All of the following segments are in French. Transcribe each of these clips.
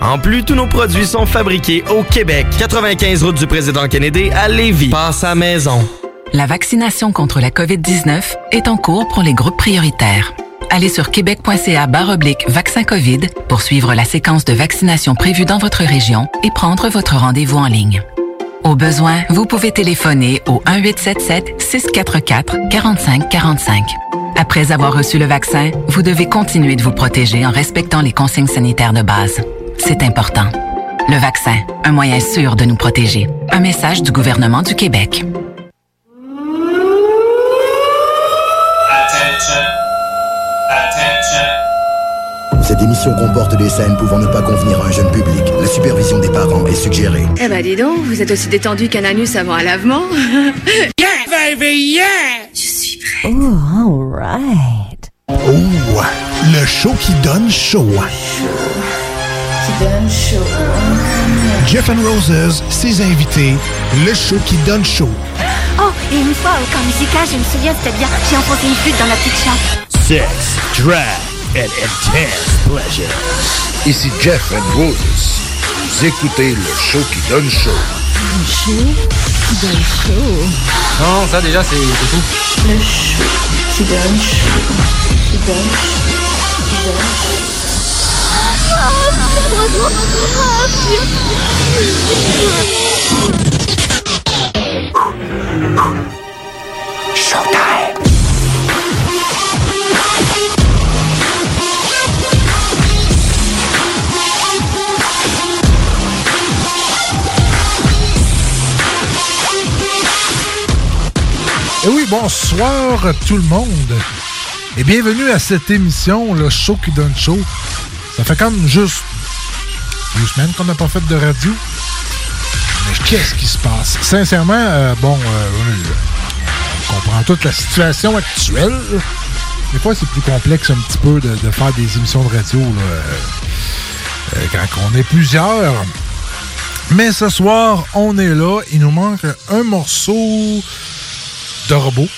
En plus, tous nos produits sont fabriqués au Québec. 95 route du président Kennedy à Lévis. Passe à maison. La vaccination contre la COVID-19 est en cours pour les groupes prioritaires. Allez sur québec.ca oblique vaccin COVID pour suivre la séquence de vaccination prévue dans votre région et prendre votre rendez-vous en ligne. Au besoin, vous pouvez téléphoner au 1-877-644-4545. Après avoir reçu le vaccin, vous devez continuer de vous protéger en respectant les consignes sanitaires de base. C'est important. Le vaccin, un moyen sûr de nous protéger. Un message du gouvernement du Québec. Attention. Attention. Cette émission comporte des scènes pouvant ne pas convenir à un jeune public. La supervision des parents est suggérée. Eh ben dis donc, vous êtes aussi détendu qu'un anus avant un lavement. Yeah, baby, yeah! Je suis prêt. Oh, alright. Oh, le show qui donne chaud. Qui donne chaud. Jeff and Roses, ses invités, le show qui donne chaud. Oh, et une fois au camp musical, je me souviens, c'était bien, j'ai enfoncé une flûte dans la petite chatte. Sex, drag and intense pleasure. Ici Jeff and Roses. Vous écoutez le show qui donne chaud. Le show qui donne chaud. Non, ça déjà, c'est tout. Le show qui donne chaud. Qui donne chaud. Qui donne Showtime. Et oui, bonsoir tout le monde. Et bienvenue à cette émission, le show qui donne chaud. Ça fait comme juste deux semaines qu'on n'a pas fait de radio. Mais qu'est-ce qui se passe? Sincèrement, euh, bon, euh, on comprend toute la situation actuelle. Des fois, c'est plus complexe un petit peu de, faire des émissions de radio euh, quand on est plusieurs. Mais ce soir, on est là. Il nous manque un morceau de robot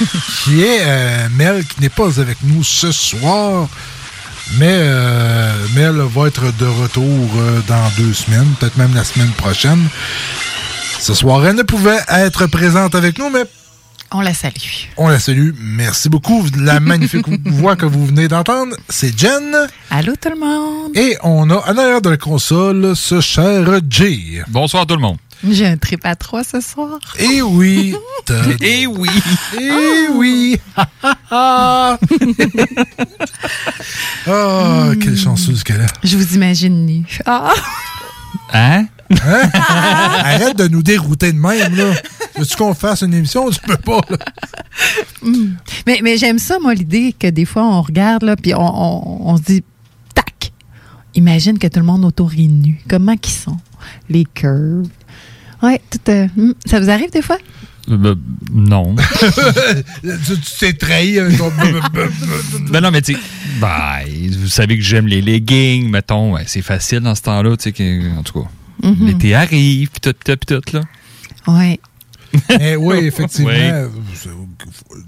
qui est Mel qui n'est pas avec nous ce soir. Mais euh, Mel va être de retour euh, dans deux semaines, peut-être même la semaine prochaine. Ce soir, elle ne pouvait être présente avec nous, mais On la salue. on la salue. Merci beaucoup. La magnifique voix que vous venez d'entendre, c'est Jen. Allô tout le monde. Et on a en arrière de la console ce cher Jay. Bonsoir tout le monde. J'ai un trip à trois ce soir. Et oui. Et oui. Et oui. Ah, quelle chanceuse qu'elle est. Je vous imagine nu. Ah. Hein? Hein? Arrête de nous dérouter de même, là. Veux-tu qu'on fasse une émission? Tu peux pas, là. Mm. Mais, mais j'aime ça, moi, l'idée que des fois, on regarde, là, puis on, on- on se dit, tac, imagine que tout le monde autour est nu. Comment qu'ils sont? Les curves. Ouais, tout, euh, mm. ça vous arrive des fois? Euh, ben, non. tu tu t'es trahi avec ton... ben non, mais tu sais, ben, vous savez que j'aime les leggings, mettons. ouais, c'est facile dans ce temps-là, tu sais, que- en tout cas. Mhm. L'été arrive, puis tout, puis tout, tout, là. Ouais. Eh oui, effectivement. Oui. Je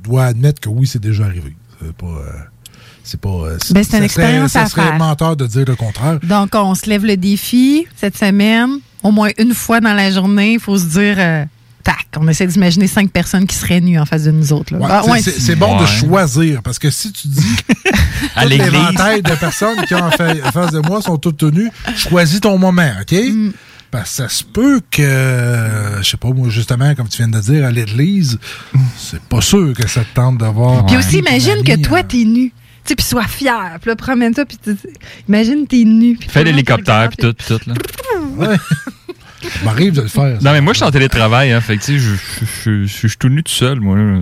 dois admettre que oui, c'est déjà arrivé. C'est pas... euh, c'est pas... euh, Ben, c'est une ça expérience serait, à Ça serait faire. menteur de dire le contraire. Donc, on se lève le défi cette semaine. Au moins une fois dans la journée, il faut se dire, euh, tac, on essaie d'imaginer cinq personnes qui seraient nues en face de nous autres. Ouais, Ah, c'est- ouais, c'est c'est bon de choisir parce que si tu dis À l'éventail de personnes qui ont en fa- en face de moi sont toutes tenues, choisis ton moment, OK? Mm. Parce que ça se peut que, je sais pas, moi, justement, comme tu viens de dire, à l'église, c'est pas sûr que ça te tente de voir. Puis aussi, imagine que toi, euh, t'es nu. Tu sais, puis sois fier. Puis là, promène-toi, puis tu- imagine, t'es nu. Fais l'hélicoptère, puis tout, puis tout, là. Ouais. m'arrive de le faire. ça. Non, mais moi, je suis en télétravail, hein. Fait que, tu sais, je- je- je je- je suis tout nu tout seul, moi, là.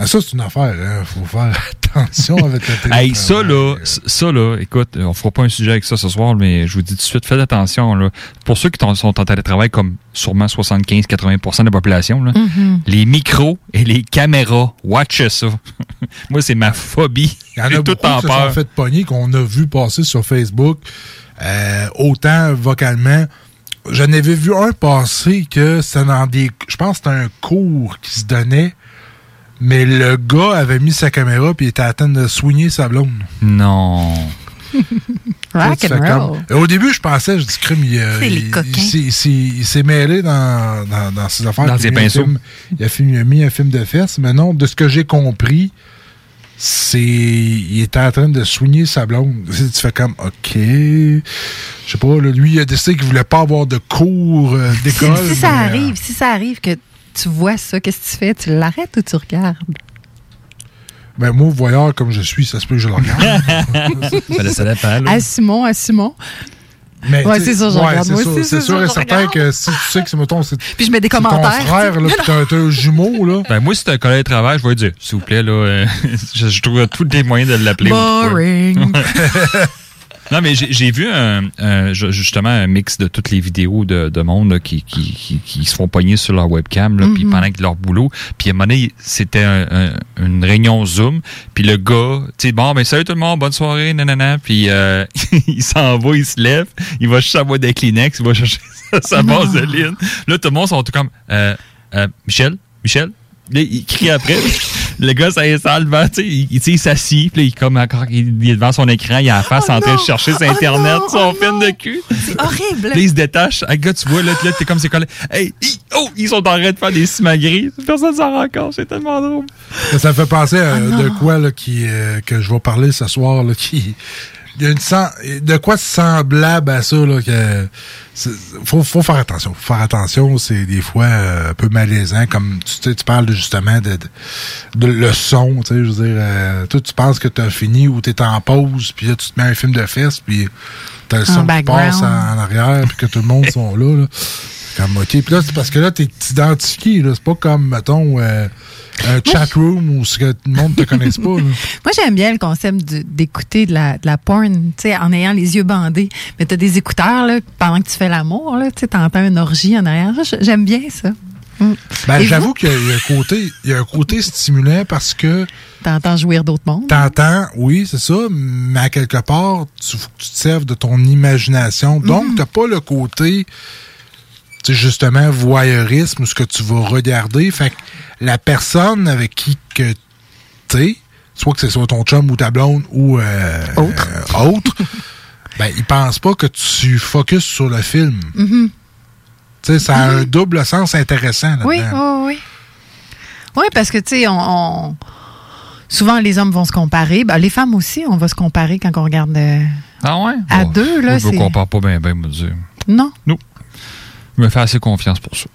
Ah, ça, c'est une affaire. Hein. faut faire attention avec le téléphone. Hey, ça là, c- ça là, écoute, on fera pas un sujet avec ça ce soir, mais je vous dis tout de suite, faites attention là. Pour ceux qui sont en télétravail, comme sûrement 75-80% de la population, là, Mhm. les micros et les caméras, watch ça. Moi, c'est ma phobie. Il y en a tout beaucoup en qui se sont peur. fait pogner, qu'on a vu passer sur Facebook, euh, autant vocalement. J'en avais vu un passer que c'était dans des. Je pense que c'était un cours qui se donnait, mais le gars avait mis sa caméra puis il était à train de soigner sa blonde. Non. Rock and roll. comme- Au début, je pensais, je dis crime, il, euh, il- s'est- il s'est- il s'est mêlé dans, dans, dans ses affaires. Dans ses il a mis un pinceaux. film- Il a, film- il a mis un film de fesses, mais non, de ce que j'ai compris, c'est. Il était en train de soigner sa blonde. Tu fais comme, OK. Je sais pas, là, lui, il a décidé qu'il voulait pas avoir de cours euh, Si, d'école. si ça mais, euh, arrive, si ça arrive que tu vois ça, qu'est-ce que tu fais? Tu l'arrêtes ou tu regardes? Ben, moi, voyeur comme je suis, ça se peut que je le regarde. ça, ça dépend, là. Assumons, assumons. Mais, Ouais, tu sais, c'est sûr, je ouais, regarde. c'est Moi sûr, aussi, c'est c'est sûr sûr, et certain que si tu sais que c'est, mettons, c'est. Puis je mets des commentaires. ton frère, là, puis t'as, t'as un jumeau, là. Ben, moi, si c'est un collègue de travail, je vais lui dire, s'il vous plaît, là, euh, je, je trouve tous les moyens de l'appeler. Boring. Non, mais j'ai j'ai vu un, un- ju- justement un mix de toutes les vidéos de, de monde là, qui, qui, qui, qui se font pogner sur leur webcam, là, puis Mhm. pendant que leur boulot. Puis à un moment donné, c'était un- un- une réunion Zoom. Puis le gars, tu sais, bon, ben salut tout le monde, bonne soirée, nanana. Puis euh, il s'en va, il se lève, il va chercher sa boîte de Kleenex, il va chercher sa, sa Non. vaseline. Là, tout le monde sont tout comme, euh, euh, Michel, Michel? Là, il crie après. Le gars, ça installe devant, tu sais, il, il- tu sais, il s'assit, puis là, il, comme encore, il, il est devant son écran, il a la face Oh en train de chercher sur Oh Internet non! son Oh film non! de cul. C'est horrible. Là, il se détache. Hey, gars, tu vois, là, là t'es comme ses collègues. Hey, hi, oh, ils sont en train de faire des simagrées. Personne s'en rend compte. C'est tellement drôle. Ça, me fait penser à Ah de quoi là, qui, euh, que je vais parler ce soir. Là, qui, il y a une sen- de quoi semblable à ça. Là, que, faut, faut faire attention. Faut faire attention, c'est des fois euh, un peu malaisant. Comme tu, sais, tu parles de, justement de, de, de le son. Tu sais, je veux dire, euh, toi, tu penses que tu as fini ou tu es en pause, puis là, tu te mets un film de fesses, puis tu as le son qui passe en, en arrière, puis que tout le monde sont là. là. Comme, OK. Puis là, c'est parce que là, t'es identifié. là. C'est pas comme, mettons, euh, un chat room où ce que tout le monde te connaisse pas. là. Moi, j'aime bien le concept d'écouter de la, de la porn, tu sais, en ayant les yeux bandés. Mais t'as des écouteurs, là, pendant que tu fais l'amour, là, tu sais, t'entends une orgie en arrière. J'aime bien ça. Mm. Ben, j'avoue qu'il y a il y a un côté, il y a un côté stimulant parce que T'entends jouir d'autres mondes. t'entends, oui, c'est ça, mais à quelque part, tu, faut que tu te serves de ton imagination. Donc, Mhm. t'as pas le côté, sais, justement, voyeurisme ce que tu vas regarder. Fait que la personne avec qui que tu soit que ce soit ton chum ou ta blonde ou euh, Autre. euh, autre, ben, il pense pas que tu focuses sur le film. Mhm. Tu sais, ça a un double sens intéressant là-dedans. Oui, oui, oui. Oui, parce que, tu sais, on, on- souvent, les hommes vont se comparer. Ben, les femmes aussi, on va se comparer quand on regarde euh, Ah ouais? à Bon, deux, là. Je c'est- compare pas bien, bien, me dire. Non. Je me fais assez confiance pour ça.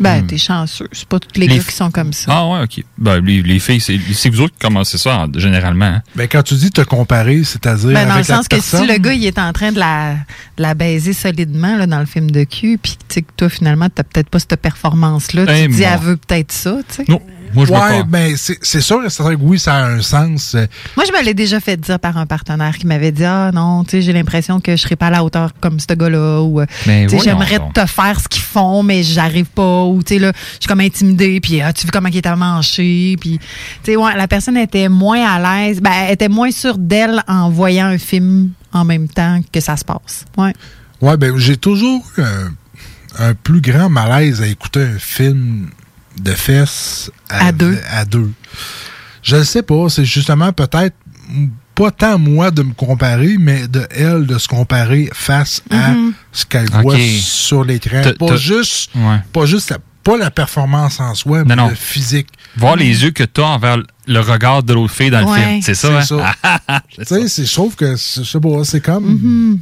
Ben, t'es chanceux. C'est pas tous les, Les gars qui sont comme ça. Ah ouais, ok. Ben, les, les filles, c'est vous autres qui commencez ça, en- généralement. hein. Ben, quand tu dis te comparer, c'est-à-dire. Ben, dans le avec la sens que personne, si le gars il est en train de la, de la baiser solidement là, dans le film de cul, puis tu sais que toi finalement t'as peut-être pas cette performance-là, tu Eh, te dis moi. elle veut peut-être ça, tu sais. Non, moi, je me Ouais, ben, c'est c'est sûr et certain que oui, ça a un sens. Moi je me l'ai déjà fait dire par un partenaire qui m'avait dit ah non, tu sais j'ai l'impression que je serai pas à la hauteur comme ce gars-là ou euh, j'aimerais te faire ce qu'ils font mais j'arrive pas ou tu sais là je suis comme intimidée puis ah, tu vu comment il était manché puis tu sais ouais la personne était moins à l'aise, ben elle était moins sûre d'elle en voyant un film en même temps que ça se passe. Ouais. Ouais, ben, j'ai toujours eu un, un plus grand malaise à écouter un film de fesses À deux. À deux. Je ne sais pas, c'est justement peut-être pas tant moi de me comparer, mais de elle de se comparer face à Mhm. ce qu'elle voit sur l'écran. Pas juste, Ouais. pas juste, la- pas la performance en soi, mais le physique. Voir les yeux que tu as envers le regard de l'autre fille dans Ouais. le film. C'est ça, C'est hein? ça. Tu sais, c'est- je trouve que, c'est- je sais pas, c'est comme. Mhm.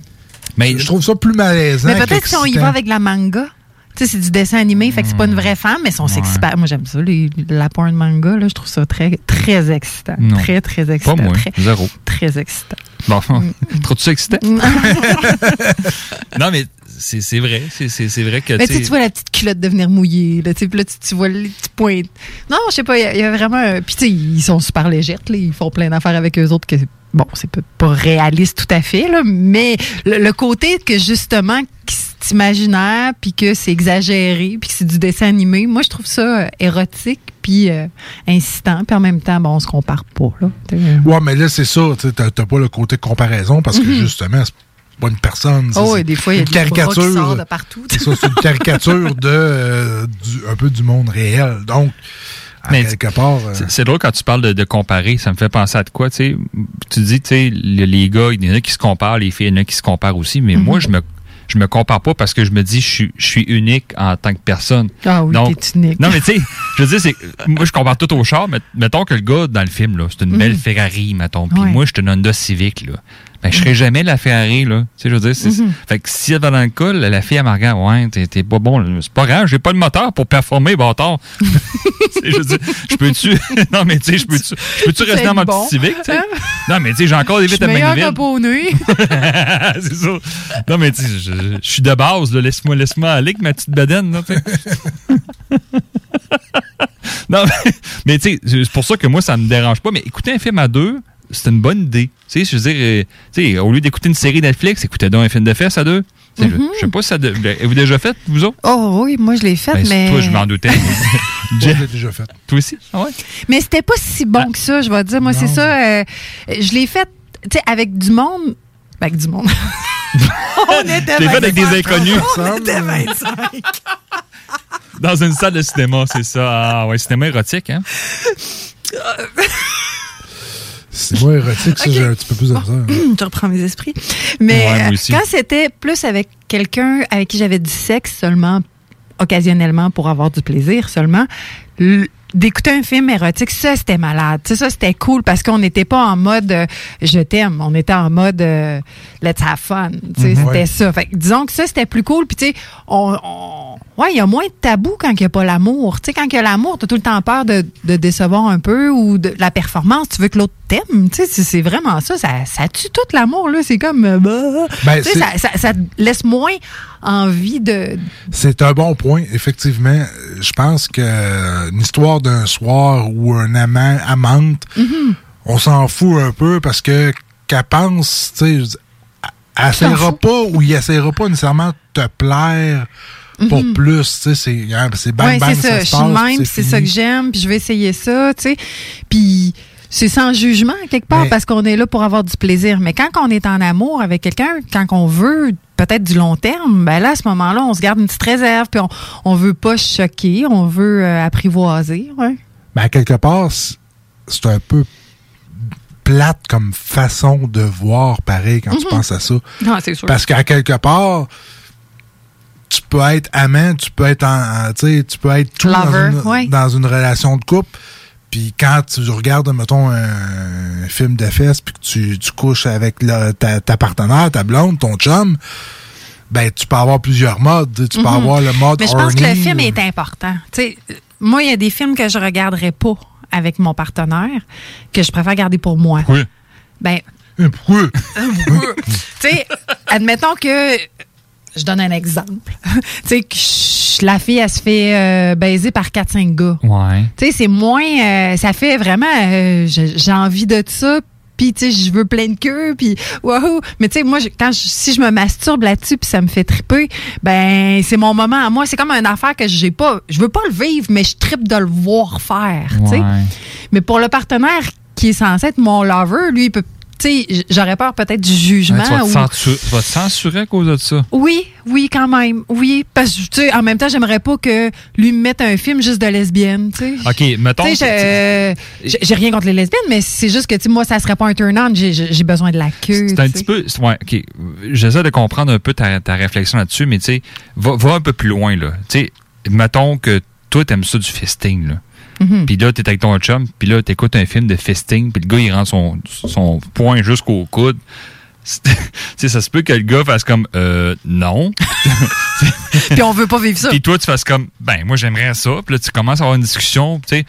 Mais je trouve ça plus malaisant. Mais peut-être si on y va avec la manga. Sais, c'est du dessin animé, fait que c'est pas une vraie femme, mais son sexy Moi, j'aime ça, les- la porn manga, là, je trouve ça très, très excitant. Non. Très, très excitant. Pas moi, Très, zéro. très excitant. Bon, Mm. trop-tu excité? non, mais c'est vrai. C'est- vrai que. Mais tu vois la petite culotte devenir mouillée, là, puis là, tu, tu vois les petits points. Non, je sais pas, il y a- il y, a vraiment. un- Puis, tu sais, ils sont super légers, là, ils font plein d'affaires avec eux autres que. Bon, c'est pas, pas réaliste tout à fait, là, mais le, le côté que justement, que c'est imaginaire, puis que c'est exagéré, puis que c'est du dessin animé, moi, je trouve ça euh, érotique, puis euh, incitant, puis en même temps, bon, on se compare pas, là. Ouais, mais là, c'est ça. tu t'as pas le côté comparaison parce que Mhm. justement, c'est pas une personne. c'est- Oh, oui, des fois, il y a une des qui caricature. sortent de partout. C'est ça, c'est une caricature de, euh, du- un peu du monde réel. Donc, à Mais quelque part. euh, C'est- drôle quand tu parles de, de comparer, ça me fait penser à de quoi, tu sais. Tu dis, tu sais, le- les gars, il y en a qui se comparent, les filles, il y en a qui se comparent aussi, mais Mhm. moi, je me je me compare pas parce que je me dis je suis, je suis unique en tant que personne. Ah oui, Donc- t'es unique. Non, mais tu sais, je veux dire, c'est moi, je compare tout au char, mais mettons que le gars dans le film, là, c'est une Mhm. belle Ferrari, mettons, puis Ouais. moi, je suis une Honda Civic, là. Je serais jamais la Ferrari, là. Tu sais, je veux dire, c'est. Mhm. Fait que si elle va dans le cas, la fille, elle me regarde, ouais, t'es t'es pas bon, c'est pas grave, j'ai pas le moteur pour performer, bâtard. Je veux dire, je peux-tu. non, mais tu sais, je peux-tu je peux-tu Tu rester dans ma bon. petite Civic, tu sais? Hein? Non, mais tu sais, j'ai encore des que pour nuit. c'est ça. Non, mais tu sais, je, je suis de base, là. Laisse-moi laisse aller avec ma petite bedaine, là, non, mais, mais tu sais, c'est pour ça que moi, ça me dérange pas. Mais écouter un film à deux, c'est une bonne idée. Tu sais, je veux dire, euh, tu sais, au lieu d'écouter une série Netflix, écoutez donc un film de fesses à deux. Sais, je-. Je sais pas si ça. de- Avez-vous déjà fait, vous autres? Oh oui, moi je l'ai faite, Ben, mais. Toi, je m'en doutais. je l'ai déjà fait. Toi aussi? Ah ouais? Mais c'était pas si bon que ça, je vais te dire. Moi, c'est ça. euh, je l'ai faite, tu sais, avec du monde. ben, Avec du monde. On était Je l'ai fait avec des 25. inconnus. On était 25. Dans une salle de cinéma, c'est ça. Ah ouais, cinéma érotique, hein? C'est moi érotique, ça, j'ai un petit peu plus de ça. je reprends mes esprits. Mais Ouais, euh, quand c'était plus avec quelqu'un avec qui j'avais du sexe seulement, occasionnellement pour avoir du plaisir seulement, d'écouter un film érotique, ça c'était malade. Tu sais, ça c'était cool parce qu'on n'était pas en mode euh, je t'aime, on était en mode euh, let's have fun. Tu sais, Mhm. c'était Ouais. ça. Fait que disons que ça c'était plus cool. Puis tu sais, on, on- ouais, il y a moins de tabou quand il n'y a pas l'amour. Tu sais, quand il y a l'amour, t'as tout le temps peur de, de décevoir un peu ou de la performance. Tu veux que l'autre t'aime. Tu sais, c'est- vraiment ça. Ça, ça tue tout l'amour là. C'est comme euh, bah. Ben, tu sais, ça, ça, ça te laisse moins envie de. C'est un bon point, effectivement. Je pense que une histoire d'un soir ou un amant, amante, Mhm. on s'en fout un peu parce que qu'elle pense, tu sais, elle essaiera pas ou il essaiera pas nécessairement de te plaire pour Mhm. plus, tu sais, c'est hein, c'est bang Ouais, bang, c'est ça. ça Je se suis passe, de puis même, c'est ça que j'aime, puis je vais essayer ça, tu sais. Puis c'est sans jugement, quelque part, Mais- parce qu'on est là pour avoir du plaisir. Mais quand on est en amour avec quelqu'un, quand on veut peut-être du long terme, ben là, à ce moment-là, on se garde une petite réserve, puis on, on veut pas choquer, on veut euh, apprivoiser, ouais. Mais à quelque part, c'est- un peu plate comme façon de voir pareil quand tu Mhm. penses à ça. Non, c'est sûr. Parce qu'à quelque part, tu peux être amant, tu peux être en, en- tu sais, tu peux être tout dans une, ouais. dans une relation de couple. Puis quand tu regardes, mettons, un film de fesses, puis que tu, tu couches avec la- ta, ta partenaire, ta blonde, ton chum, ben tu peux avoir plusieurs modes. Tu peux Mhm. avoir le mode Mais je pense que le film ou- est important. Tu sais, euh, moi, il y a des films que je regarderais pas avec mon partenaire, que je préfère garder pour moi. Oui. Ben, Pourquoi? tu sais, admettons que. Je donne un exemple. tu sais, la fille, elle se fait euh, baiser par 4-5 gars. Ouais. Tu sais, c'est moins. euh, ça fait vraiment. euh, j'ai j'ai envie de ça. Puis, tu sais, je veux plein de queue. Puis, waouh. Mais, tu sais, moi, je- quand je- si je me masturbe là-dessus, puis ça me fait triper, ben, c'est mon moment à moi. C'est comme une affaire que j'ai pas. Je veux pas le vivre, mais je tripe de le voir faire. tu sais. Ouais. Mais pour le partenaire qui est censé être mon lover, lui, il peut. Tu sais, j'aurais peur peut-être du jugement. Ouais, tu, vas te ou- censurer, tu vas te censurer à cause de ça. oui, oui, quand même. Oui, parce que, tu sais, en même temps, j'aimerais pas que lui me mette un film juste de lesbienne, tu sais. OK, mettons. Tu sais, j'ai rien contre les lesbiennes, mais c'est juste que, tu sais, moi, ça serait pas un turn-on. J'ai- besoin de la queue. C'est un petit peu. Ouais, OK. J'essaie de comprendre un peu ta, ta réflexion là-dessus, mais tu sais, va, va un peu plus loin, là. Tu sais, mettons que toi, t'aimes ça du fisting, là. Mhm. Puis là, t'es avec ton chum, puis là, t'écoutes un film de fisting, puis le gars, il rend son, son poing jusqu'au coude. C'est- Tu sais, ça se peut que le gars fasse comme, euh, non. Puis on veut pas vivre ça. Puis toi, tu fasses comme, ben, moi, j'aimerais ça. Puis là, tu commences à avoir une discussion. Tu sais,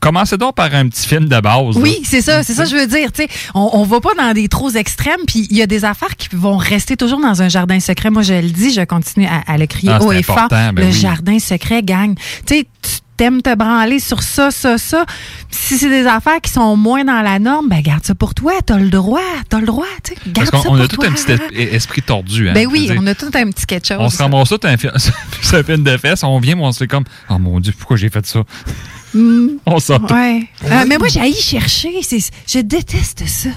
commencez donc par un petit film de base. Oui, c'est ça, c'est ça que je veux dire. tu sais. On, on va pas dans des trop extrêmes, puis il y a des affaires qui vont rester toujours dans un jardin secret. Moi, je le dis, je continue à, à le crier haut et fort. le oui. jardin secret gagne. Tu sais, t'aimes te branler sur ça, ça, ça. Si c'est des affaires qui sont moins dans la norme, ben garde ça pour toi. T'as le droit, t'as le droit. tu sais. Parce qu'on ça on pour a tout toi. un petit es- esprit tordu. Hein, Ben oui, on a tout un petit quelque chose. On se ramasse tout un, fi- c'est un film de fesses, on vient, mais on se fait comme, oh mon Dieu, pourquoi j'ai fait ça? Mm. On sort. Ouais. Euh, mais moi, j'ai haï chercher. C'est- Je déteste ça.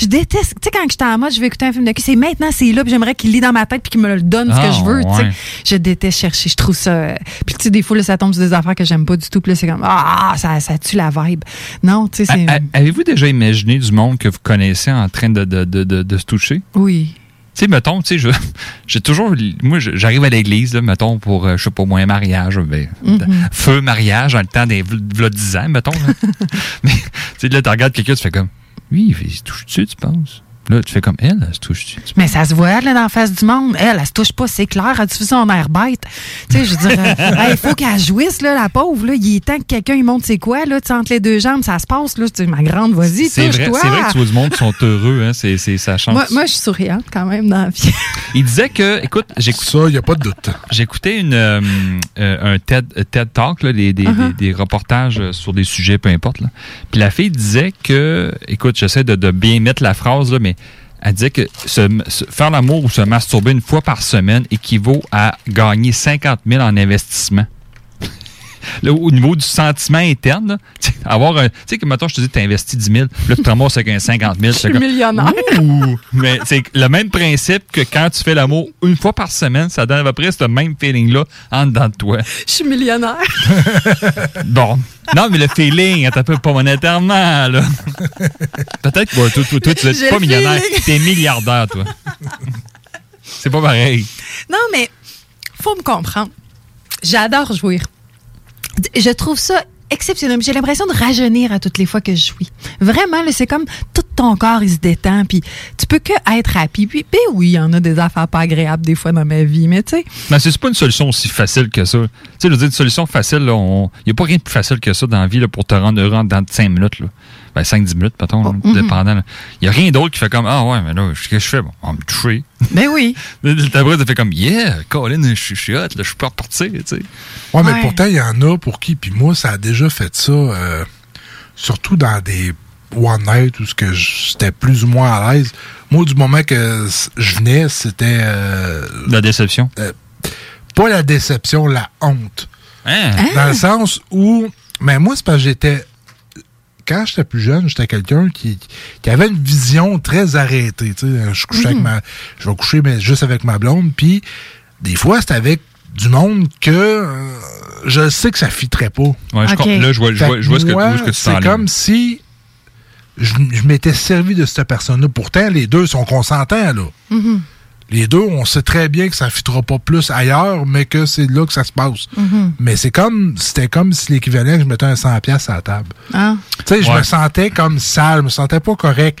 Je déteste. Tu sais, quand j'étais en mode, je vais écouter un film de cul, c'est maintenant, c'est là, puis j'aimerais qu'il lit dans ma tête, puis qu'il me le donne ce Ah, que je veux. tu sais. Je déteste chercher. Je trouve ça. euh, Puis, tu sais, des fois, là, ça tombe sur des affaires que j'aime pas du tout, puis là, c'est comme, ah, ça, ça tue la vibe. Non, tu sais, c'est. Avez-vous déjà imaginé du monde que vous connaissez en train de, de, de, de, de se toucher? Oui. Tu sais, mettons, tu sais, je- j'ai toujours. Moi, j'arrive à l'église, là, mettons, pour, euh, je sais pas moi, un mariage, ben, Mhm. feu mariage, dans le temps des v'là v'là 10 ans, mettons. Là. Mais, tu sais, là, tu regardes quelqu'un, tu fais comme, oui, il se touche-tu, tu penses? Là, tu fais comme, elle, elle se touche-tu? Tu Mais ça se voit, là, dans la face du monde. Elle, elle se touche pas, c'est clair. Elle fait son air bête? Tu sais, je veux dire, euh, il faut qu'elle jouisse, là, la pauvre, là. Il est temps que quelqu'un, il monte c'est quoi, là, tu entre les deux jambes, ça se passe, là. Tu sais, ma grande, vas-y, C'est vrai, touche-toi. c'est vrai que tu vois du monde qui sont heureux, hein, c'est, c'est, ça change. Moi, moi, je suis souriante quand même dans la vie. Il disait que, écoute, j'écoute. Ça, il n'y a pas de doute. J'écoutais une, euh, euh, un TED, euh, TED Talk, là, des, des, Uh-huh. des, des reportages euh, sur des sujets, peu importe. Là. Puis la fille disait que, écoute, j'essaie de, de bien mettre la phrase, là, mais elle disait que se, se- faire l'amour ou se masturber une fois par semaine équivaut à gagner 50 000 en investissement. Là, au niveau du sentiment interne, là, avoir un. Tu sais, que maintenant, je te dis, tu investis 10 000, là, tu te ramasses avec un 50 000. Je suis millionnaire. Ouh! Mais c'est le même principe que quand tu fais l'amour une fois par semaine, ça donne à peu près ce même feeling-là en dedans de toi. Je suis millionnaire. Bon. Non, mais le feeling, t'as peu pas monétairement, là. Peut-être que bon, toi, toi, toi, tu n'es pas millionnaire. T'es milliardaire, toi. C'est pas pareil. Non, mais faut me comprendre. J'adore jouir. Je trouve ça exceptionnel. J'ai l'impression de rajeunir à toutes les fois que je jouis. Vraiment, c'est comme tout ton corps, il se détend, puis tu peux que être happy. Puis, ben oui, il y en a des affaires pas agréables des fois dans ma vie, mais tu sais, Mais c'est pas une solution aussi facile que ça. Tu sais, je une solution facile, il n'y a pas rien de plus facile que ça dans la vie pour te rendre heureux dans 5 minutes. Là. Ben, 5-10 minutes, mettons, là, mhm. dépendant. Il n'y a rien d'autre qui fait comme Ah ouais, mais là, qu'est-ce que je fais? Bon, on me toucher. ben oui. Ta bras, ça fait comme Yeah, Colin, je suis hot, là, je suis pas repartir, tu sais. Ouais, mais Ouais. pourtant, il y en a pour qui, puis moi, ça a déjà fait ça, euh, surtout dans des one night où ce que j'étais plus ou moins à l'aise. Moi, du moment que je venais, c'était euh, La déception? pas la déception, la honte. Hein? Dans le sens où, mais moi, c'est parce que j'étais, quand j'étais plus jeune, j'étais quelqu'un qui, qui avait une vision très arrêtée. tu sais. Je couchais avec Mhm. ma, je vais coucher mais juste avec ma blonde, puis des fois, c'était avec du monde que euh, je sais que ça fitterait pas. Ouais, je Ok. com- là, je vois, je Fait vois, je vois ce que, moi, tu C'est t'enlignes. comme si je, je m'étais servi de cette personne-là. Pourtant, les deux sont consentants, là. Mhm. Les deux, on sait très bien que ça ne fitera pas plus ailleurs, mais que c'est là que ça se passe. Mhm. Mais c'est comme, c'était comme si l'équivalent, je mettais un 100$ piastres à la table. Ah. Tu sais, je Ouais. me sentais comme sale, je me sentais pas correct.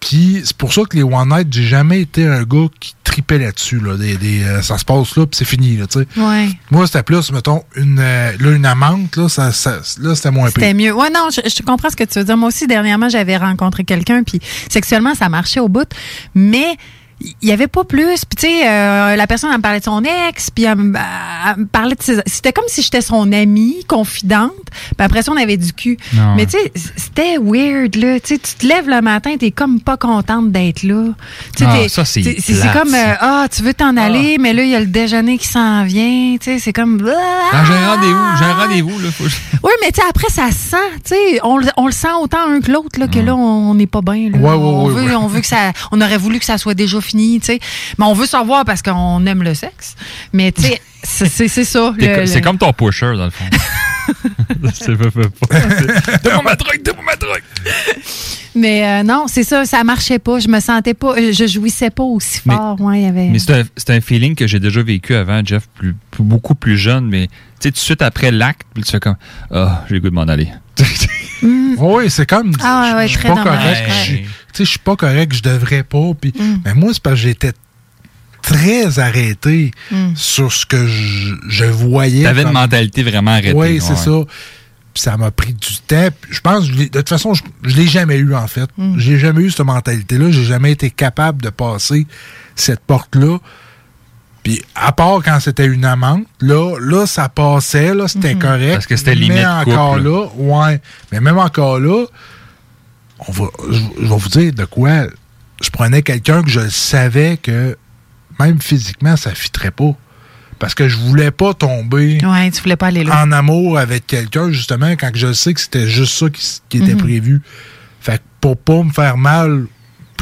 Puis c'est pour ça que les One Night, j'ai jamais été un gars qui tripait là-dessus. Là, des, des, euh, ça se passe là, puis c'est fini. Là, tu sais. Ouais. Moi, c'était plus, mettons, une, euh, là, une amante, là, ça, ça- là c'était moins C'était mieux. Ouais, non, je, je comprends ce que tu veux dire. Moi aussi, dernièrement, j'avais rencontré quelqu'un, puis sexuellement, ça marchait au bout, mais il y avait pas plus. Puis tu sais, euh, la personne elle me parlait de son ex, puis elle, me- elle me parlait de ses... C'était comme si j'étais son amie, confidente, puis après ça, on avait du cul. Non. Mais tu sais, c'était weird, là. Tu tu te lèves le matin, t'es comme pas contente d'être là. Tu sais, Ah, ça, c'est c'est- comme, euh, ah, tu veux t'en aller, mais là, il y a le déjeuner qui s'en vient. Tu sais, c'est comme... Ah, j'ai un rendez-vous, j'ai un rendez-vous, là. Faut... Oui, mais tu sais, après, ça se sent. Tu sais, on, le- on le sent autant un que l'autre, là, que là, on n'est pas bien. là. Ouais, ouais, on, veut, on veut que ça. On aurait voulu que ça soit déjà fini, tu sais. Mais on veut savoir parce qu'on aime le sexe. Mais tu sais, c'est ça. C'est le- comme ton pusher, dans le fond. C'est pas, pas, ma donne-moi ma drogue. Mais euh, non, c'est ça, ça marchait pas. Je me sentais pas, euh, je jouissais pas aussi Mais- fort. Ouais, y avait. Mais c'est un, c'est un feeling que j'ai déjà vécu avant, Jeff, plus, plus- beaucoup plus jeune, mais tu sais, tout de suite après l'acte, tu fais comme Ah, j'ai le goût de m'en aller. Oui, c'est comme. Ah, ouais, je suis pas correct. je- Tu sais, je suis pas correct, je devrais pas. Puis, Mm. Mais moi, c'est parce que j'étais très arrêté Mm. sur ce que je, je voyais. T'avais une comme- mentalité vraiment arrêtée. Oui, c'est ouais. ça. Puis ça m'a pris du temps. Puis Je pense, je de toute façon, je, je l'ai jamais eu, en fait. Mm. J'ai jamais eu cette mentalité-là. J'ai jamais été capable de passer cette porte-là. Puis à part quand c'était une amende, là, là, ça passait, là, c'était Mm-hmm. correct. Parce que c'était Mais limite encore couple, là, ouais. Mais même encore là, on va, je, vais vous dire de quoi. Je prenais quelqu'un que je savais que même physiquement, ça fitterait pas. Parce que je voulais pas tomber Ouais, tu voulais pas aller là. en amour avec quelqu'un, justement, quand je sais que c'était juste ça qui était Mhm. prévu. Fait que pour pas me faire mal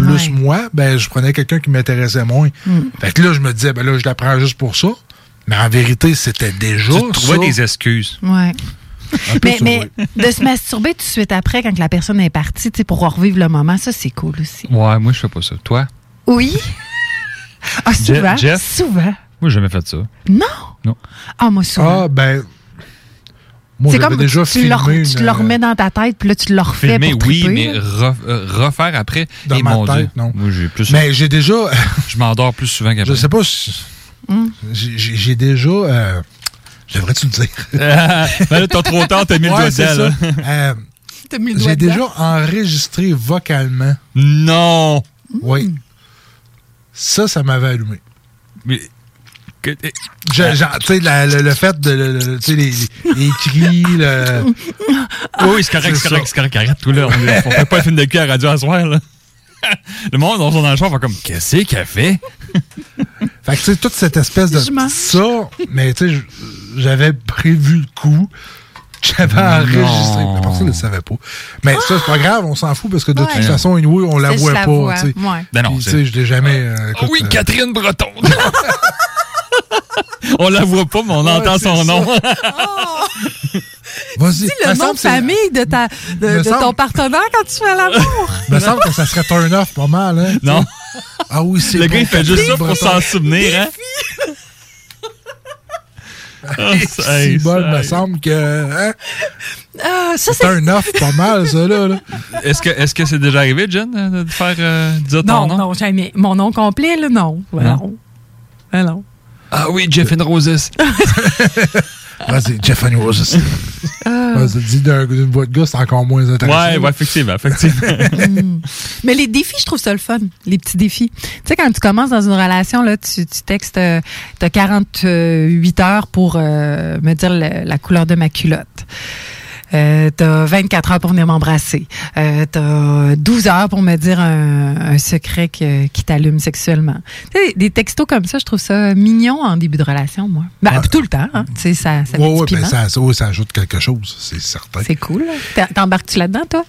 plus Ouais. moi, ben je prenais quelqu'un qui m'intéressait moins. Mm. Fait que là, je me disais, ben là, je la prends juste pour ça. Mais en vérité, c'était déjà. Tu trouvais ça. des excuses. Ouais. Mais, ça, mais oui. de se masturber tout de suite après, quand la personne est partie, tu sais, pour revivre le moment, ça, c'est cool aussi. Ouais, moi, je fais pas ça. Toi? Oui. Ah, souvent. Jeff? Souvent. Moi, j'ai jamais fait ça. Non? Non. Ah, moi, souvent. Ah, ben. Moi, c'est j'avais comme déjà tu, filmé. le, tu le remets dans ta tête, puis là, tu le refais Filmer, pour oui, triper, mais re- euh, refaire après. Dans eh, ma mon tête, Dieu. non. Moi, j'ai plus. Mais j'ai déjà. Je m'endors plus souvent qu'après. je sais pas si. Hmm. J'ai j'ai- j'ai déjà. euh, Devrais-tu le dire? Ben là, t'as trop tard, t'as mis le Ouais, doigt dedans. Euh, le doigt J'ai dedans. déjà enregistré vocalement. Non! Oui. Ça, ça m'avait allumé. Mais. Que- eh, Je- genre, tu sais, la- le, le fait de. le- le- tu sais, les, les cris, le. Oui, oui, c'est correct, c'est correct, c'est correct. Arrête tout là. On, on fait pas un film de cul à radio à soir, là. Le monde, on dans le char, fait comme, qu'est-ce qu'elle fait? Fait que, tu sais, toute cette espèce de. Ça, mais tu sais, j'avais prévu le coup. J'avais enregistré. La personne ne le savait pas. Mais ça, c'est pas grave, on s'en fout parce que de Ouais. toute façon, anyway, on la voit pas. tu sais. Ben non, Puis, tu c'est- sais, je l'ai jamais. euh, Ah écoute, oui, euh, Catherine Breton! on la voit pas, mais on Ouais, entend c'est son ça. nom. Vas-y. Me le nom de c'est- famille de, ta, de, ton partenaire quand tu fais l'amour. me semble que ça serait turn off pas mal, hein? non. Ah oui, c'est Le bon, gars, il fait juste ça pour s'en souvenir, hein? Ah, Si hey, bol, ça- me semble que. Hein? Ça, C'est c'est. un off pas mal, ça, là. là. Est-ce que est-ce que c'est déjà arrivé, Jen, de de faire euh, dire ton Non, nom? non, jamais. Mon nom complet, là, non? Non. non. Non. Ah oui, Jeff and Roses. Vas-y, Jeff and Roses. Ah. Vas-y, dis d'un- d'une voix de gars, c'est encore moins intéressant. Ouais, ouais, effectivement, effectivement. Mais les défis, je trouve ça le fun, les petits défis. Tu sais, quand tu commences dans une relation, là, tu, tu textes, euh, t'as 48 heures pour euh, me dire le- la couleur de ma culotte. Euh, t'as 24 heures pour venir m'embrasser. Euh, t'as 12 heures pour me dire un, un secret que- qui t'allume sexuellement. Tu sais, des textos comme ça, je trouve ça mignon en début de relation, moi. Ben, Ouais. tout le temps, hein. Tu sais, ça, ça Ouais, ben, ça, ça, ouais, ça ajoute quelque chose, c'est certain. C'est cool. T'embarques-tu là-dedans, toi?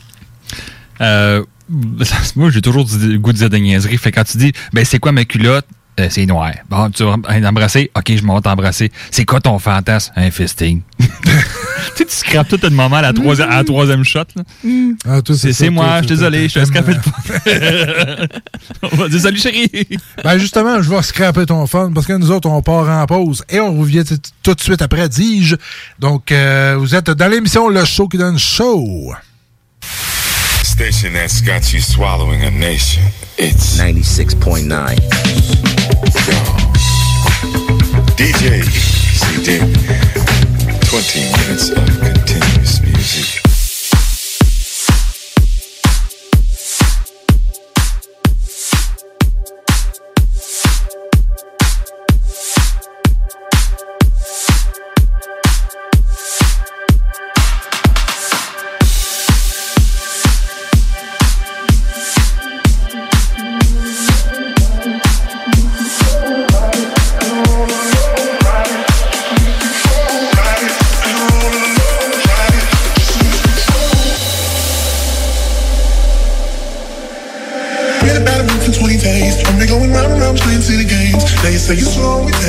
Euh, moi, j'ai toujours du- le goût de dire des niaiseries. Fait que quand tu dis, ben, c'est quoi ma culotte? Euh, c'est noir. Bon, tu vas m'embrasser? Ok, je m'en vais t'embrasser. C'est quoi ton fantasme? Un fisting. tu sais, tu scrapes tout le moment à la troisième, à la troisième shot. là. Ah, toi, C'est ça, c'est toi, moi, je suis désolé, je te scrapé le On va dire salut chérie. Ben justement, je vais scraper ton fun parce que nous autres, on part en pause et on revient tout de suite après, dis-je. Donc, euh, vous êtes dans l'émission Le Show qui donne show. Station that's got you swallowing a nation. It's 96.9. DJ CD. 20 minutes of continuous slow me down,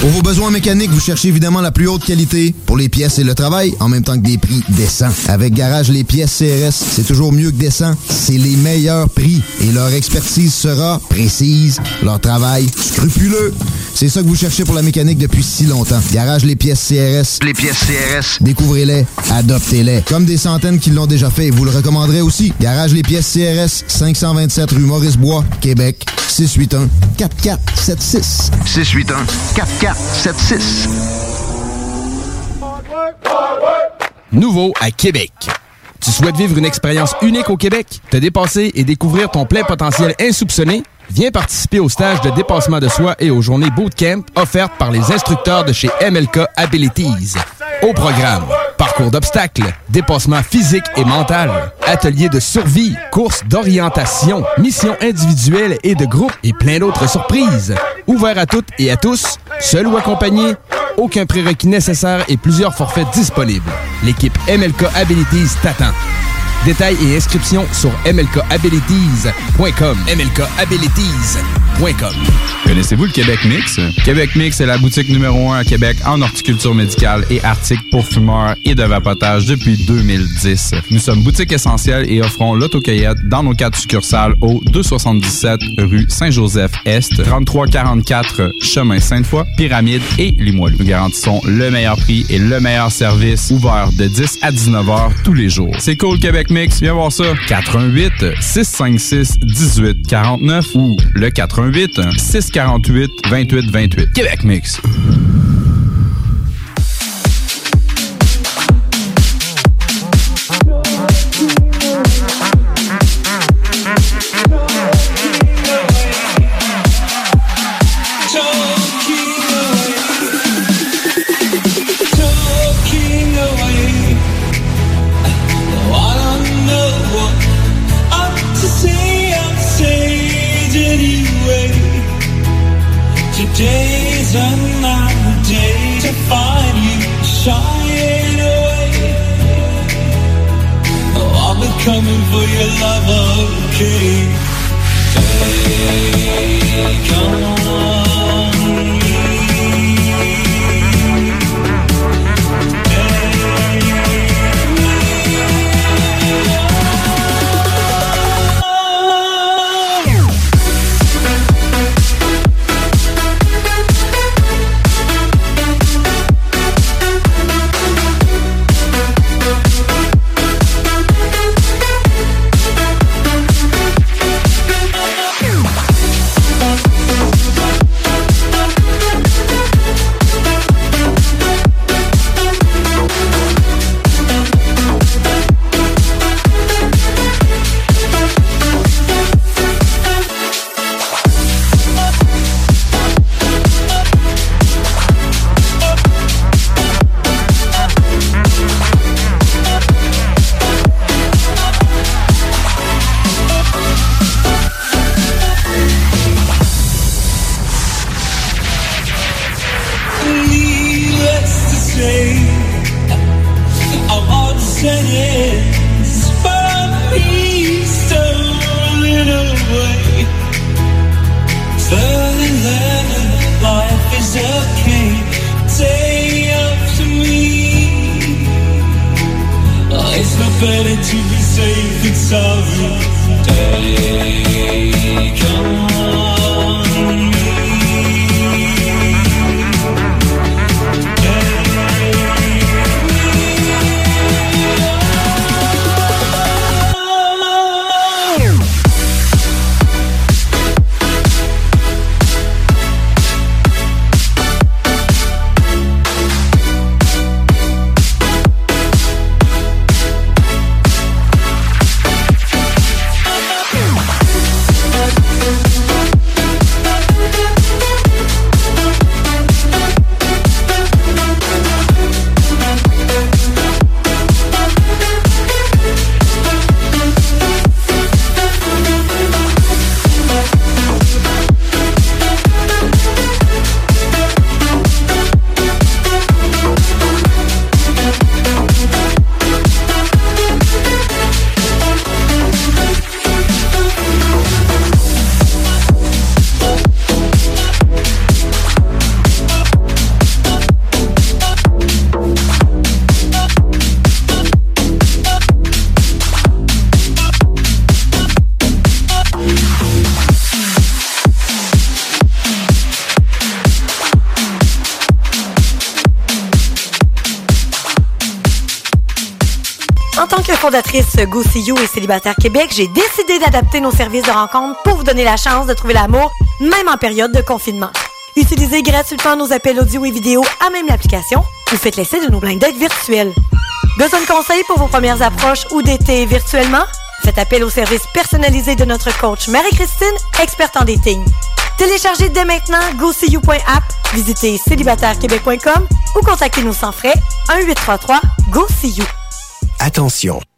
Pour vos besoins mécaniques, vous cherchez évidemment la plus haute qualité pour les pièces et le travail, en même temps que des prix décents. Avec Garage Les Pièces CRS, c'est toujours mieux que décent. C'est les meilleurs prix et leur expertise sera précise, leur travail scrupuleux. C'est ça que vous cherchez pour la mécanique depuis si longtemps. Garage Les Pièces CRS. Les pièces CRS. Découvrez-les, adoptez-les. Comme des centaines qui l'ont déjà fait, vous le recommanderez aussi. Garage Les Pièces CRS, 527 rue Maurice-Bois, Québec, 681 4476. 681 4476. Nouveau à Québec. Tu souhaites vivre une expérience unique au Québec, te dépasser et découvrir ton plein potentiel insoupçonné? Viens participer au stage de dépassement de soi et aux journées bootcamp offertes par les instructeurs de chez MLK Abilities. Au programme, parcours d'obstacles, dépassement physique et mental, ateliers de survie, courses d'orientation, missions individuelles et de groupe et plein d'autres surprises. Ouvert à toutes et à tous, seul ou accompagné, aucun prérequis nécessaire et plusieurs forfaits disponibles. L'équipe MLK Abilities t'attend. Détails et inscriptions sur mlkabilities.com. MLK Abilities. Connaissez-vous le Québec Mix? Québec Mix est la boutique numéro 1 à Québec en horticulture médicale et articles pour fumeurs et de vapotage depuis 2010. Nous sommes boutique essentielle et offrons l'autocueillette dans nos quatre succursales au 277 rue Saint-Joseph-Est, 3344 chemin Sainte-Foy, Pyramide et Limoilou. Nous garantissons le meilleur prix et le meilleur service ouvert de 10 à 19 heures tous les jours. C'est cool Québec Mix, viens voir ça. 88 656 18 49 ou le 88 648 28 28. Québec Mix. For your love, okay? Fondatrice Go See You et Célibataire Québec, j'ai décidé d'adapter nos services de rencontre pour vous donner la chance de trouver l'amour, même en période de confinement. Utilisez gratuitement nos appels audio et vidéo à même l'application ou faites l'essai de nos blind dates virtuels. Besoin de conseils pour vos premières approches ou d'été virtuellement? Faites appel au service personnalisé de notre coach Marie-Christine, experte en dating. Téléchargez dès maintenant GoSeeYou.app, visitez célibatairequebec.com ou contactez-nous sans frais 1-833-GO-SEE-YOU. Attention,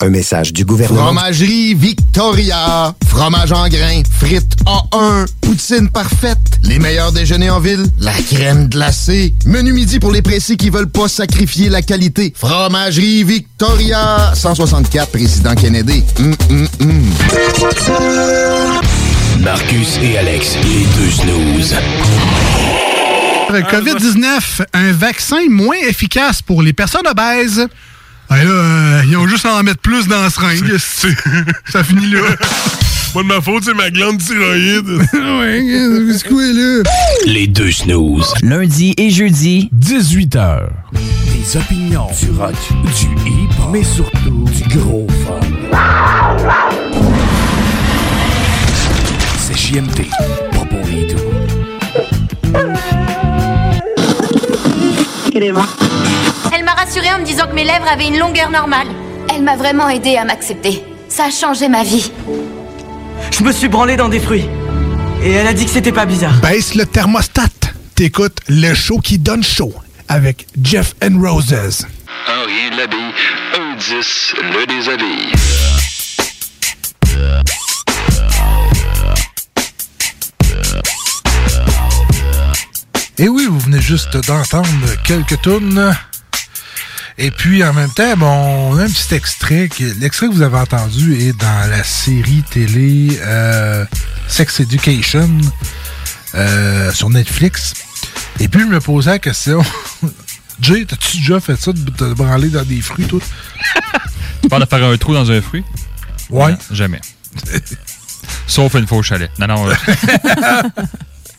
Un message du gouvernement. Fromagerie Victoria. Fromage en grains. Frites A1. Poutine parfaite. Les meilleurs déjeuners en ville. La crème glacée. Menu midi pour les pressés qui veulent pas sacrifier la qualité. Fromagerie Victoria. 164 Président Kennedy. Hum, hum, hum. Marcus et Alex, les deux snooze. COVID-19, un vaccin moins efficace pour les personnes obèses. Ben là, euh, ils ont juste à en mettre plus dans la seringue. Ça finit là. Pas de ma faute, c'est ma glande thyroïde. ouais, c'est quoi là? Les deux snooze. Lundi et jeudi, 18h. Des opinions, du rock, du hip, mais surtout du gros fun. C'est JMT, pas pour les doux. Elle m'a rassurée en me disant que mes lèvres avaient une longueur normale. Elle m'a vraiment aidé à m'accepter. Ça a changé ma vie. Je me suis branlé dans des fruits. Et elle a dit que c'était pas bizarre. Baisse le thermostat. T'écoutes le show qui donne chaud avec Jeff and Roses. Un rien de l'habille, un 10 le déshabille. Et oui, vous venez juste d'entendre quelques tunes. Et puis, en même temps, bon, on a un petit extrait. L'extrait que vous avez entendu est dans la série télé euh, Sex Education euh, sur Netflix. Et puis, je me posais la question. Jay, t'as-tu déjà fait ça de te branler dans des fruits, toi? Tu parles de faire un trou dans un fruit? Ouais. Non, jamais. Sauf une fois au chalet. Non, non. euh,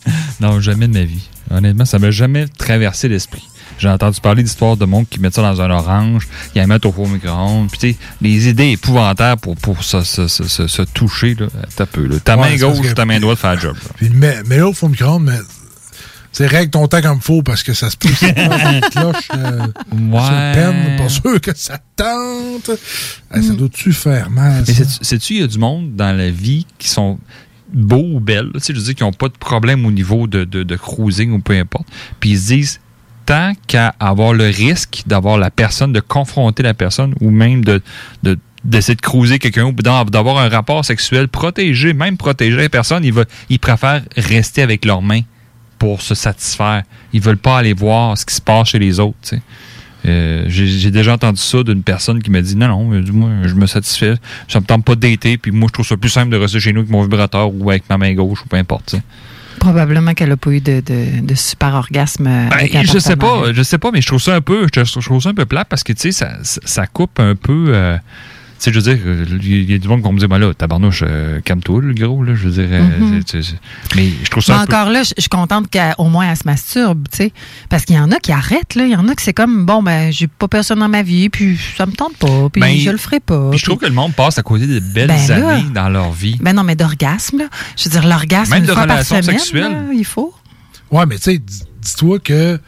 non, jamais de ma vie. Honnêtement, ça m'a jamais traversé l'esprit. J'ai entendu parler d'histoires de monde qui mettent ça dans un orange, qui la mettent au four micro-ondes. Puis, tu sais, les idées épouvantables pour, pour se, se- se- se- se toucher, là. T'as peu, là. Ta Ouais, main gauche, que- ta main droite fait le job. Puis, là au fond micro-ondes, mais. C'est règle ton temps comme faut parce que ça se peut que ça une cloche euh, sur le pen. Pas sûr que ça tente. Ça doit-tu faire mal? Mais sais-tu, il y a du monde dans la vie qui sont beaux ou belles, là, tu sais, je veux dire, qui n'ont pas de problème au niveau de, de, cruising ou peu importe. Puis ils se disent, tant qu'à avoir le risque d'avoir la personne, de confronter la personne ou même de, de d'essayer de cruiser quelqu'un ou d'avoir un rapport sexuel protégé, même protéger la personne, ils, préfèrent rester avec leurs mains pour se satisfaire. Ils veulent pas aller voir ce qui se passe chez les autres. tu sais. Euh, J'ai déjà entendu ça d'une personne qui m'a dit non, non, du moins, je me satisfais. Ça me tente pas dater, puis moi, je trouve ça plus simple de rester chez nous avec mon vibrateur ou avec ma main gauche ou peu importe. Probablement qu'elle n'a pas eu de, de- de super orgasme avec Ben, je sais pas, je sais pas, mais je trouve ça un peu, je, je trouve ça un peu plat parce que tu sais, ça, ça, coupe un peu. euh, sais, je veux dire, il y a du monde qui me dire, ben là, tabarnouche, euh, calme-toi, le gros, là, je veux dire. c'est- c'est- mais je trouve ça Mais un peu. encore là, je suis contente qu'au moins elle se masturbe, tu sais. Parce qu'il y en a qui arrêtent, là. Il y en a qui c'est comme, bon, ben, j'ai pas personne dans ma vie, puis ça me tente pas, puis Ben, je le ferai pas. Puis je trouve que le monde passe à côté de belles Ben là. années dans leur vie. Ben non, mais d'orgasme, là. Je veux dire, l'orgasme, Même une de fois par semaine, là, il faut. Ouais, mais tu sais, dis- dis-toi que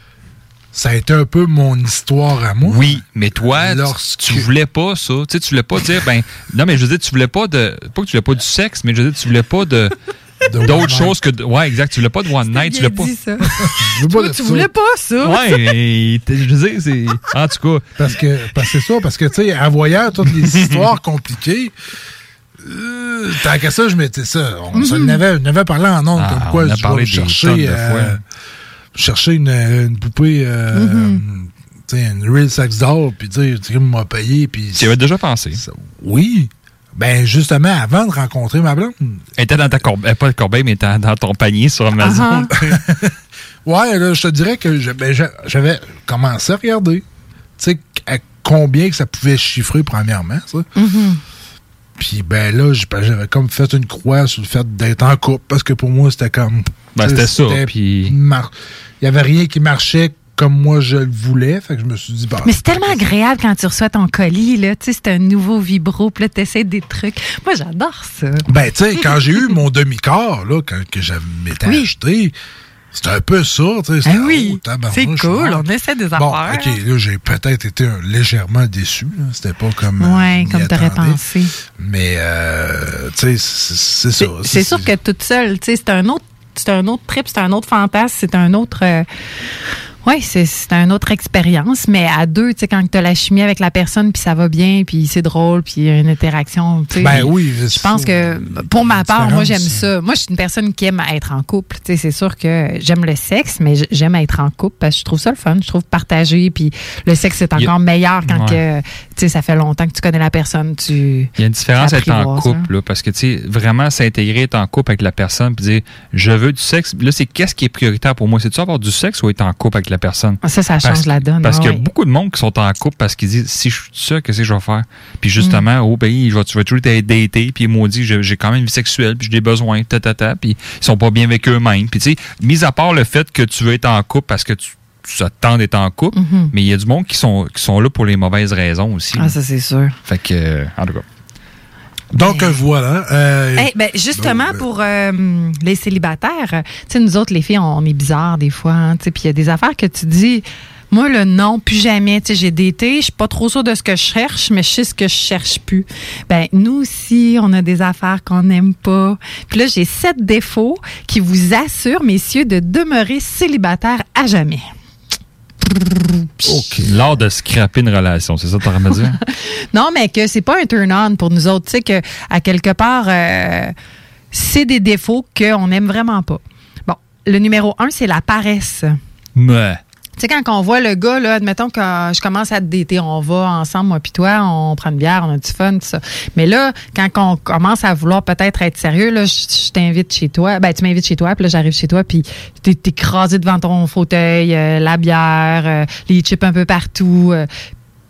ça a été un peu mon histoire à moi. Oui, mais toi, tu- Lorsque- tu voulais pas ça. Tu sais, tu voulais pas dire, ben, non, mais je veux dire, tu voulais pas de, pas que tu voulais pas du sexe, mais je veux dire, tu voulais pas de, d'autres choses que, de- ouais, exact, tu voulais pas de one night, tu voulais pas. ça. Je veux pas tu ça. voulais pas ça. Ouais, mais t- je veux dire, c'est, en tout cas. Parce que parce que c'est ça, parce que tu sais, en voyant toutes les histoires compliquées, euh, tant qu'à ça, je m'étais ça. On s'en Mhm. avait, on avait parlé en ondes Ah, comme quoi on a je parlé chercher, de euh, fois. Chercher une, une poupée, euh, Mhm. tu sais, une real sex doll, puis tu sais, tu m'as payé, puis. Tu y avais déjà pensé. Oui. Ben justement, avant de rencontrer ma blonde. Elle était dans ta corbeille, pas le corbeille, mais était dans ton panier sur Amazon. Ouais, là, je te dirais que je- ben, j'a- j'avais commencé à regarder. Tu sais, à combien que ça pouvait chiffrer, premièrement, ça. Puis ben là, ben, j'avais comme fait une croix sur le fait d'être en couple, parce que pour moi, c'était comme... Ben, c'était ça, puis- mar- Il y avait rien qui marchait comme moi je le voulais, fait que je me suis dit... Bah, Mais c'est tellement agréable quand tu reçois ton colis, là. Tu sais, c'est un nouveau vibro, puis là, t'essaies des trucs. Moi, j'adore ça. Ben, tu sais, quand j'ai eu mon demi-corps, là, quand, que j'avais m'étais Oui. acheté, c'était un peu ça, tu sais. Ah oui, c'est cool, on essaie des Bon, affaires. OK, là, j'ai peut-être été un- légèrement déçu. C'était pas comme. euh, m'y comme t'aurais pensé. Mais, euh, tu sais, c'est c'est ça. C'est sûr que toute seule, tu sais, c'est un autre c'est un autre trip, c'est un autre fantasme, c'est un autre. euh, oui, c'est c'est une autre expérience, mais à deux, tu sais, quand tu as la chimie avec la personne, puis ça va bien, puis c'est drôle, puis il y a une interaction, tu sais. Ben oui, Je pense que, pour ma part, moi, j'aime ça. Moi, je suis une personne qui aime être en couple. Tu sais, c'est sûr que j'aime le sexe, mais j'aime être en couple parce que je trouve ça le fun. Je trouve partager, puis le sexe est Il y a- encore meilleur quand Ouais. que, sais, ça fait longtemps que tu connais la personne. Tu, Il y a une différence à être en couple, là, parce que, tu sais, vraiment s'intégrer, être en couple avec la personne, puis dire, je veux du sexe. Là, c'est qu'est-ce qui est prioritaire pour moi? C'est-tu avoir du sexe ou être en couple avec la personne? Ça, ça Parce- change la donne. Parce ah qu'il y a beaucoup de monde qui sont en couple parce qu'ils disent, si je suis ça, qu'est-ce que je vais faire? Puis justement, Mm. au pays, je vais, tu vas toujours être daté, puis ils m'ont dit, j'ai j'ai quand même une vie sexuelle, puis j'ai des besoins, ta, ta, ta, puis ils sont pas bien avec eux-mêmes. Puis, tu sais, mis à part le fait que tu veux être en couple parce que tu, ça te tente d'être en couple, Mhm. mais il y a du monde qui sont, qui sont là pour les mauvaises raisons aussi. Ah, ça, c'est sûr. Fait que, euh, en tout cas. Donc, voilà. euh, Eh ben, justement, pour euh, les célibataires, euh, tu sais, nous autres, les filles, on, on est bizarres des fois. hein, tu sais, Puis il y a des affaires que tu dis, moi, le non, plus jamais. Tu sais, J'ai d'été, je suis pas trop sûre de ce que je cherche, mais je sais ce que je cherche plus. Ben, nous aussi, on a des affaires qu'on n'aime pas. Puis là, j'ai sept défauts qui vous assurent, messieurs, de demeurer célibataire à jamais. L'art de scraper une relation, c'est ça tu dire? Non, mais que c'est pas un turn-on pour nous autres. Tu sais, que à quelque part, euh, c'est des défauts qu'on n'aime vraiment pas. Bon, le numéro un, c'est la paresse. Mais. Tu sais, quand on voit le gars, là, admettons que je commence à te dater, on va ensemble, moi puis toi, on prend une bière, on a du fun, tout ça. Mais là, quand on commence à vouloir peut-être être sérieux, là, je, t'invite chez toi. Ben, tu m'invites chez toi, puis là, j'arrive chez toi, puis t'es écrasé devant ton fauteuil, euh, la bière, euh, les chips un peu partout. euh.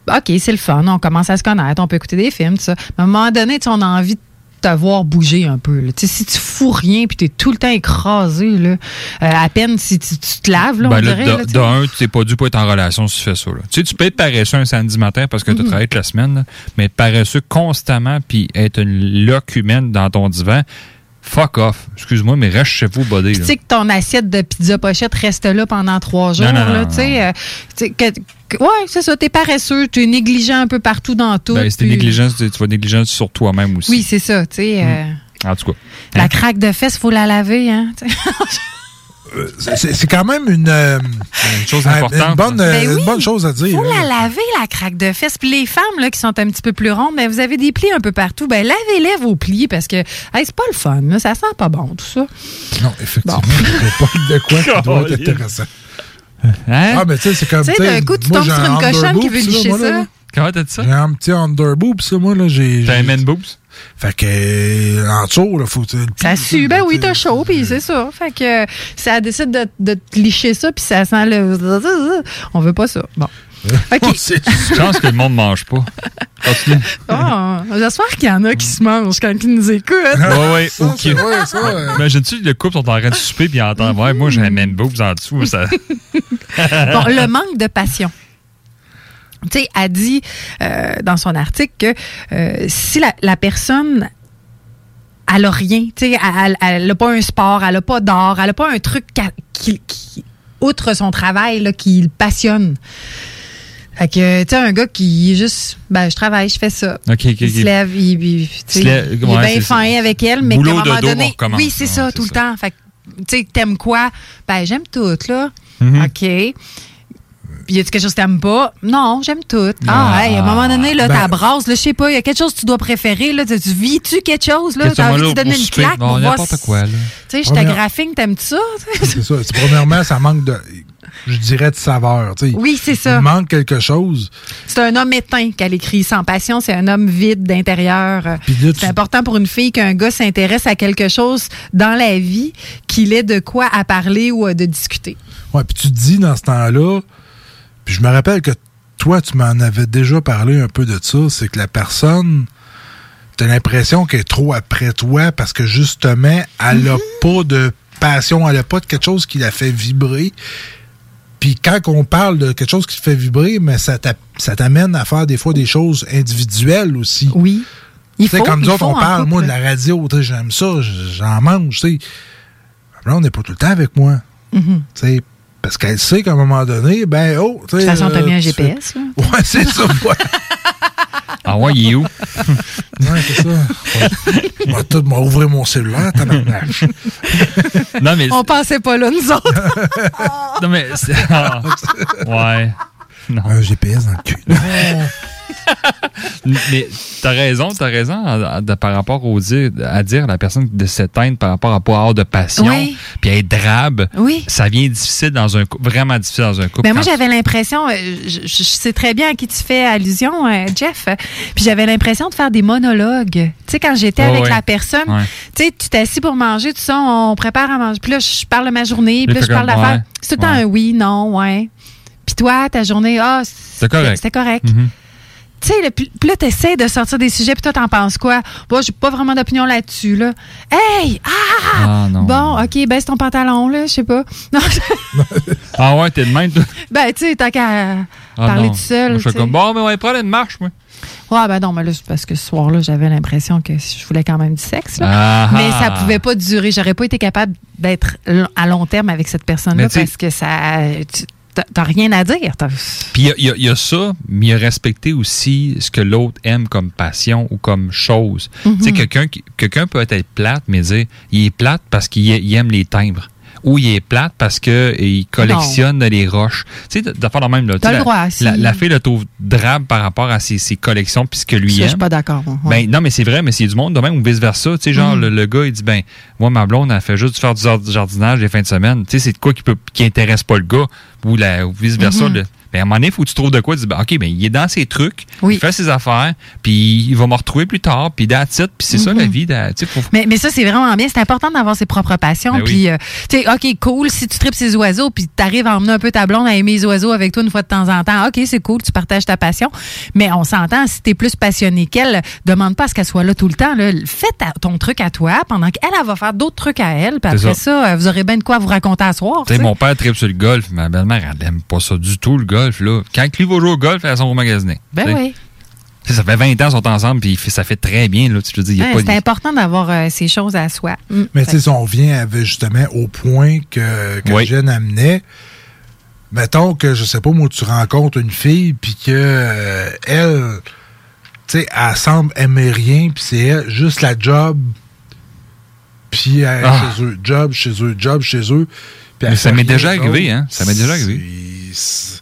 OK, c'est le fun, on commence à se connaître, on peut écouter des films, tout ça. Mais à un moment donné, on a envie de te voir bouger un peu. là. Si tu fous rien puis t'es tout le temps écrasé, là, euh, à peine si tu, tu te laves, là, on Ben là, dirait. de, là, tu de sais. un, tu n'es pas dû pour être en relation si tu fais ça. Là. Tu sais, tu peux être paresseux un samedi matin parce que tu as Mhm. travaillé toute la semaine, là, mais être paresseux constamment puis être une loque humaine dans ton divan, fuck off. Excuse-moi, mais reste chez vous, buddy. Tu sais que ton assiette de pizza pochette reste là pendant trois jours. Non, non, là, non, tu sais, euh, que- que- ouais, c'est ça. T'es paresseux, t'es négligent un peu partout dans tout. Ben, si t'es puis- négligent, tu vas négligent sur toi-même aussi. Oui, c'est ça. Tu sais, euh, En tout cas. la craque de fesses, faut la laver, hein. sais. c'est quand même une, euh, chose euh, importante. Une bonne, euh, Ben oui. une bonne chose à dire. Faut hein. la laver, la craque de fesses. Puis les femmes là, qui sont un petit peu plus rondes, ben, vous avez des plis un peu partout. Ben, lavez-les vos plis parce que hey, c'est pas le fun. là. Ça sent pas bon, tout ça. Non, effectivement, il pas de quoi qui doit être intéressant. Ah, mais tu sais, c'est comme. Tu sais, d'un coup, tu tombes sur un une cochonne qui veut licher ça. Comment t'as dit ça? J'ai un petit underboob, ça, moi, là. j'ai. T'as un man boobs? Fait que, euh, en dessous, là, faut. que Ça sue, ben oui, t'as chaud, puis c'est ça. Fait que ça décide de, de te licher ça, puis ça sent le... On veut pas ça. Bon. OK. Je pense que le monde mange pas. Continue. Ah, J'espère qu'il y en a qui se mangent quand ils nous écoutent. Ça, Ouais. ouais. Imagine-tu, le couple sont en train de souper puis ils entendent, ouais, moi j'ai un man boobs en dessous. Ça... Bon, le manque de passion. Tu sais, elle dit euh, dans son article que euh, si la, la personne elle a rien, tu sais, elle- elle elle a pas un sport, elle a pas d'art, elle a pas un truc qui, qui- outre son travail là, qui le passionne. Fait que, tu sais, un gars qui est juste, ben, je travaille, je fais ça. Il se lève, il, il- tu sais, se lève, il ouais, est bien fin ça. avec elle, mais Boulot un moment dos, donné, oui, c'est Ouais, ça, tout le temps. Fait que, tu sais, t'aimes quoi? Ben, j'aime tout, là. Mhm. OK. Y a-tu quelque chose que t'aimes pas? Non, j'aime tout. Ah, Ah. hey, à un moment donné, là, Ben- t'as brasse, là, je sais pas, il y a quelque chose que tu dois préférer, là. Tu tu vis-tu quelque chose, là? T'as envie a de te donner une claque Bon, pour voir n'importe quoi, là. Tu sais, je graphing, t'aimes ça? C'est ça. Premièrement, ça manque de. Je dirais de saveur. tu sais. Oui, c'est ça. Il manque quelque chose. C'est un homme éteint qu'elle écrit. Sans passion, c'est un homme vide d'intérieur. C'est important pour une fille qu'un gars s'intéresse à quelque chose dans la vie qu'il ait de quoi à parler ou à de discuter. Ouais, puis tu te dis dans ce temps-là, puis je me rappelle que toi, tu m'en avais déjà parlé un peu de ça, c'est que la personne, t'as l'impression qu'elle est trop après toi parce que justement, elle n'a pas de passion, elle n'a pas de quelque chose qui la fait vibrer. Puis quand on parle de quelque chose qui te fait vibrer, mais ça t'a- ça t'amène à faire des fois des choses individuelles aussi. Oui. Tu Il sais, faut, comme nous il autres, faut on parle, moi, de la radio, tu sais, j'aime ça, j'en mange, tu sais. Là, on n'est pas tout le temps avec moi. Mhm. Tu sais, parce qu'elle sait qu'à un moment donné, ben, oh, tu De sais. toute façon, t'as mis un GPS, là. Ouais, c'est ça, ouais. Ah ouais, il est où? Ouais, c'est ça. On va tout m'ouvrir mon cellulaire, tabarnak. Non, mais. On pensait pas là, nous autres. Non, mais. ah, ouais. Non. Un GPS dans le cul. Mais t'as raison, t'as raison à- à- de- par rapport au dire, à dire à la personne de s'éteindre par rapport à pas avoir de passion, Oui. puis être drabe. Oui. Ça vient difficile dans un couple, vraiment difficile dans un couple. Ben moi, j'avais l'impression, euh, je, sais très bien à qui tu fais allusion, euh, Jeff, puis j'avais l'impression de faire des monologues. Tu sais, quand j'étais avec la personne, tu sais, tu pour manger, tout ça, on prépare à manger. Puis là, je parle de ma journée, puis là, je parle d'affaires. ouais, C'est tout le temps ouais. un oui, non, ouais. Puis toi, ta journée, ah, C'est correct. C'était correct. Mhm. Tu sais, puis là, t'essaies de sortir des sujets, puis toi, t'en penses quoi? Bon, j'ai pas vraiment d'opinion là-dessus, là. Hey! Ah! Ah, non. Bon, OK, baisse ton pantalon, là, je sais pas. Non, Ah ouais, t'es de même, toi? ben, tu sais, tant qu'à Ah, parler non. tout seul. Moi, je sais. comme, bon, mais on va prendre une marche, moi. Ouais, ben non, mais là, c'est parce que ce soir-là, j'avais l'impression que je voulais quand même du sexe, là. Ah, mais ça pouvait pas durer. J'aurais pas été capable d'être à long terme avec cette personne-là parce que ça. tu- t'as- rien à dire. Puis il y a- y, y ça, mais il y a respecter aussi ce que l'autre aime comme passion ou comme chose. Mhm. Tu sais, quelqu'un qui- quelqu'un peut être plate, mais dire il est plate parce qu'il il aime les timbres. Ou il est plate parce qu'il collectionne les roches. Tu sais, de, de faire le même. là. Le la- droit, si- La, la fille le trouve drabe par rapport à ses, ses collections puis ce que lui Ça, je aime. suis pas d'accord. Ouais. Ben, non, mais c'est vrai, mais c'est du monde de même ou vice-versa. Tu sais, genre, Mhm. le, le gars, il dit, ben, moi, ma blonde, elle fait juste faire du jard- jardinage les fins de semaine. Tu sais, c'est de quoi qui peut, qui intéresse pas le gars ou, la, ou vice-versa. Mhm. Ben, à un moment donné, il faut que tu trouves de quoi. Tu dis, ben, OK, ben, il est dans ses trucs, Oui. il fait ses affaires, puis il va me retrouver plus tard, puis that's it, puis c'est ça Mhm. la vie. de- Tu sais, faut- Mais, mais ça, c'est vraiment bien. C'est important d'avoir ses propres passions. Ben. Puis, euh, tu sais, OK, cool, si tu tripes ces oiseaux, puis tu arrives à emmener un peu ta blonde à aimer les oiseaux avec toi une fois de temps en temps, OK, c'est cool, tu partages ta passion. Mais on s'entend, si tu es plus passionné qu'elle, demande pas à ce qu'elle soit là tout le temps. Là. Fais ta- ton truc à toi pendant qu'elle, elle va faire d'autres trucs à elle. Puis après ça. ça, euh, vous aurez bien de quoi vous raconter à soir. Tu sais, mon père tripe sur le golf, ma elle aime pas ça du tout, le golf, là. Quand lui va jouer au golf, elle s'en va magasiner. Ben oui. Ça fait 20 ans qu'ils sont ensemble, puis ça fait très bien, là. Tu dis, c'est important d'avoir euh, ces choses à soi. Mm. Mais tu sais, si on revient avec, justement au point que, que Oui. Jen amenait, mettons que, je sais pas, moi, tu rencontres une fille, puis que euh, elle, tu sais, elle semble aimer rien, puis c'est juste la job, puis elle est Ah. chez eux, job chez eux, job chez eux. Mais ça m'est déjà arrivé, hein. Ça m'est déjà arrivé.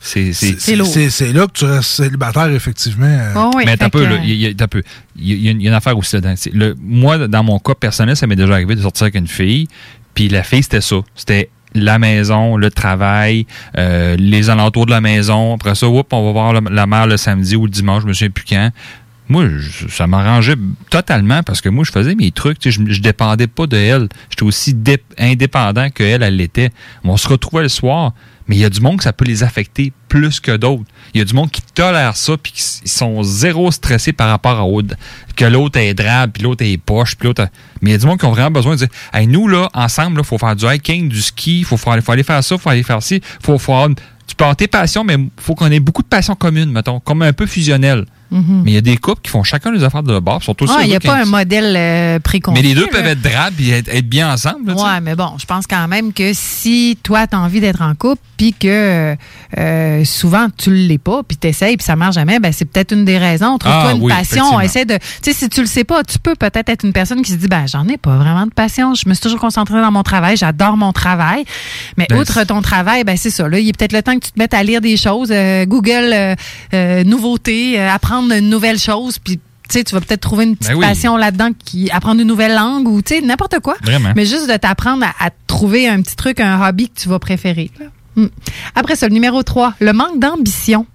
C'est là que tu restes célibataire, effectivement. Oh oui, mais t'as peu, que- là, il y a- t'as peu. Il y, y a une- il y a une affaire aussi le- moi, dans mon cas personnel, ça m'est déjà arrivé de sortir avec une fille. Puis la fille, c'était ça. C'était la maison, le travail, euh, les alentours de la maison. Après ça, oups, on va voir la, la mère le samedi ou le dimanche, je me souviens plus quand. Moi, ça m'arrangeait totalement parce que moi, je faisais mes trucs. Je, je dépendais pas de elle. J'étais aussi dé- indépendant qu'elle, elle l'était. On se retrouvait le soir, mais il y a du monde que ça peut les affecter plus que d'autres. Il y a du monde qui tolère ça puis qui sont zéro stressés par rapport à autre. Que l'autre est drabe, puis l'autre est poche, puis l'autre... Mais il y a du monde qui ont vraiment besoin de dire hey, nous, là, ensemble, il faut faire du hiking, du ski, il faut, faire- aller faire ça, il faut aller faire ci, faut, faut avoir- Tu peux avoir tes passions, mais il faut qu'on ait beaucoup de passions communes, mettons, comme un peu fusionnelles. Mhm. Mais il y a des couples qui font chacun les affaires de leur bord, sont Ah, il n'y a pas un modèle euh, préconçu. Mais les deux là. peuvent être drabes et être, être bien ensemble. Ouais, mais bon, je pense quand même que si toi, tu as envie d'être en couple, puis que euh, souvent tu l'es pas, puis tu essayes, puis ça marche jamais, ben c'est peut-être une des raisons. Trouve-toi Ah, une oui, passion. Essaie de. Tu sais, si tu le sais pas, tu peux peut-être être une personne qui se dit, ben j'en ai pas vraiment de passion. Je me suis toujours concentrée dans mon travail. J'adore mon travail. Mais Ben, outre ton travail, ben c'est ça. Là, il est peut-être le temps que tu te mettes à lire des choses, euh, Google euh, nouveautés, euh, apprendre une nouvelle chose, puis. Tu sais, tu vas peut-être trouver une petite Ben oui. passion là-dedans qui apprendre une nouvelle langue ou tu sais n'importe quoi. Vraiment. Mais juste de t'apprendre à, à trouver un petit truc, un hobby que tu vas préférer. là. Hmm. Après ça, le numéro 3, le manque d'ambition.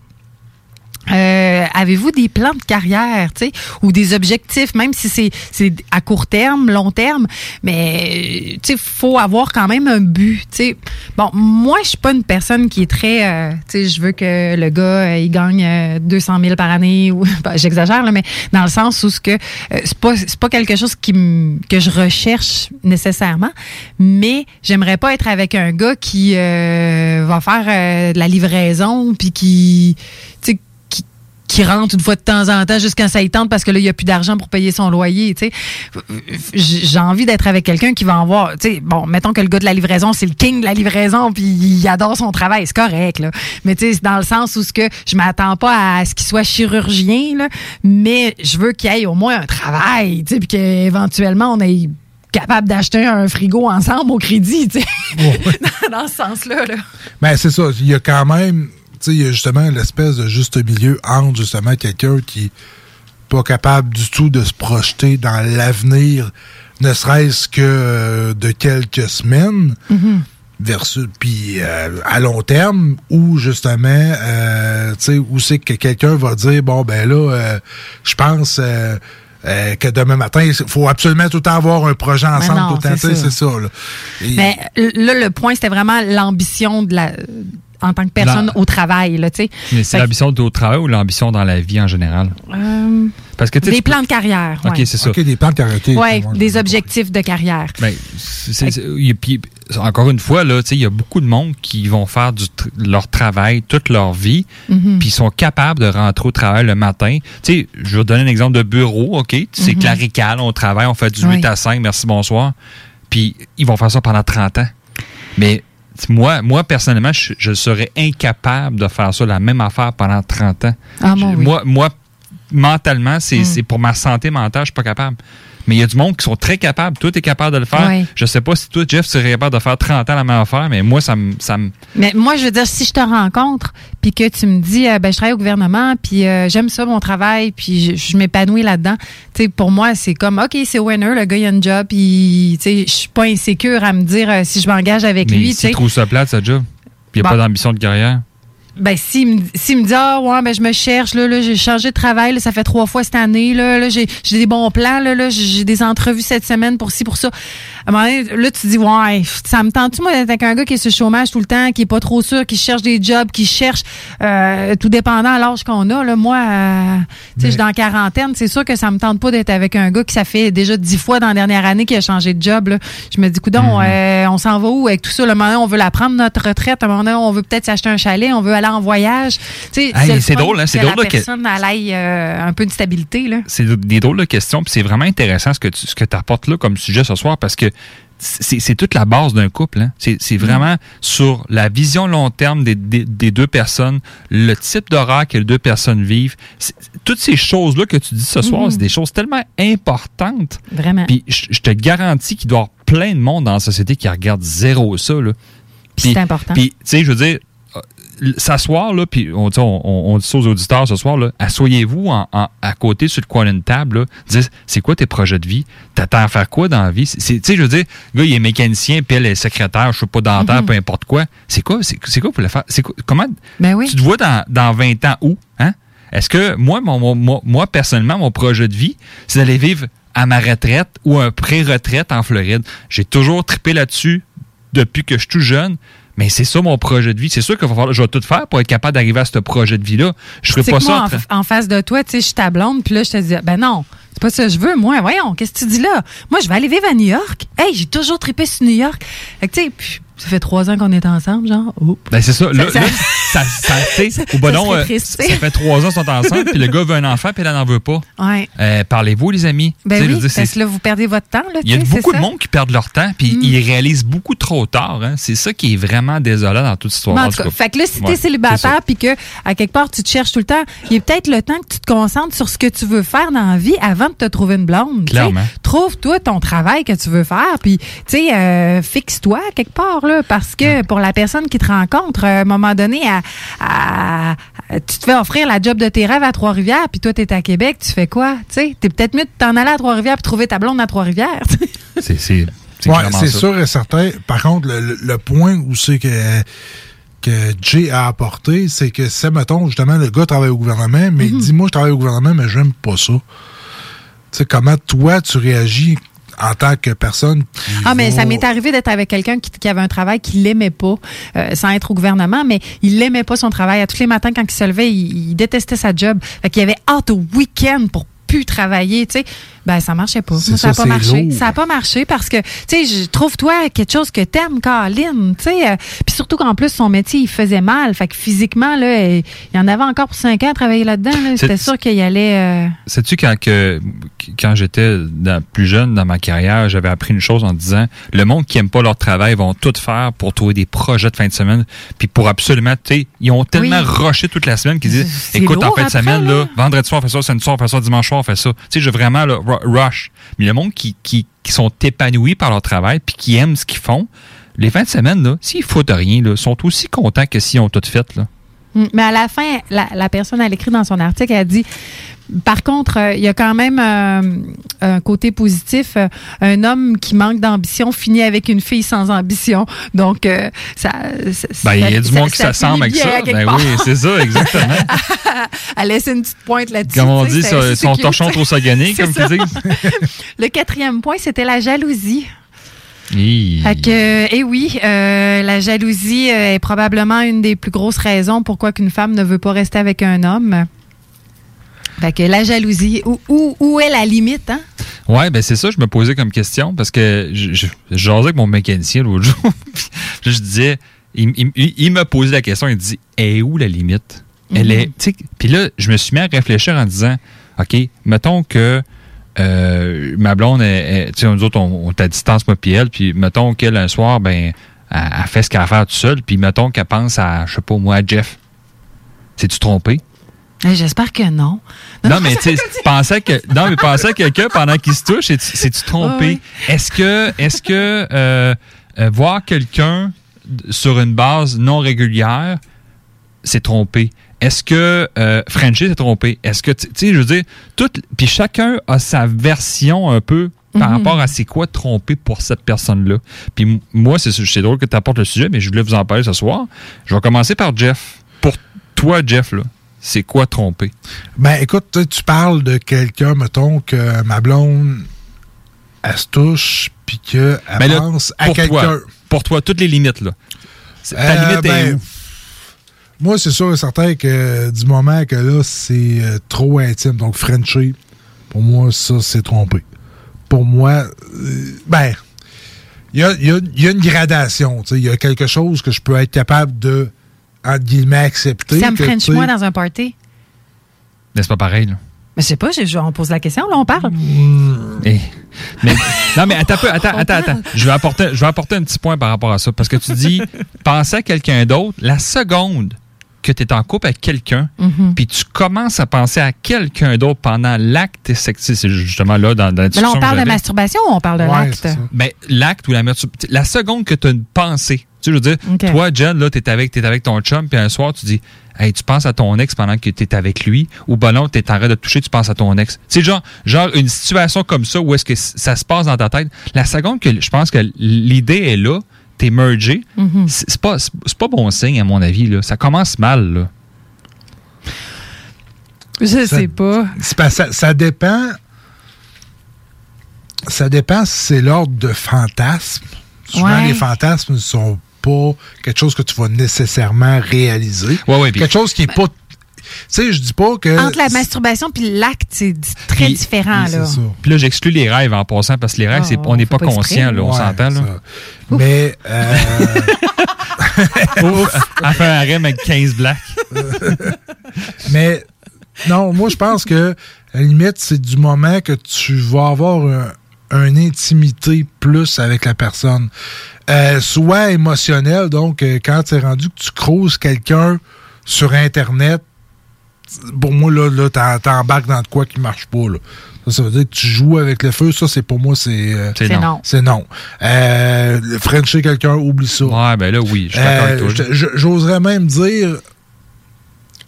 Euh, Avez-vous des plans de carrière, tu sais, ou des objectifs, même si c'est c'est à court terme, long terme, mais tu sais, faut avoir quand même un but, tu sais. Bon, moi, je suis pas une personne qui est très, euh, tu sais, je veux que le gars euh, il gagne euh, 200 000 par année ou, ben, j'exagère là, mais dans le sens où ce que euh, c'est pas c'est pas quelque chose qui m- que je recherche nécessairement, mais j'aimerais pas être avec un gars qui euh, va faire euh, de la livraison puis qui tu sais, qui, rentre une fois de temps en temps jusqu'à ça y tente parce que là, il n'y a plus d'argent pour payer son loyer. tu sais. J'ai envie d'être avec quelqu'un qui va en voir. tu sais, Bon, mettons que le gars de la livraison, c'est le king de la livraison, puis il adore son travail. C'est correct. Là. Mais tu sais, c'est dans le sens où ce que je m'attends pas à ce qu'il soit chirurgien, là, mais je veux qu'il ait au moins un travail, tu sais, puis qu'éventuellement, on ait capable d'acheter un frigo ensemble au crédit, tu sais. dans, dans ce sens-là. Là. Ben, c'est ça. Il y a quand même, tu sais, il y a justement l'espèce de juste milieu entre justement quelqu'un qui pas capable du tout de se projeter dans l'avenir, ne serait-ce que euh, de quelques semaines. Versus, puis euh, à long terme, où justement, euh, tu sais, où c'est que quelqu'un va dire, bon, ben là, je pense euh, que demain matin, il faut absolument tout le temps avoir un projet ensemble, non, tout le temps, c'est ça. Là. Et- Mais là, le point, c'était vraiment l'ambition de la en tant que personne La- au travail, là, tu sais. Mais c'est Fait que, l'ambition au travail ou l'ambition dans la vie en général? euh, Parce que, tu sais, des tu peux- plans de carrière. OK, ouais. c'est ça. OK, des plans de caractère. Ouais, des objectifs de carrière. Ben, puis, encore une fois, là, tu sais, il y a beaucoup de monde qui vont faire du leur travail toute leur vie, Mhm. puis ils sont capables de rentrer au travail le matin. Tu sais, je vais vous donner un exemple de bureau, OK? C'est Mhm. clarical, on travaille, on fait du Oui. 8 à 5, merci, bonsoir. Puis ils vont faire ça pendant 30 ans. Mais moi, moi personnellement, je, je serais incapable de faire ça, la même affaire pendant 30 ans. Ah, moi, Je- oui. moi, moi, mentalement, c'est Mm. c'est pour ma santé mentale, je suis pas capable. Mais il y a du monde qui sont très capables. Toi, tu es capable de le faire. Ouais. Je sais pas si toi, Jeff, tu serais capable de faire 30 ans la même affaire, mais moi, ça me. Ça me Mais moi, je veux dire, si je te rencontre, puis que tu me dis, euh, ben, je travaille au gouvernement, puis euh, j'aime ça, mon travail, puis je, je m'épanouis là-dedans, tu sais, pour moi, c'est comme, OK, c'est winner, le gars, il a une job, puis, tu sais, je suis pas insécure à me dire euh, si je m'engage avec mais lui, sais. trouve ça plate, sa job, puis il n'y a Bon. pas d'ambition de carrière. Ben, s'il me, s'il me dit, ah, ouais, ben, je me cherche, là, là j'ai changé de travail, là, ça fait trois fois cette année, là, là j'ai, j'ai des bons plans, là, là, j'ai des entrevues cette semaine pour ci, pour ça. À un moment donné, là, tu dis, ouais, ça me tente-tu, moi, d'être avec un gars qui est sur le chômage tout le temps, qui est pas trop sûr, qui cherche des jobs, qui cherche, euh, tout dépendant à l'âge qu'on a, là, moi, euh, tu sais, je suis dans la quarantaine, c'est sûr que ça me tente pas d'être avec un gars qui, ça fait déjà dix fois dans la dernière année qui a changé de job, là. Je me dis, coudon, euh, on s'en va où avec tout ça? Le moment donné, on veut la prendre, notre retraite. À un moment donné, on veut peut-être s'acheter un chalet, on veut aller en voyage. Tu sais, Hey, le c'est drôle, hein, c'est drôle, la que- personne, elle aille euh, un peu de stabilité, là. c'est des drôles de questions, puis c'est vraiment intéressant ce que tu ce que apportes là comme sujet ce soir parce que c'est toute la base d'un couple. Hein. C'est c'est vraiment sur la vision long terme des, des, des deux personnes, le type d'horaire que les deux personnes vivent. Toutes ces choses-là que tu dis ce soir, Mhm. c'est des choses tellement importantes. Vraiment. Puis je je te garantis qu'il doit y avoir plein de monde dans la société qui regarde zéro ça. Là. Puis c'est important. Puis, tu sais, je veux dire, s'asseoir, là, puis on, dit ça aux auditeurs ce soir, là, asseyez-vous en- en- à côté sur le coin d'une table, là, c'est quoi tes projets de vie? T'attends à faire quoi dans la vie? Tu sais, je veux dire, le gars, il est mécanicien, puis elle est secrétaire, je sais pas, dentaire, Mhm. peu importe quoi. C'est quoi, c'est c'est quoi pour le faire? C'est quoi, comment, Ben oui. tu te vois dans, dans 20 ans où? Hein? Est-ce que moi, mon, mon- moi, moi, personnellement, mon projet de vie, c'est d'aller vivre à ma retraite ou un pré-retraite en Floride? J'ai toujours trippé là-dessus depuis que je suis tout jeune. Mais c'est ça mon projet de vie. C'est sûr que je vais tout faire pour être capable d'arriver à ce projet de vie-là. Je ferai pas que ça. moi, en en, en face de toi, tu sais, je suis ta blonde, puis là, je te dis, ben non, c'est pas ça que je veux, moi. Voyons, qu'est-ce que tu dis là? Moi, je vais aller vivre à New York. Hey, j'ai toujours trippé sur New York. Fait que, tu sais, puis ça fait trois ans qu'on est ensemble, genre. Oups. Ben, c'est ça. Là, Ça- là, ça, ça, au bon serait euh, ça fait trois ans qu'ils sont ensemble, puis le gars veut un enfant, puis elle n'en veut pas. Ouais. Euh, Parlez-vous, les amis. Ben oui, dire, parce que là, vous perdez votre temps, là, Il y a beaucoup de monde qui perdent leur temps, puis Mm. ils réalisent beaucoup trop tard. Hein. C'est ça qui est vraiment désolant dans toute cette histoire. Mais en tout cas, fait que là, si t'es célibataire puis que à quelque part tu te cherches tout le temps, il est peut-être le temps que tu te concentres sur ce que tu veux faire dans la vie avant de te trouver une blonde. Clairement. Trouve-toi ton travail que tu veux faire, puis tu sais, euh, fixe-toi quelque part là, parce que pour la personne qui te rencontre, à un moment donné, à, à- à- tu te fais offrir la job de tes rêves à Trois-Rivières, puis toi t'es à Québec, tu fais quoi? Tu sais, t'es peut-être mieux de t'en aller à Trois-Rivières puis trouver ta blonde à Trois-Rivières. C'est Ouais, sûr et certain. Par contre, le, point où c'est que, que Jay a apporté, c'est que c'est, mettons, justement, le gars travaille au gouvernement, mais il dit, moi, je travaille au gouvernement, mais j'aime pas ça. Tu sais, comment toi, tu réagis en tant que personne Ah, mais ça m'est arrivé d'être avec quelqu'un qui, qui avait un travail qu'il l'aimait pas, euh, sans être au gouvernement, mais il l'aimait pas son travail. À tous les matins, quand il se levait, il, il détestait sa job. Fait qu'il avait hâte au week-end pour plus travailler, tu sais. Ben, ça marchait pas. Ça n'a pas marché. lourd. Ça n'a pas marché parce que, tu sais, je trouve toi quelque chose que t'aimes, Caroline. Tu sais, euh, puis surtout qu'en plus, son métier, il faisait mal. Fait que physiquement, là, il y en avait encore pour cinq ans à travailler là-dedans. là. C'était sûr qu'il y allait. euh, Sais-tu, quand, que, quand j'étais plus jeune dans ma carrière, j'avais appris une chose en disant le monde qui aime pas leur travail vont tout faire pour trouver des projets de fin de semaine. Puis pour absolument, tu sais, ils ont tellement Oui. rushé toute la semaine qu'ils disent écoute, en fin de semaine, là. là, vendredi soir, on fait ça, samedi soir, on fait ça, dimanche soir, on fait ça. Tu sais, j'ai vraiment là, rush. Mais le monde qui, qui, qui sont épanouis par leur travail puis qui aiment ce qu'ils font, les fins de semaine, s'ils foutent rien, là, sont aussi contents que s'ils ont tout fait. Là. Mm. Mais à la fin, la, la personne, elle écrit dans son article, elle a dit, par contre, euh, il y a quand même euh, un côté positif. Euh, un homme qui manque d'ambition finit avec une fille sans ambition. Donc, ça, Ben, il y a du monde qui ça s'assemble avec ça. Ben part. oui, c'est ça, exactement. elle laisse une petite pointe là-dessus. Comme on dit, son torchon trop sagané, comme tu dis. Le quatrième point, c'était la jalousie. Hi. Fait que, eh oui, euh, la jalousie euh, est probablement une des plus grosses raisons pourquoi qu'une femme ne veut pas rester avec un homme. Fait que la jalousie, où, où, où est la limite, hein? Ouais, ben c'est ça, je me posais comme question parce que je, jasais avec mon mécanicien l'autre jour. je disais, il, il- il- me posait la question, il dit, est où la limite? Elle Mhm. est, puis là, je me suis mis à réfléchir en disant, OK, mettons que euh, ma blonde, est, est- tu sais, nous autres, on, est à distance, moi puis elle, puis mettons qu'elle, un soir, ben, elle, elle fait ce qu'elle a à faire tout seul, puis mettons qu'elle pense à, je sais pas, moi, à Jeff. C'est-tu trompé? J'espère que non. Non, mais tu sais, pensais que non, mais pensais à quelqu'un pendant qu'il se touche, c'est- c'est-tu trompé? Oui. Est-ce que est-ce que euh, euh, voir quelqu'un sur une base non régulière, c'est trompé? Est-ce que euh, Frenchie s'est trompé? Est-ce que tu sais, je veux dire, tout, puis chacun a sa version un peu par Mhm. rapport à c'est quoi tromper pour cette personne-là. Puis moi, c'est c'est drôle que tu apportes le sujet, mais je voulais vous en parler ce soir. Je vais commencer par Jeff. Pour toi, Jeff, là, c'est quoi tromper? Ben, écoute, tu- tu parles de quelqu'un, mettons, que ma blonde, elle se touche, puis qu'elle Ben là, pense à pour quelqu'un. toi, pour toi, toutes les limites, là. Ta Euh, limite est ben, où? Moi, c'est sûr et certain que du moment que là, c'est euh, trop intime, donc Frenchie, pour moi, ça, c'est trompé. Pour moi, euh, ben, il y a, il y a- il y a une gradation. tu sais. Il y a quelque chose que je peux être capable de, entre guillemets, accepter. Sam que, French moi dans un party. Mais c'est pas pareil, là. Mais je sais pas, je- on pose la question, là, on parle. Eh. Mais, non, mais attends un peu, attends, attends, attends. Je vais, apporter, je vais apporter un petit point par rapport à ça. Parce que tu dis, penser à quelqu'un d'autre, la seconde que tu es en couple avec quelqu'un, Mhm. puis tu commences à penser à quelqu'un d'autre pendant l'acte sexuel, c'est justement là dans, dans la Mais là, on parle de masturbation ou on parle de l'acte? Ben, l'acte ou la masturbation. La seconde que tu as une pensée. Tu sais, je veux dire, Ok. toi, Jen, là, t'es avec, t'es avec ton chum, puis un soir, tu dis, hey, tu penses à ton ex pendant que t'es avec lui, ou ben non, t'es en train de te toucher, tu penses à ton ex. C'est genre, genre une situation comme ça où est-ce que ça se passe dans ta tête? La seconde que je pense que l'idée est là, t'es mergé, Mhm. c'est c'est pas, c'est c'est pas bon signe, à mon avis, là. Ça commence mal, là. Je Ça- sais pas. ça, ça dépend. Ça dépend si c'est l'ordre de fantasme. Souvent, Ouais. les fantasmes ne sont pas quelque chose que tu vas nécessairement réaliser. Ouais, quelque chose qui est pas. Tu sais, je dis pas que. Entre la masturbation puis l'acte, c'est très différent, là. Puis là, j'exclus les rêves en passant, parce que les rêves, c'est- on n'est pas pas conscient, là, on Ouais, s'entend, là. ça. Mais. euh, Ouf, un rêve avec 15 blacks. Mais non, moi je pense que à la limite, c'est du moment que tu vas avoir un, une intimité plus avec la personne. Euh, soit émotionnelle, donc euh, quand tu es rendu que tu creuses quelqu'un sur Internet, pour moi, là, là t'embarques dans de quoi qui marche pas. Là. Ça, ça veut dire que tu joues avec le feu. Ça, c'est pour moi, c'est. euh, C'est non. C'est non. Euh, Frencher quelqu'un, oublie ça. Ouais, ben là, oui, je suis d'accord avec Euh, J'oserais même dire,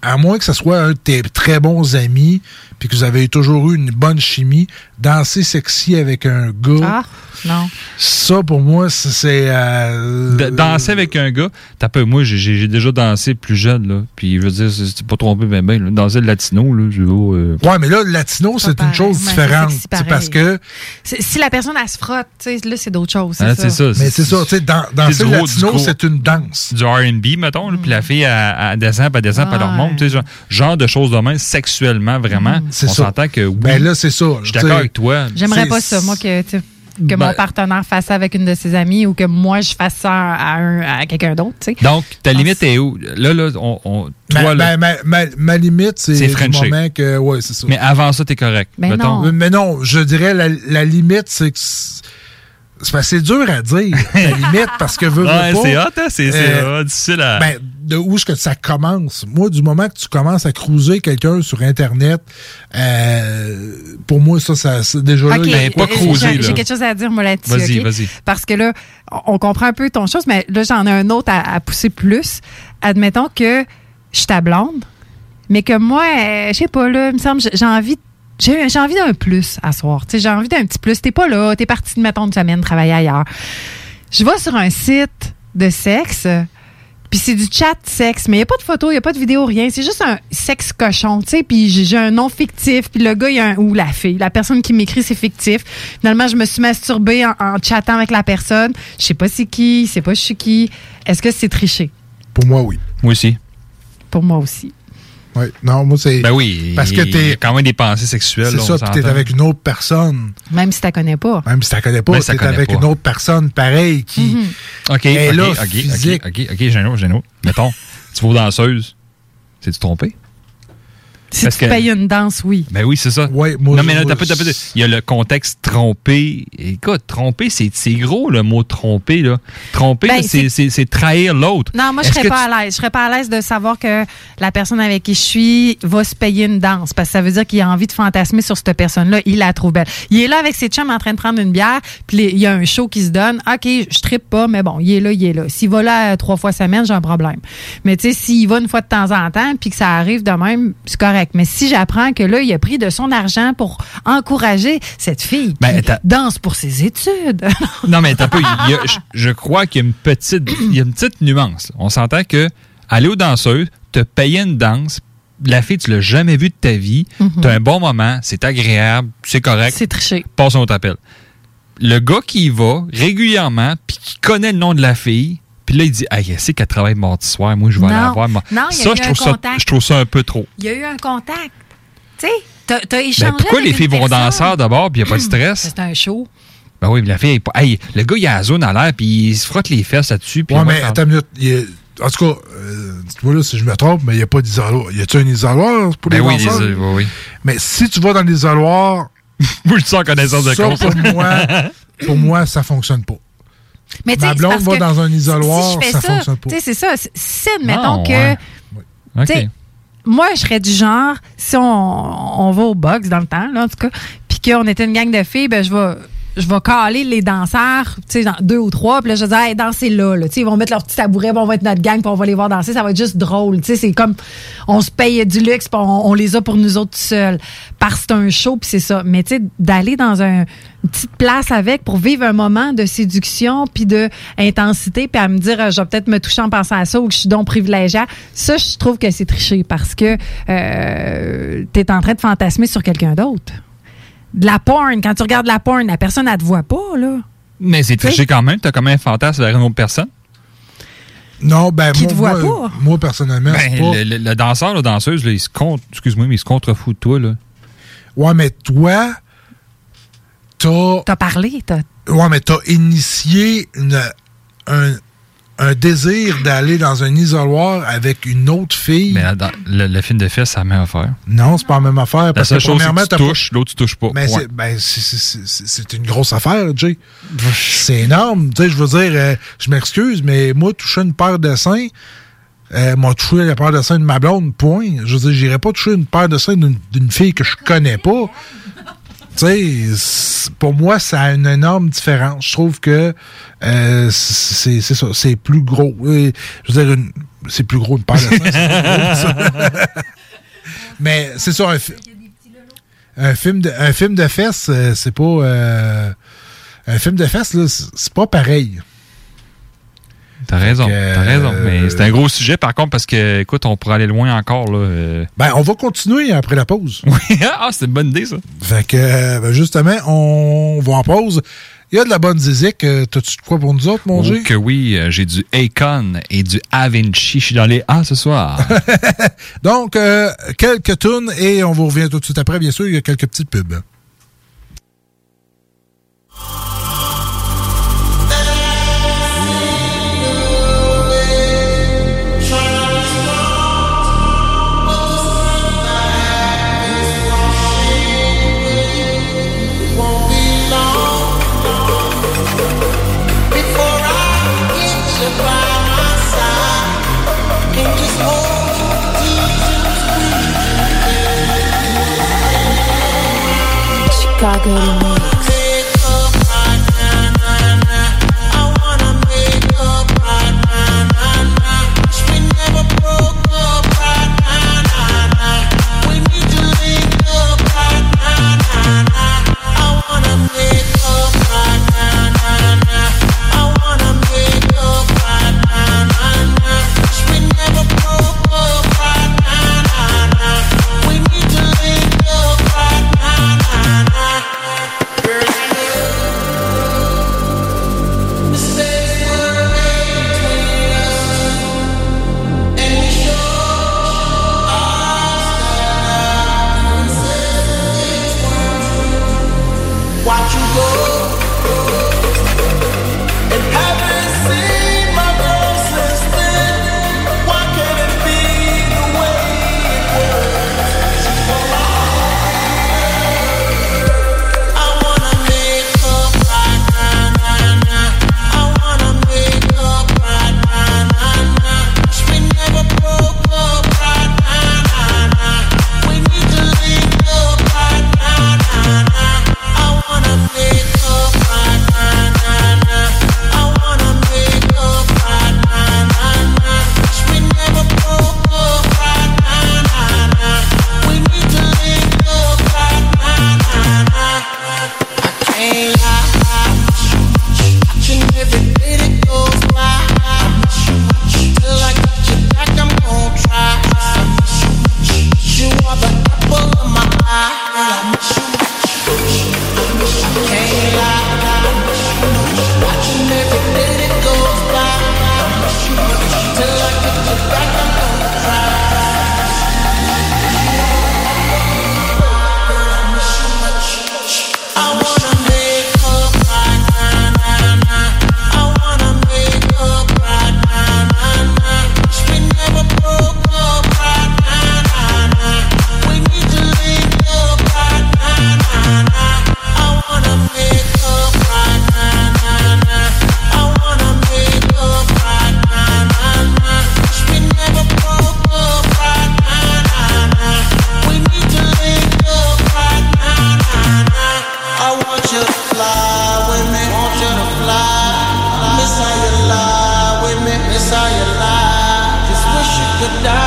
à moins que ce soit un de tes très bons amis, puis que vous avez toujours eu une bonne chimie, danser sexy avec un gars, Ah, non. ça pour moi, c'est- euh, danser avec un gars, t'as peu, moi j'ai- déjà dansé plus jeune, là. Puis je veux dire, c'est pas trompé ben ben, là. Danser le latino, là, je vais. euh, Ouais, mais là, le latino, c'est une chose mais différente. C'est parce que. Si la personne, elle se frotte, tu sais, là, c'est d'autres choses. Ah, c'est ça. Mais c'est ça, tu sais, dans, danser le gros- latino, c'est une danse. Du RB, mettons, là, puis la fille, elle, elle descend, puis elle descend, puis elle Ouais. remonte. tu sais, Genre, genre de choses de même, sexuellement, vraiment. Mm. C'est on ça. s'entend que oui. Ben là, c'est ça. Je suis d'accord avec toi. J'aimerais pas ça, moi, que, que Ben- mon partenaire fasse ça avec une de ses amies ou que moi, je fasse ça à, un- à quelqu'un d'autre, tu sais. Donc, ta limite est où? Là, là, on, on- toi, Ma, là, ma- ma- ma- ma limite, c'est Frenché. moment que. Ouais, c'est ça. mais avant ça, t'es correct. Ben non. Mais non, je dirais la, la limite, c'est que. C'est dur à dire, la limite, parce que veux, veux Ouais, pas, c'est hot, hein? C'est c'est, euh, difficile à. Ben, de où est-ce que ça commence? Moi, du moment que tu commences à cruiser quelqu'un sur Internet, euh, pour moi, ça, ça c'est déjà là. OK, il y a- pas cruiser, j'ai- là. Quelque chose à dire, moi, là-dessus. Vas-y, vas-y. Parce que là, on comprend un peu ton chose, mais là, j'en ai un autre à, à pousser plus. Admettons que je suis ta blonde, mais que moi, euh, je sais pas, là, il me semble, j'ai j'ai envie j'ai j'ai envie d'un plus à soir. Tu sais, J'ai envie d'un petit plus. T'es pas là, t'es parti, mettons, une semaine travailler ailleurs. Je vais sur un site de sexe, puis c'est du chat sexe, mais il n'y a pas de photo, il n'y a pas de vidéo, rien. C'est juste un sexe cochon, tu sais, puis j'ai j'ai un nom fictif, puis le gars, il y a un, ou la fille, la personne qui m'écrit, c'est fictif. Finalement, je me suis masturbée en, en chattant avec la personne. Je sais pas c'est qui, je sais pas je suis qui. Est-ce que c'est triché? Pour moi, oui. Moi aussi. Pour moi aussi. Ouais. Non, moi, c'est. Ben oui. Parce que il y a t'es. quand même des pensées sexuelles. C'est ça, puis t'es avec une autre personne. Même si tu connais pas. Même si tu la connais pas, t'es avec pas. une autre personne pareille qui. Mhm. OK, est OK, là, OK, OK, physique. OK, OK, j'ai un autre, j'ai un autre. Mettons, tu vas aux danseuses. C'est-tu trompé? Si Parce tu que- payes une danse, oui. Ben oui, c'est ça. Ouais, moi, non, mais là, t'as pas, t'as pas- il y a le contexte tromper. Écoute, tromper, c'est c'est gros le mot tromper. Là. Tromper, Ben, là, c'est c'est- c'est trahir l'autre. Non, moi, je serais pas tu- à l'aise. Je serais pas à l'aise de savoir que la personne avec qui je suis va se payer une danse. Parce que ça veut dire qu'il a envie de fantasmer sur cette personne-là. Il la trouve belle. Il est là avec ses chums en train de prendre une bière, puis il y a un show qui se donne. OK, je trippe pas, mais bon, il est là, il est là. S'il va là euh, trois fois semaine, j'ai un problème. Mais tu sais, s'il va une fois de temps en temps, puis que ça arrive de même, c'est correct. Mais si j'apprends que là, il a pris de son argent pour encourager cette fille Ben, qui danse pour ses études. Non, mais t'as y a- je, je crois qu'il y a une petite, il y a une petite nuance. On s'entend que aller aux danseuses, te payer une danse, la fille, tu l'as jamais vue de ta vie, Mhm. t'as un bon moment, c'est agréable, c'est correct. C'est triché. Passe un autre appel. Le gars qui y va régulièrement, puis qui connaît le nom de la fille, puis là, il dit, ah, c'est qu'elle travaille mardi soir, moi, je vais Non. aller la voir. Moi, Non, il y a ça, eu je un trouve ça, contact. je trouve ça un peu trop. Il y a eu un contact. Tu sais, t'as t'as échangé. Ben, pourquoi avec les filles une vont danseur d'abord, puis il n'y a pas de stress? C'est un show. Ben oui, mais la fille, hey, le gars, il a la zone à l'air, puis il se frotte les fesses là-dessus. puis Ouais, mais attends une minute. il en tout cas, euh, tu vois là, si je me trompe, mais il n'y a pas d'isoloir. Y a-tu un isoloir pour Ben les oui, danseurs? les- oui, oui. Mais si tu vas dans l'isoloir. Moi, je suis en connaissance de ça, cause. pour moi, pour moi, ça fonctionne pas. Mais Ma blonde parce va que dans un isoloir, si je fais ça fonctionne pas. Tu sais, c'est ça. Si- admettons Non, que. ouais. Sais, Moi, je serais du genre, si on, on va au box dans le temps, là, en tout cas, puis qu'on était une gang de filles, ben, je vais. Je vais caler les danseurs, tu sais, deux ou trois, puis là, je vais dire, hey, dansez là, là. Tu sais, ils vont mettre leur petit tabouret, on va être notre gang, puis on va les voir danser, ça va être juste drôle. Tu sais, c'est comme, on se paye du luxe, puis on, on les a pour nous autres tout seuls. Parce que c'est un show, puis c'est ça. Mais tu sais, d'aller dans un, une petite place avec pour vivre un moment de séduction, puis de intensité, puis à me dire, euh, je vais peut-être me toucher en pensant à ça, ou que je suis donc privilégiée, ça, je trouve que c'est triché, parce que euh, tu es en train de fantasmer sur quelqu'un d'autre. De la porn, quand tu regardes la porn, la personne, elle te voit pas, là. Mais c'est triché quand même. T'as quand même un fantasme vers une autre personne. Non, ben, Qui moi, te voit moi, pas. moi, personnellement, c'est Ben, pas. le, le- le danseur, la danseuse, là, il se contre, excuse-moi, mais il se contrefout de toi. Là. Ouais, mais toi, t'as. T'as parlé, t'as. Ouais, mais t'as initié une, un, un désir d'aller dans un isoloir avec une autre fille. Mais dans- le, le film de fesses, c'est la même affaire. Non, c'est pas la même affaire. La Parce seule que chose, premièrement, tu touches, l'autre, tu touches pas. Mais c'est ben, c'est- c'est- c'est c'est une grosse affaire, Jay. C'est énorme. Tu sais, je veux dire, euh, je m'excuse, mais moi, toucher une paire de seins, euh, m'a touché la paire de seins de ma blonde, point. Je veux dire, j'irais pas toucher une paire de seins d'une d'une fille que je connais pas. Tu sais, pour moi, ça a une énorme différence. Je trouve que euh, c'est c'est plus gros. Euh, Je veux dire, c'est plus gros une paire de seins. Mais c'est ça, un, un film de, un film de fesses, euh, c'est pas. un film de fesses, c'est pas pareil. T'as raison, t'as raison. Euh, Mais c'est un gros sujet, par contre, parce que, écoute, on pourrait aller loin encore. Là. Euh. Ben, on va continuer après la pause. Oui, ah, c'est une bonne idée, ça. Fait que, ben, justement, on va en pause. Il y a de la bonne zizik. Euh, t'as-tu de quoi pour nous autres, mon oh Dieu? Que oui, j'ai du Akon et du Avinci. Je suis dans les A ce soir. Donc, quelques tunes et on vous revient tout de suite après. Bien sûr, il y a quelques petites pubs. got good in me. the night.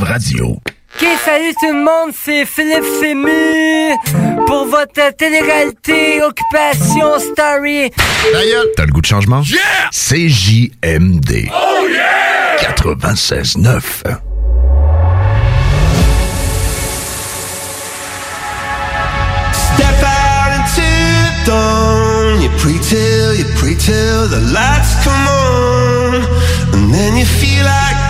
L'alternative radio. Ok, salut tout le monde, c'est Philippe Fému pour votre télé-réalité Occupation Story. T'as le goût de changement? Yeah! CJMD. Oh yeah! 96.9. Step out into the dawn. You pray till, you pray till the lights come on. And then you feel like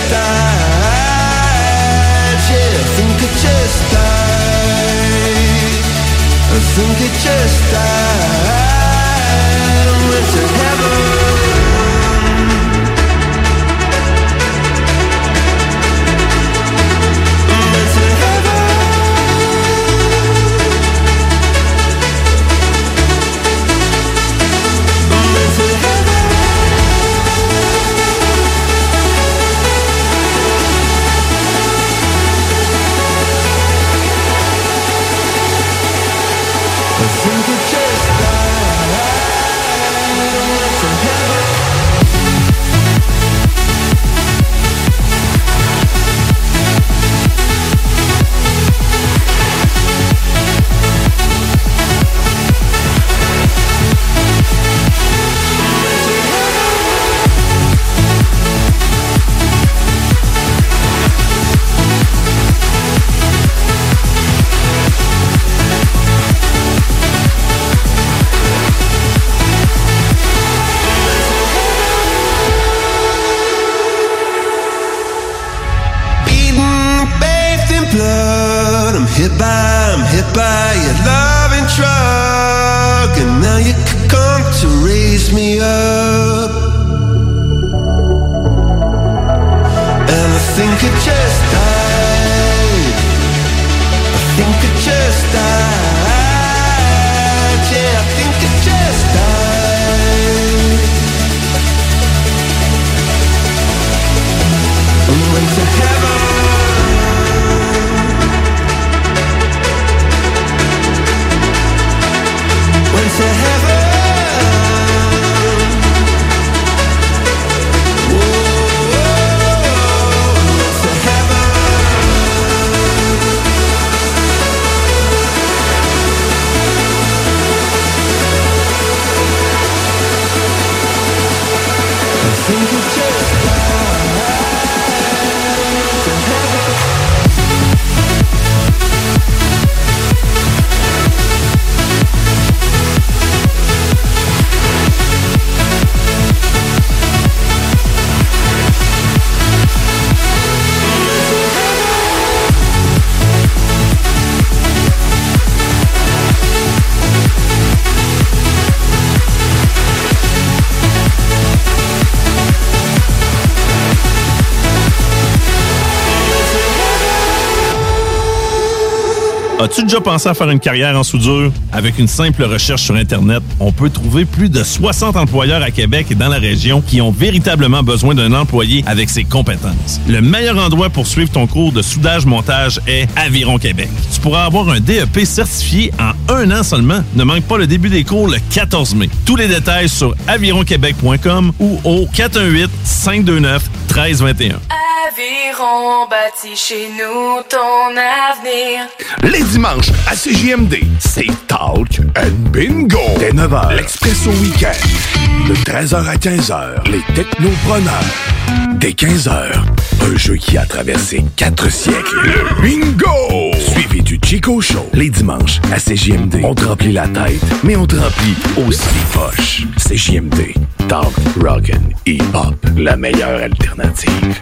think I just died. Déjà pensé à faire une carrière en soudure? Avec une simple recherche sur Internet, on peut trouver plus de 60 employeurs à Québec et dans la région qui ont véritablement besoin d'un employé avec ses compétences. Le meilleur endroit pour suivre ton cours de soudage-montage est Aviron Québec. Tu pourras avoir un DEP certifié en un an seulement. Ne manque pas le début des cours le 14 mai. Tous les détails sur avironquebec.com ou au 418-529-1321. Bâti chez nous ton avenir. Les dimanches à CJMD, c'est Talk and Bingo. Dès 9h, l'Expresso Week-end. De 13h à 15h, les technopreneurs. Dès 15h, un jeu qui a traversé quatre siècles. Le Bingo! Suivi du Chico Show. Les dimanches à CJMD. On te remplit la tête, mais on te remplit aussi les poches. CJMD. Talk, Rock'n, Hip-Hop. La meilleure alternative.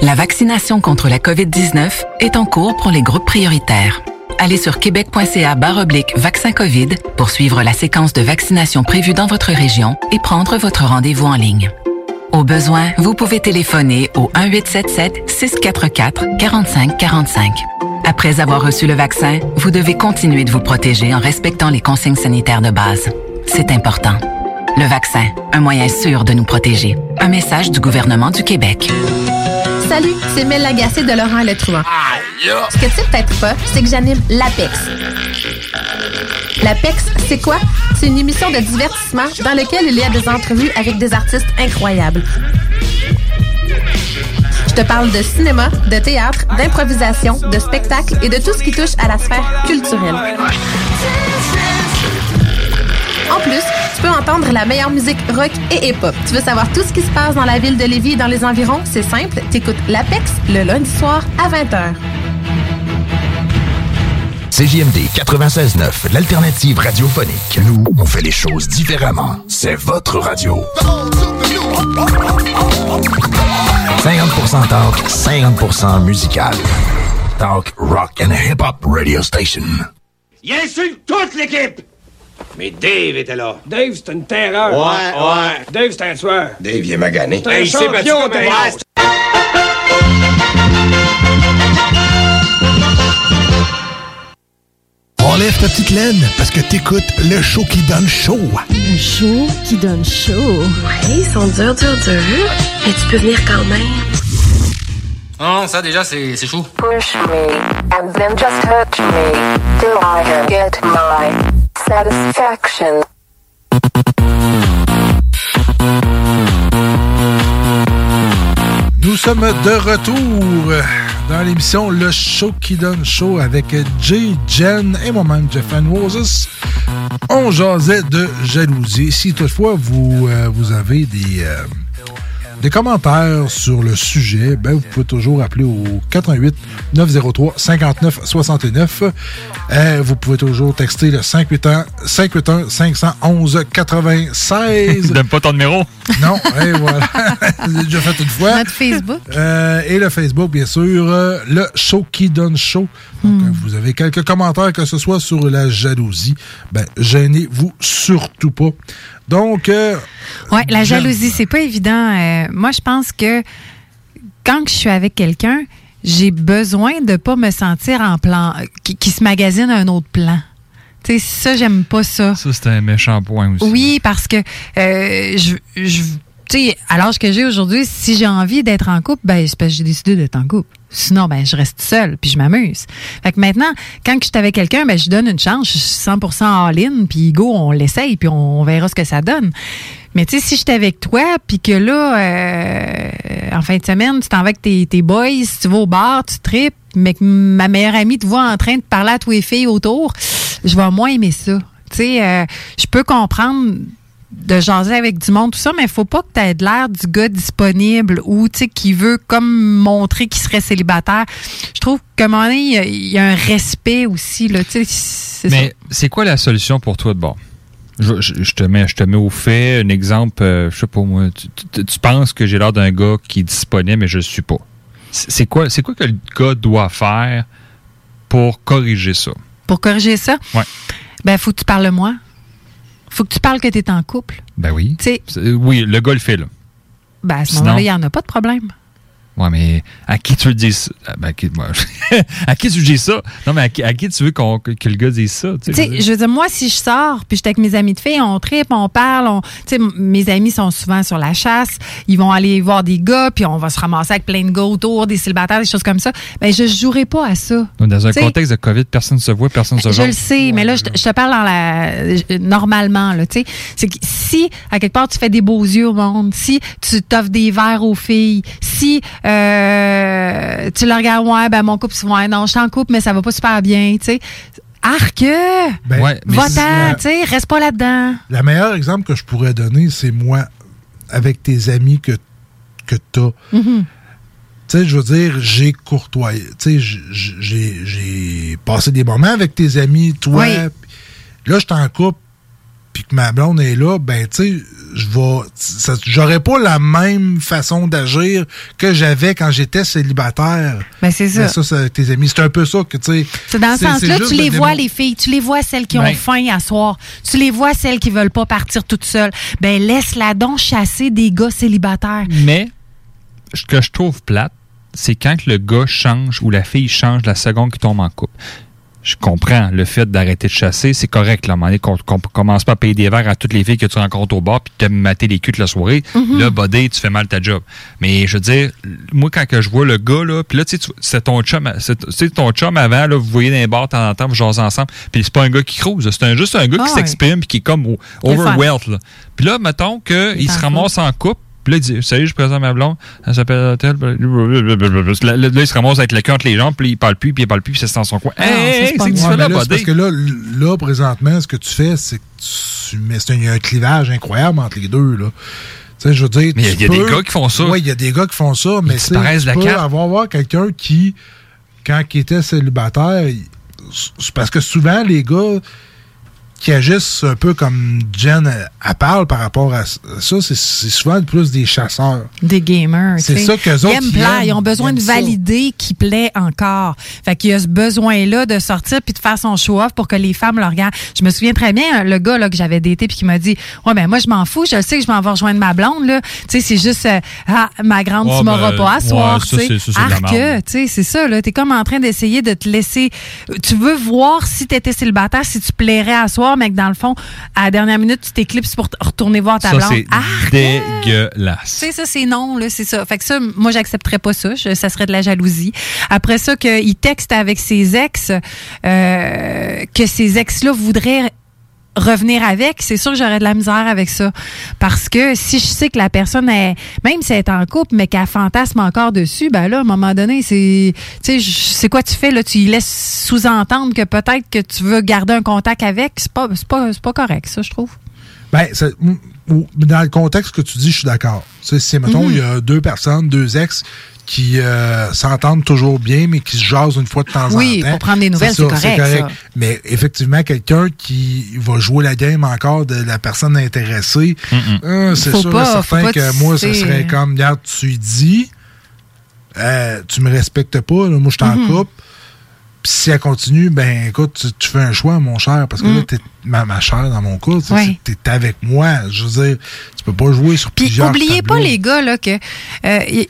La vaccination contre la COVID-19 est en cours pour les groupes prioritaires. Allez sur québec.ca oblique vaccin COVID pour suivre la séquence de vaccination prévue dans votre région et prendre votre rendez-vous en ligne. Au besoin, vous pouvez téléphoner au 1-877-644-4545. Après avoir reçu le vaccin, vous devez continuer de vous protéger en respectant les consignes sanitaires de base. C'est important. Le vaccin, un moyen sûr de nous protéger. Un message du gouvernement du Québec. Salut, c'est Mel Lagacé de Laurent Le Truand. Ce que tu sais peut-être pas, c'est que j'anime l'APEX. L'APEX, c'est quoi? C'est une émission de divertissement dans laquelle il y a des entrevues avec des artistes incroyables. Je te parle de cinéma, de théâtre, d'improvisation, de spectacle et de tout ce qui touche à la sphère culturelle. En plus, tu peux entendre la meilleure musique rock et hip-hop. Tu veux savoir tout ce qui se passe dans la ville de Lévis et dans les environs? C'est simple, t'écoutes l'Apex le lundi soir à 20h. CJMD 96.9, l'alternative radiophonique. Nous, on fait les choses différemment. C'est votre radio. 50% talk, 50% musical. Talk, rock and hip-hop radio station. Il insulte toute l'équipe! Mais Dave était là. Dave, c'est une terreur. Ouais, ouais. Dave, c'est un tueur. Dave, il est magané. C'est un champion, Dave. Enlève ta petite laine parce que t'écoutes le show qui donne chaud. Le show qui donne chaud. Ouais, ils sont durs, durs, durs. Mais tu peux venir quand même. Non, ça déjà, c'est c'est chaud. Push me, and then just touch me, till I get my satisfaction. Nous sommes de retour dans l'émission Le Show qui donne chaud avec Jay, Jen et moi-même, Jeff and Roses. On jasait de jalousie. Si toutefois vous, euh, vous avez des, euh, des commentaires sur le sujet, ben, vous pouvez toujours appeler au 88 903 59 69. Euh, vous pouvez toujours texter le 581 581 511 96. Donne pas ton numéro. Non, et voilà. J'ai déjà fait une fois. Notre Facebook. Euh, et le Facebook, bien sûr, euh, le show qui donne show. Donc, euh, vous avez quelques commentaires, que ce soit sur la jalousie, ben, gênez-vous surtout pas. Donc, euh, Ouais, la jalousie, c'est pas évident. Euh, moi, je pense que quand je suis avec quelqu'un, j'ai besoin de pas me sentir en plan, qui, qui se magasine un autre plan. Tu sais, ça, j'aime pas ça. Ça, c'est un méchant point aussi. Oui, parce que euh, je, je tu sais, à l'âge que j'ai aujourd'hui, si j'ai envie d'être en couple, ben c'est parce que j'ai décidé d'être en couple. Sinon, ben je reste seule puis je m'amuse. Fait que maintenant, quand je suis avec quelqu'un, ben je donne une chance, je suis 100% all-in, puis go, on l'essaye puis on, verra ce que ça donne. Mais tu sais, si je suis avec toi, puis que là, euh, en fin de semaine, tu t'en vas avec tes, tes boys, tu vas au bar, tu tripes, mais que ma meilleure amie te voit en train de parler à tous les filles autour, je vais moins aimer ça. Tu sais, euh, je peux comprendre de jaser avec du monde, tout ça, mais il faut pas que tu aies de l'air du gars disponible ou qui veut comme montrer qu'il serait célibataire. Je trouve qu'à un moment donné, il y a- il y, a un respect aussi. Là, c'est. Mais c'est quoi la solution pour toi de bord? Je, je- je te mets, je te mets au fait un exemple, euh, je sais pas moi, tu, tu- tu penses que j'ai l'air d'un gars qui est disponible, mais je le suis pas. C'est quoi, c'est quoi que le gars doit faire pour corriger ça? Pour corriger ça, Ouais. ben faut que tu parles de moi. Faut que tu parles que tu es en couple. Ben oui. Tu sais, C'est- Oui, le gars le fait, là. ben à ce moment-là, il n'y en a pas de problème. Ouais, mais à qui tu veux dire ça? Ah, Ben, à, qui, moi, à qui tu dis ça? Non, mais à qui, à qui tu veux qu'on- que, que le gars dise ça? Tu sais, je veux dire, moi, si je sors, puis j'étais avec mes amis de filles, on tripe, on parle, on, tu sais, mes amis sont souvent sur la chasse, ils vont aller voir des gars, puis on va se ramasser avec plein de gars autour, des célibataires, des choses comme ça. Ben, je jouerai pas à ça. Donc, Dans un contexte de COVID, personne ne se voit, personne ne se Je voit. le sais, mais là, je te, je te parle dans la, euh, normalement, là, tu sais. C'est que si, à quelque part, tu fais des beaux yeux au monde, si tu t'offres des verres aux filles, si, euh, tu le regardes, ouais, ben, mon couple, c'est, ouais, non, je suis en couple, mais ça va pas super bien, tu sais. Arc! Ben, Ouais, Va-t'en, tu sais, reste pas là-dedans. Le meilleur exemple que je pourrais donner, c'est moi, avec tes amis que, que tu as. Mhm. tu sais, je veux dire, j'ai courtoyé. Tu sais, j'ai j'ai passé des moments avec tes amis, toi. Oui. Là, je t'en coupe, puis que ma blonde est là, ben, tu sais, je vais. ça- J'aurais pas la même façon d'agir que j'avais quand j'étais célibataire. Ben, c'est ça. Mais ça, avec tes amis. C'est un peu ça que, tu sais. C'est dans ce sens-là, tu les vois, les filles, tu les vois, celles qui ont Ben. faim à soir. Tu les vois, celles qui veulent pas partir toutes seules. Ben, laisse-la donc chasser des gars célibataires. Mais ce que je trouve plate, c'est quand que le gars change ou la fille change la seconde qu'il tombe en couple. Je comprends le fait d'arrêter de chasser, c'est correct. Là, à un moment donné, qu'on commence pas à payer des verres à toutes les filles que tu rencontres au bar puis te mater les culs toute la soirée. Mhm. Là, buddy, tu fais mal ta job. Mais je veux dire, moi, quand que je vois le gars, là, puis là, tu sais, tu- c'est ton chum, c'est tu ton chum avant, là, vous voyez dans les bars de temps en temps, vous jasez ensemble, puis c'est pas un gars qui crouse, c'est juste un gars Ah qui ouais. s'exprime puis qui est comme overwhelmed. là. Puis là, mettons qu'il se ramasse en couple, puis là, il dit Salut, je présente ma blonde, elle s'appelle tel. Là, là, il se ramasse avec le cœur entre les jambes, puis il parle plus, puis il parle plus, puis c'est dans son coin. Hey, c'est c'est que tu Ouais, fais mais là, là, c'est parce que là, là, présentement, ce que tu fais, c'est que tu mets, c'est un- il y a un clivage incroyable entre les deux, là. Tu sais, je veux dire. Mais il y a- des gars qui font ça. Oui, il y a des gars qui font ça, mais de tu la peux carte. avoir, avoir quelqu'un qui, quand il était célibataire, c'est parce que souvent, les gars qui agissent un peu comme Jen euh, elle parle par rapport à ça, c'est souvent plus des chasseurs. Des gamers. C'est ça qu'eux autres, Ils aiment ils plaire, aiment. ils ont besoin de valider qu'il plaît encore. Fait qu'il y a ce besoin-là de sortir puis de faire son show-off pour que les femmes le regardent. Je me souviens très bien, le gars là, que j'avais daté puis qui m'a dit Ouais, ben moi, je m'en fous, je sais que je m'en vais rejoindre ma blonde. là. Tu sais, c'est juste euh, Ah, ma grande, Ouais, tu m'auras ben, pas à ouais, soir. ça, tu sais. c'est- ça, c'est de la Arc, merde. tu sais, c'est ça, là. T'es comme en train d'essayer de te laisser. Tu veux voir si t'étais célibataire, si tu plairais à soir, mais que dans le fond, à la dernière minute, tu t'éclipses pour retourner voir ta Ça, blonde. c'est dégueulasse. Tu sais, ça, c'est non, là, c'est ça. Fait que ça, moi, j'accepterais pas ça. Je- ça serait de la jalousie. Après ça, qu'il texte avec ses ex, euh, que ces ex-là voudraient revenir avec, c'est sûr que j'aurais de la misère avec ça. Parce que si je sais que la personne est, même si elle est en couple, mais qu'elle fantasme encore dessus, ben là, à un moment donné, c'est, tu sais, c'est quoi tu fais, là? Tu laisses sous-entendre que peut-être que tu veux garder un contact avec. C'est pas, c'est pas, c'est pas correct, ça, je trouve. Ben, ou- dans le contexte que tu dis, je suis d'accord. Si, mettons, Mhm. il y a deux personnes, deux ex, qui euh, s'entendent toujours bien, mais qui se jasent une fois de temps Oui, en temps. pour prendre des nouvelles, c'est correct, ça. Mais effectivement, quelqu'un qui va jouer la game encore de la personne intéressée, euh, c'est Faut sûr pas, et certain faut pas que moi, ce serait comme, regarde, tu dis, euh, tu me respectes pas, là, moi, je t'en Mhm. coupe. Si elle continue, ben écoute, tu, tu fais un choix, mon cher, parce que là, t'es ma, ma chère dans mon cas, t'es avec moi. Je veux dire, tu peux pas jouer sur Puis plusieurs oubliez pas les gars là que euh,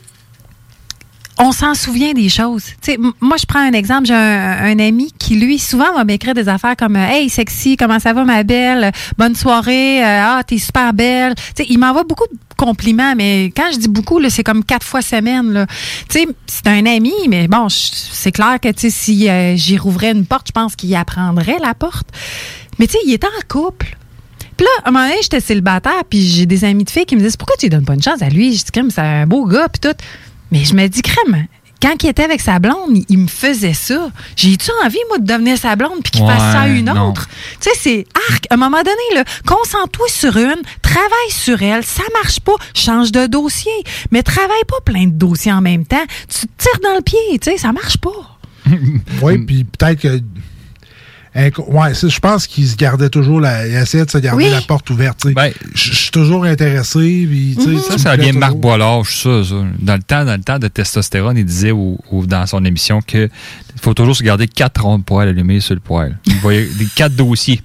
on s'en souvient des choses. Tu sais, m- moi je prends un exemple, j'ai un, ami qui lui souvent va m'écrire des affaires comme euh, hey sexy, comment ça va ma belle, bonne soirée, euh, ah t'es super belle. Tu sais, il m'envoie beaucoup de compliments, mais quand je dis beaucoup c'est comme quatre fois semaine c'est un ami, mais bon, c'est clair que si euh, j'y rouvrais une porte, je pense qu'il apprendrait la porte. Mais tu sais, il est en couple. Puis là, à un moment donné, j'étais célibataire, puis j'ai des amis de filles qui me disent Pourquoi tu donnes pas une chance à lui? Je dis c'est un beau gars, puis tout. Mais je me dis Crème, quand il était avec sa blonde, il, il me faisait ça. J'ai-tu envie, moi, de devenir sa blonde, puis qu'il fasse ça à une non. autre? Tu sais, c'est arc. À un moment donné, là, concentre-toi sur une, travaille sur elle. Ça marche pas, change de dossier. Mais travaille pas plein de dossiers en même temps. Tu te tires dans le pied, tu sais, ça marche pas. Oui, puis peut-être que. Hein, Ouais, ça, je pense qu'il se gardait toujours la. Il essayait de se garder Oui. la porte ouverte. tu sais. Je je suis toujours intéressé. Puis, Ça, ça vient de Marc. Boilard, ça, ça. Dans le temps, dans le temps de testostérone, il disait au- au- dans son émission que faut toujours se garder quatre ronds de poêle allumés sur le poêle. Il voyait des quatre dossiers.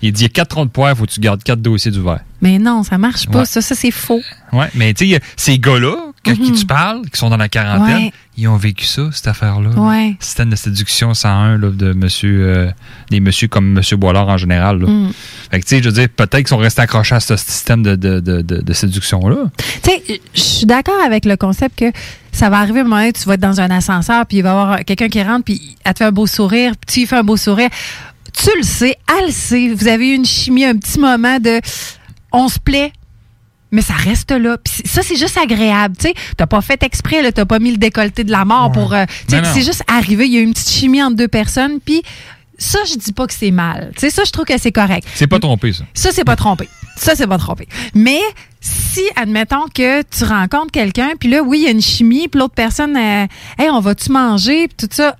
Il dit il y a quatre ronds de poêle, faut que tu gardes quatre dossiers d'ouvert. Mais non, ça marche pas. Ouais. Ça, ça c'est faux. Ouais, mais tu sais, ces gars-là, à qui tu parles, qui sont dans la quarantaine. Ouais. ils ont vécu ça, cette affaire-là. là. Ouais. Système de séduction 101 là, de monsieur, euh, des messieurs comme monsieur Boilard en général. là. Mm. Fait que tu sais, je veux dire, peut-être qu'ils sont restés accrochés à ce système de, de, de, séduction-là. Tu sais, je suis d'accord avec le concept que ça va arriver un moment donné, tu vas être dans un ascenseur, puis il va y avoir quelqu'un qui rentre, puis elle te fait un beau sourire, puis tu lui fais un beau sourire. Tu le sais, elle le sait. Vous avez eu une chimie, un petit moment de on se plaît. Mais ça reste là. Puis ça, c'est juste agréable. Tu t'as pas fait exprès, là, t'as pas mis le décolleté de la mort pour. euh, tu c'est juste arrivé. Il y a eu une petite chimie entre deux personnes. Puis ça, je dis pas que c'est mal. Tu sais, ça, je trouve que c'est correct. C'est pas trompé, ça. Ça, c'est pas trompé. Ça, c'est pas trompé. Mais si, admettons que tu rencontres quelqu'un, puis là, oui, il y a une chimie, puis l'autre personne, euh, hey, on va-tu manger, puis tout ça.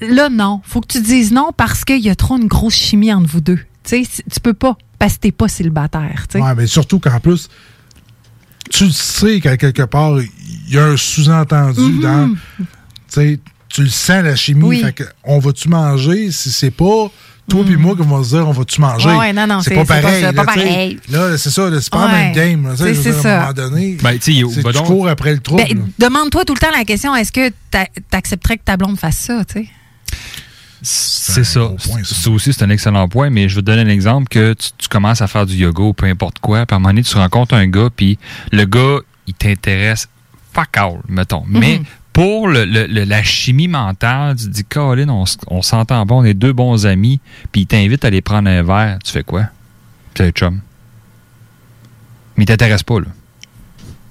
Là, non. Faut que tu dises non parce qu'il y a trop une grosse chimie entre vous deux. Tu sais, tu peux pas, parce que t'es pas célibataire, tu sais. Ouais, mais surtout qu'en plus, tu le sais qu'à quelque part, il y a un sous-entendu Mhm. dans. Tu sais, tu le sens, la chimie. Oui. Fait que on va-tu manger si c'est pas. Toi puis moi qui vont se dire on va-tu manger? Mhm. Ouais, non, non, c'est pas c'est pas pareil. là, pas sais. pareil. Là, c'est ça, c'est pas Ouais. le même game. C'est- ça. À un moment donné, Ben, tu cours après le trouble. Ben, demande-toi tout le temps la question est-ce que t'a- t'accepterais que ta blonde fasse ça, tu sais? C'est ça. Ça aussi, c'est un excellent point, mais je vais te donner un exemple que tu, tu commences à faire du yoga ou peu importe quoi, puis à un moment donné, tu rencontres un gars, puis le gars, il t'intéresse fuck all, mettons. Mais Mhm. pour le- le- le- la chimie mentale, tu te dis, Colin, on, s'entend pas, on est deux bons amis, puis il t'invite à aller prendre un verre, tu fais quoi? Tu es chum. Mais il t'intéresse pas, là.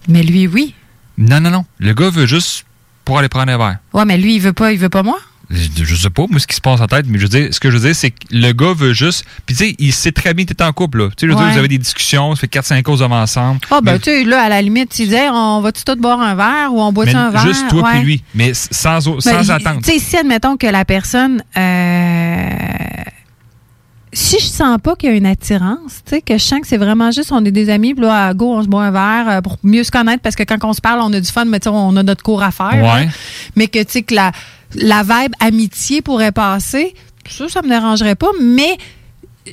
Mais lui, oui. Non, non, non. Le gars veut juste pour aller prendre un verre. Ouais, mais lui, il veut pas, il veut pas moi? Je, sais pas, moi, ce qui se passe en tête, mais je veux dire, ce que je veux dire, c'est que le gars veut juste. Puis, tu sais, il sait très bien que t'es en couple, là. Tu sais, je veux dire, vous avez des discussions, ça fait 4-5 causes devant ensemble. Ah, ben, tu sais, là, à la limite, tu disais, on va-tu tout boire un verre ou on boit-tu mais un verre? juste toi Ouais. puis lui. Mais sans, Ben, sans attendre. Tu sais, si, admettons que la personne. euh, si je sens pas qu'il y a une attirance, tu sais, que je sens que c'est vraiment juste, on est des amis, puis là, à go, on se boit un verre euh, pour mieux se connaître, parce que quand on se parle, on a du fun, mais tu sais, on a notre cours à faire. Ouais. Mais que, tu sais, que la, la vibe amitié pourrait passer, ça, ça me dérangerait pas, mais.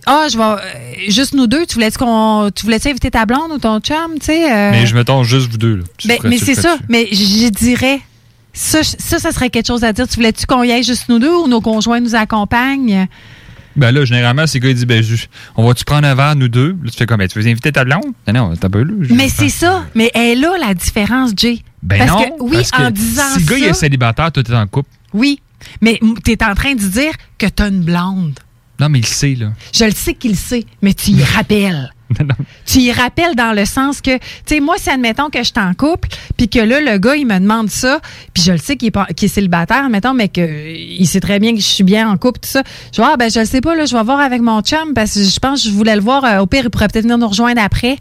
Ah, je vais. euh, juste nous deux, tu voulais qu'on. Tu voulais inviter ta blonde ou ton chum, tu sais? euh, Mais je mettons juste vous deux, là. Tu ben, ferais- mais c'est ça. Mais je dirais, ça, ça, ça serait quelque chose à dire. Tu voulais-tu qu'on y aille juste nous deux ou nos conjoints nous accompagnent? Ben là, généralement, ces gars, ils disent, ben, je- on va-tu prendre un verre, nous deux? Là, tu fais comme, ben, tu veux inviter ta blonde? Non, t'as pas je- Mais c'est ça. Mais elle a la différence, Jay. Ben parce non. que, oui, parce que en disant Si le gars, il est ça- célibataire, toi, t'es en couple. Oui. Mais tu es en train de dire que tu as une blonde. Non, mais il sait, là. Je le sais qu'il sait, mais tu y rappelles. Tu y rappelles dans le sens que, tu sais, moi, si admettons que je suis en couple, puis que là, le gars, il me demande ça, puis je le sais qu'il est, célibataire, admettons, mais qu'il sait très bien que je suis bien en couple, tout ça. Je vais, ah, ben, je le sais pas, là, je vais voir avec mon chum, parce que je pense que je voulais le voir. euh, au pire, il pourrait peut-être venir nous rejoindre après,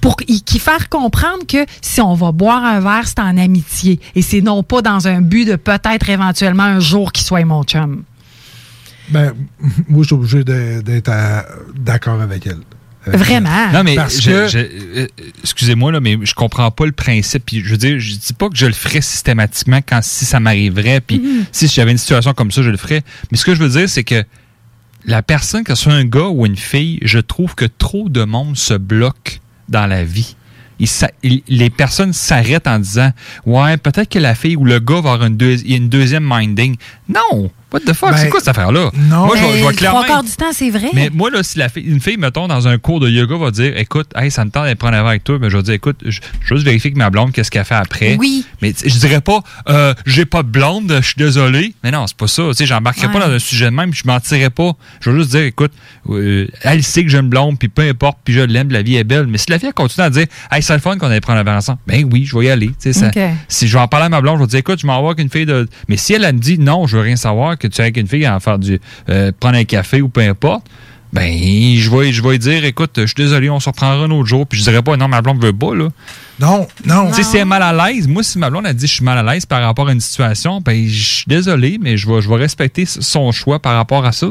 pour qu'il faire comprendre que si on va boire un verre, c'est en amitié. Et c'est non pas dans un but de peut-être éventuellement un jour qu'il soit mon chum. Ben, moi, je suis obligé d'être à- d'accord avec elle. Euh, Vraiment? Non, mais Parce je- que- je- euh, excusez-moi, là, mais je comprends pas le principe. Puis je veux dire, je dis pas que je le ferais systématiquement quand si ça m'arriverait, puis Mhm. si j'avais une situation comme ça, je le ferais. Mais ce que je veux dire, c'est que la personne, que ce soit un gars ou une fille, je trouve que trop de monde se bloque dans la vie. Les personnes s'arrêtent en disant Ouais, peut-être que la fille ou le gars va avoir une, deux- une deuxième minding. Non! What the fuck? Ben, c'est quoi cette affaire-là? non. Moi, je vais- je vais le clairement. trois quarts du temps, c'est vrai. Mais moi, là, si la fille- une fille, mettons, dans un cours de yoga, va dire Écoute, hey, ça me tente d'aller prendre un verre avec toi, mais je vais dire Écoute, je juste vérifier que ma blonde, qu'est-ce qu'elle fait après. Oui. Mais je dirais pas euh, J'ai pas de blonde, je suis désolé. Mais non, c'est pas ça. Tu sais, j'embarquerai Ouais. pas dans un sujet de même, je mentirais pas. Je vais juste dire Écoute, euh, elle sait que j'ai une blonde, puis peu importe, puis je l'aime, la vie est belle. Mais si la fille continue à dire Hey, c'est le fun qu'on aille prendre un verre ensemble, ben oui, je vais y aller. Tu sais, ça- Ok. Si je vais en parler à ma blonde, je vais dire Écoute, je m'en vais avec une fille de. Mais si elle, elle me dit Non, je veux rien savoir, que tu es avec une fille à en faire du. euh, prendre un café ou peu importe. Ben, je vais, je vais lui dire, écoute, je suis désolé, on se reprendra un autre jour. Puis je dirais pas, non, ma blonde veut pas, là. Non, non. Tu sais, si elle est mal à l'aise, moi, si ma blonde a dit je suis mal à l'aise par rapport à une situation, ben, je suis désolé, mais je vais, je vais respecter son choix par rapport à ça.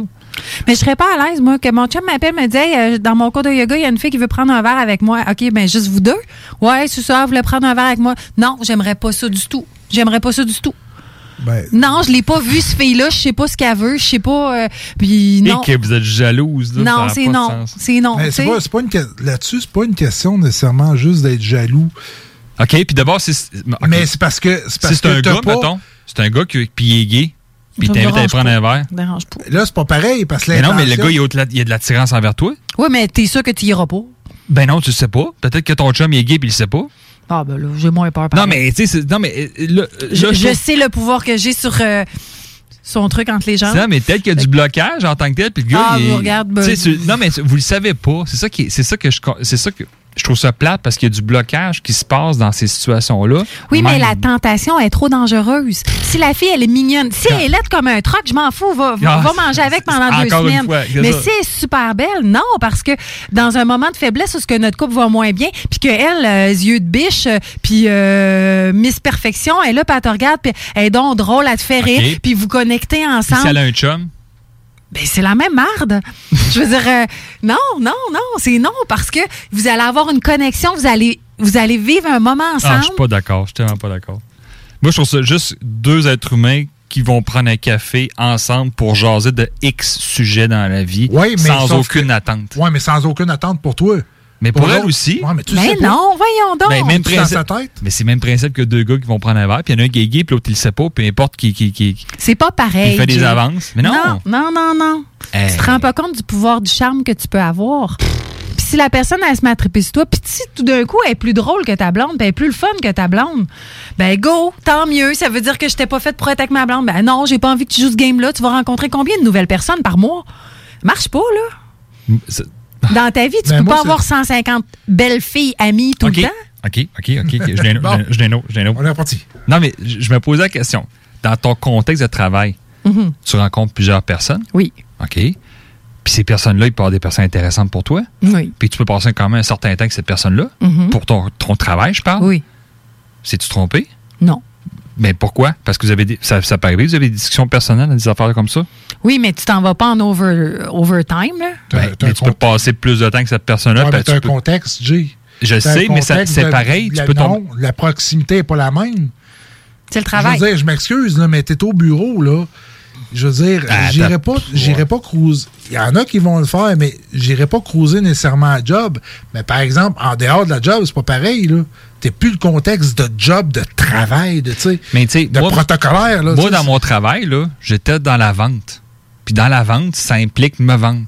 Mais je serais pas à l'aise, moi, que mon chum m'appelle, me dit, Hey, euh, dans mon cours de yoga, il y a une fille qui veut prendre un verre avec moi. OK, ben juste vous deux? Ouais, c'est ça, vous voulez prendre un verre avec moi? Non, j'aimerais pas ça du tout. J'aimerais pas ça du tout. Ben, Non, je l'ai pas vu, ce fille-là. Je sais pas ce qu'elle veut. Je sais pas. euh, puis non. Et que vous êtes jalouse, là, Non, c'est non. C'est non. c'est pas, c'est pas une que- là-dessus, c'est pas une question nécessairement juste d'être jaloux. OK, puis d'abord, c'est. Mais c'est parce que c'est parce que un t'as gars, pas- mettons, c'est un gars qui puis est gay, puis il Ça me t'invite à prendre pas. un verre. Dérange pas. Là, c'est pas pareil parce que Mais non, mais le gars, il y a, de l'attirance envers toi. Oui, mais t'es sûr que tu iras pas. Ben non, tu le sais pas. Peut-être que ton chum il est gay puis il le sait pas. Ah, ben là, j'ai moins peur. Non, mais tu sais, c'est- non, mais euh, là, Je, je sais le pouvoir que j'ai sur euh, son truc entre les jambes. Non, mais peut-être qu'il y a du blocage en tant que tel, puis le gars, Ah, il vous regarde, ben- non, mais vous le savez pas. C'est ça qui, est- c'est ça que je, c'est ça que je trouve ça plate parce qu'il y a du blocage qui se passe dans ces situations-là. Oui, mais la tentation est trop dangereuse. Si la fille, elle est mignonne, si elle est laide comme un troc, je m'en fous, va, Ah, va manger avec pendant deux semaines. fois, mais ça. si elle est super belle, non, parce que dans un moment de faiblesse où ce que notre couple va moins bien, puis qu'elle, euh, yeux de biche, euh, puis euh, Miss Perfection, elle est là, puis elle te regarde, puis elle est donc drôle à te faire rire, puis vous connectez Puis ensemble. si elle a un chum, Ben, c'est la même marde. Je veux dire, euh, non, non, non, c'est non, parce que vous allez avoir une connexion, vous allez, vous allez vivre un moment ah, ensemble. je suis pas d'accord. Je suis tellement pas d'accord. Moi, je trouve ça juste deux êtres humains qui vont prendre un café ensemble pour jaser de X sujets dans la vie Oui, mais sans aucune attente. Oui, mais sans aucune attente pour toi. Mais pour, elle aussi. Ouais, mais tu Mais sais pas. non, voyons donc. Même Tu dans sa tête? mais c'est le même principe que deux gars qui vont prendre un verre, puis il y en a un qui est gay, puis l'autre il le sait pas, peu importe qui, qui, qui, C'est pas pareil. Il fait des avances. Mais non. Non, non, non, non. Hey. Tu te rends pas compte du pouvoir du charme que tu peux avoir. Puis si la personne, elle se met à triper sur toi, puis si tout d'un coup, elle est plus drôle que ta blonde, puis elle est plus le fun que ta blonde, ben go, tant mieux. Ça veut dire que je t'ai pas fait pour être avec ma blonde. Ben non, j'ai pas envie que tu joues ce game-là. Tu vas rencontrer combien de nouvelles personnes par mois? Marche pas, là. Dans ta vie, tu Ben, peux moi, pas avoir 150 belles filles amies tout le temps? OK, OK, OK. ok. Je l'ai un autre, je l'ai un autre, je l'ai un autre. On est reparti. Non, mais je je me posais la question. Dans ton contexte de travail, Mhm. tu rencontres plusieurs personnes? Oui. OK. Puis ces personnes-là, ils peuvent avoir des personnes intéressantes pour toi? Oui. Puis tu peux passer quand même un certain temps avec cette personne-là. Mhm. Pour ton, ton travail, je parle? Oui. C'est-tu trompé? Non. Mais pourquoi? Parce que vous avez des, ça, ça peut arriver, vous avez des discussions personnelles, des affaires comme ça? Oui, mais tu t'en vas pas en over, overtime, là. Ben, mais tu peux passer plus de temps que cette personne-là. Ouais, tu t'as un peux- contexte, Jay. Je sais, mais c'est pareil, tu la- peux non, la proximité n'est pas la même. C'est le Je travail. veux dire, je m'excuse, mais t'es au bureau, là. Je veux dire, Ah, j'irai pas, j'irai pas cruiser. Il y en a qui vont le faire, mais j'irai pas cruiser nécessairement à job. Mais par exemple, en dehors de la job, c'est pas pareil, là. T'es plus le contexte de job, de travail, de, tu sais, Mais de moi- protocolaire, là. Moi, dans mon travail, là, j'étais dans la vente. Puis dans la vente, ça implique me vendre.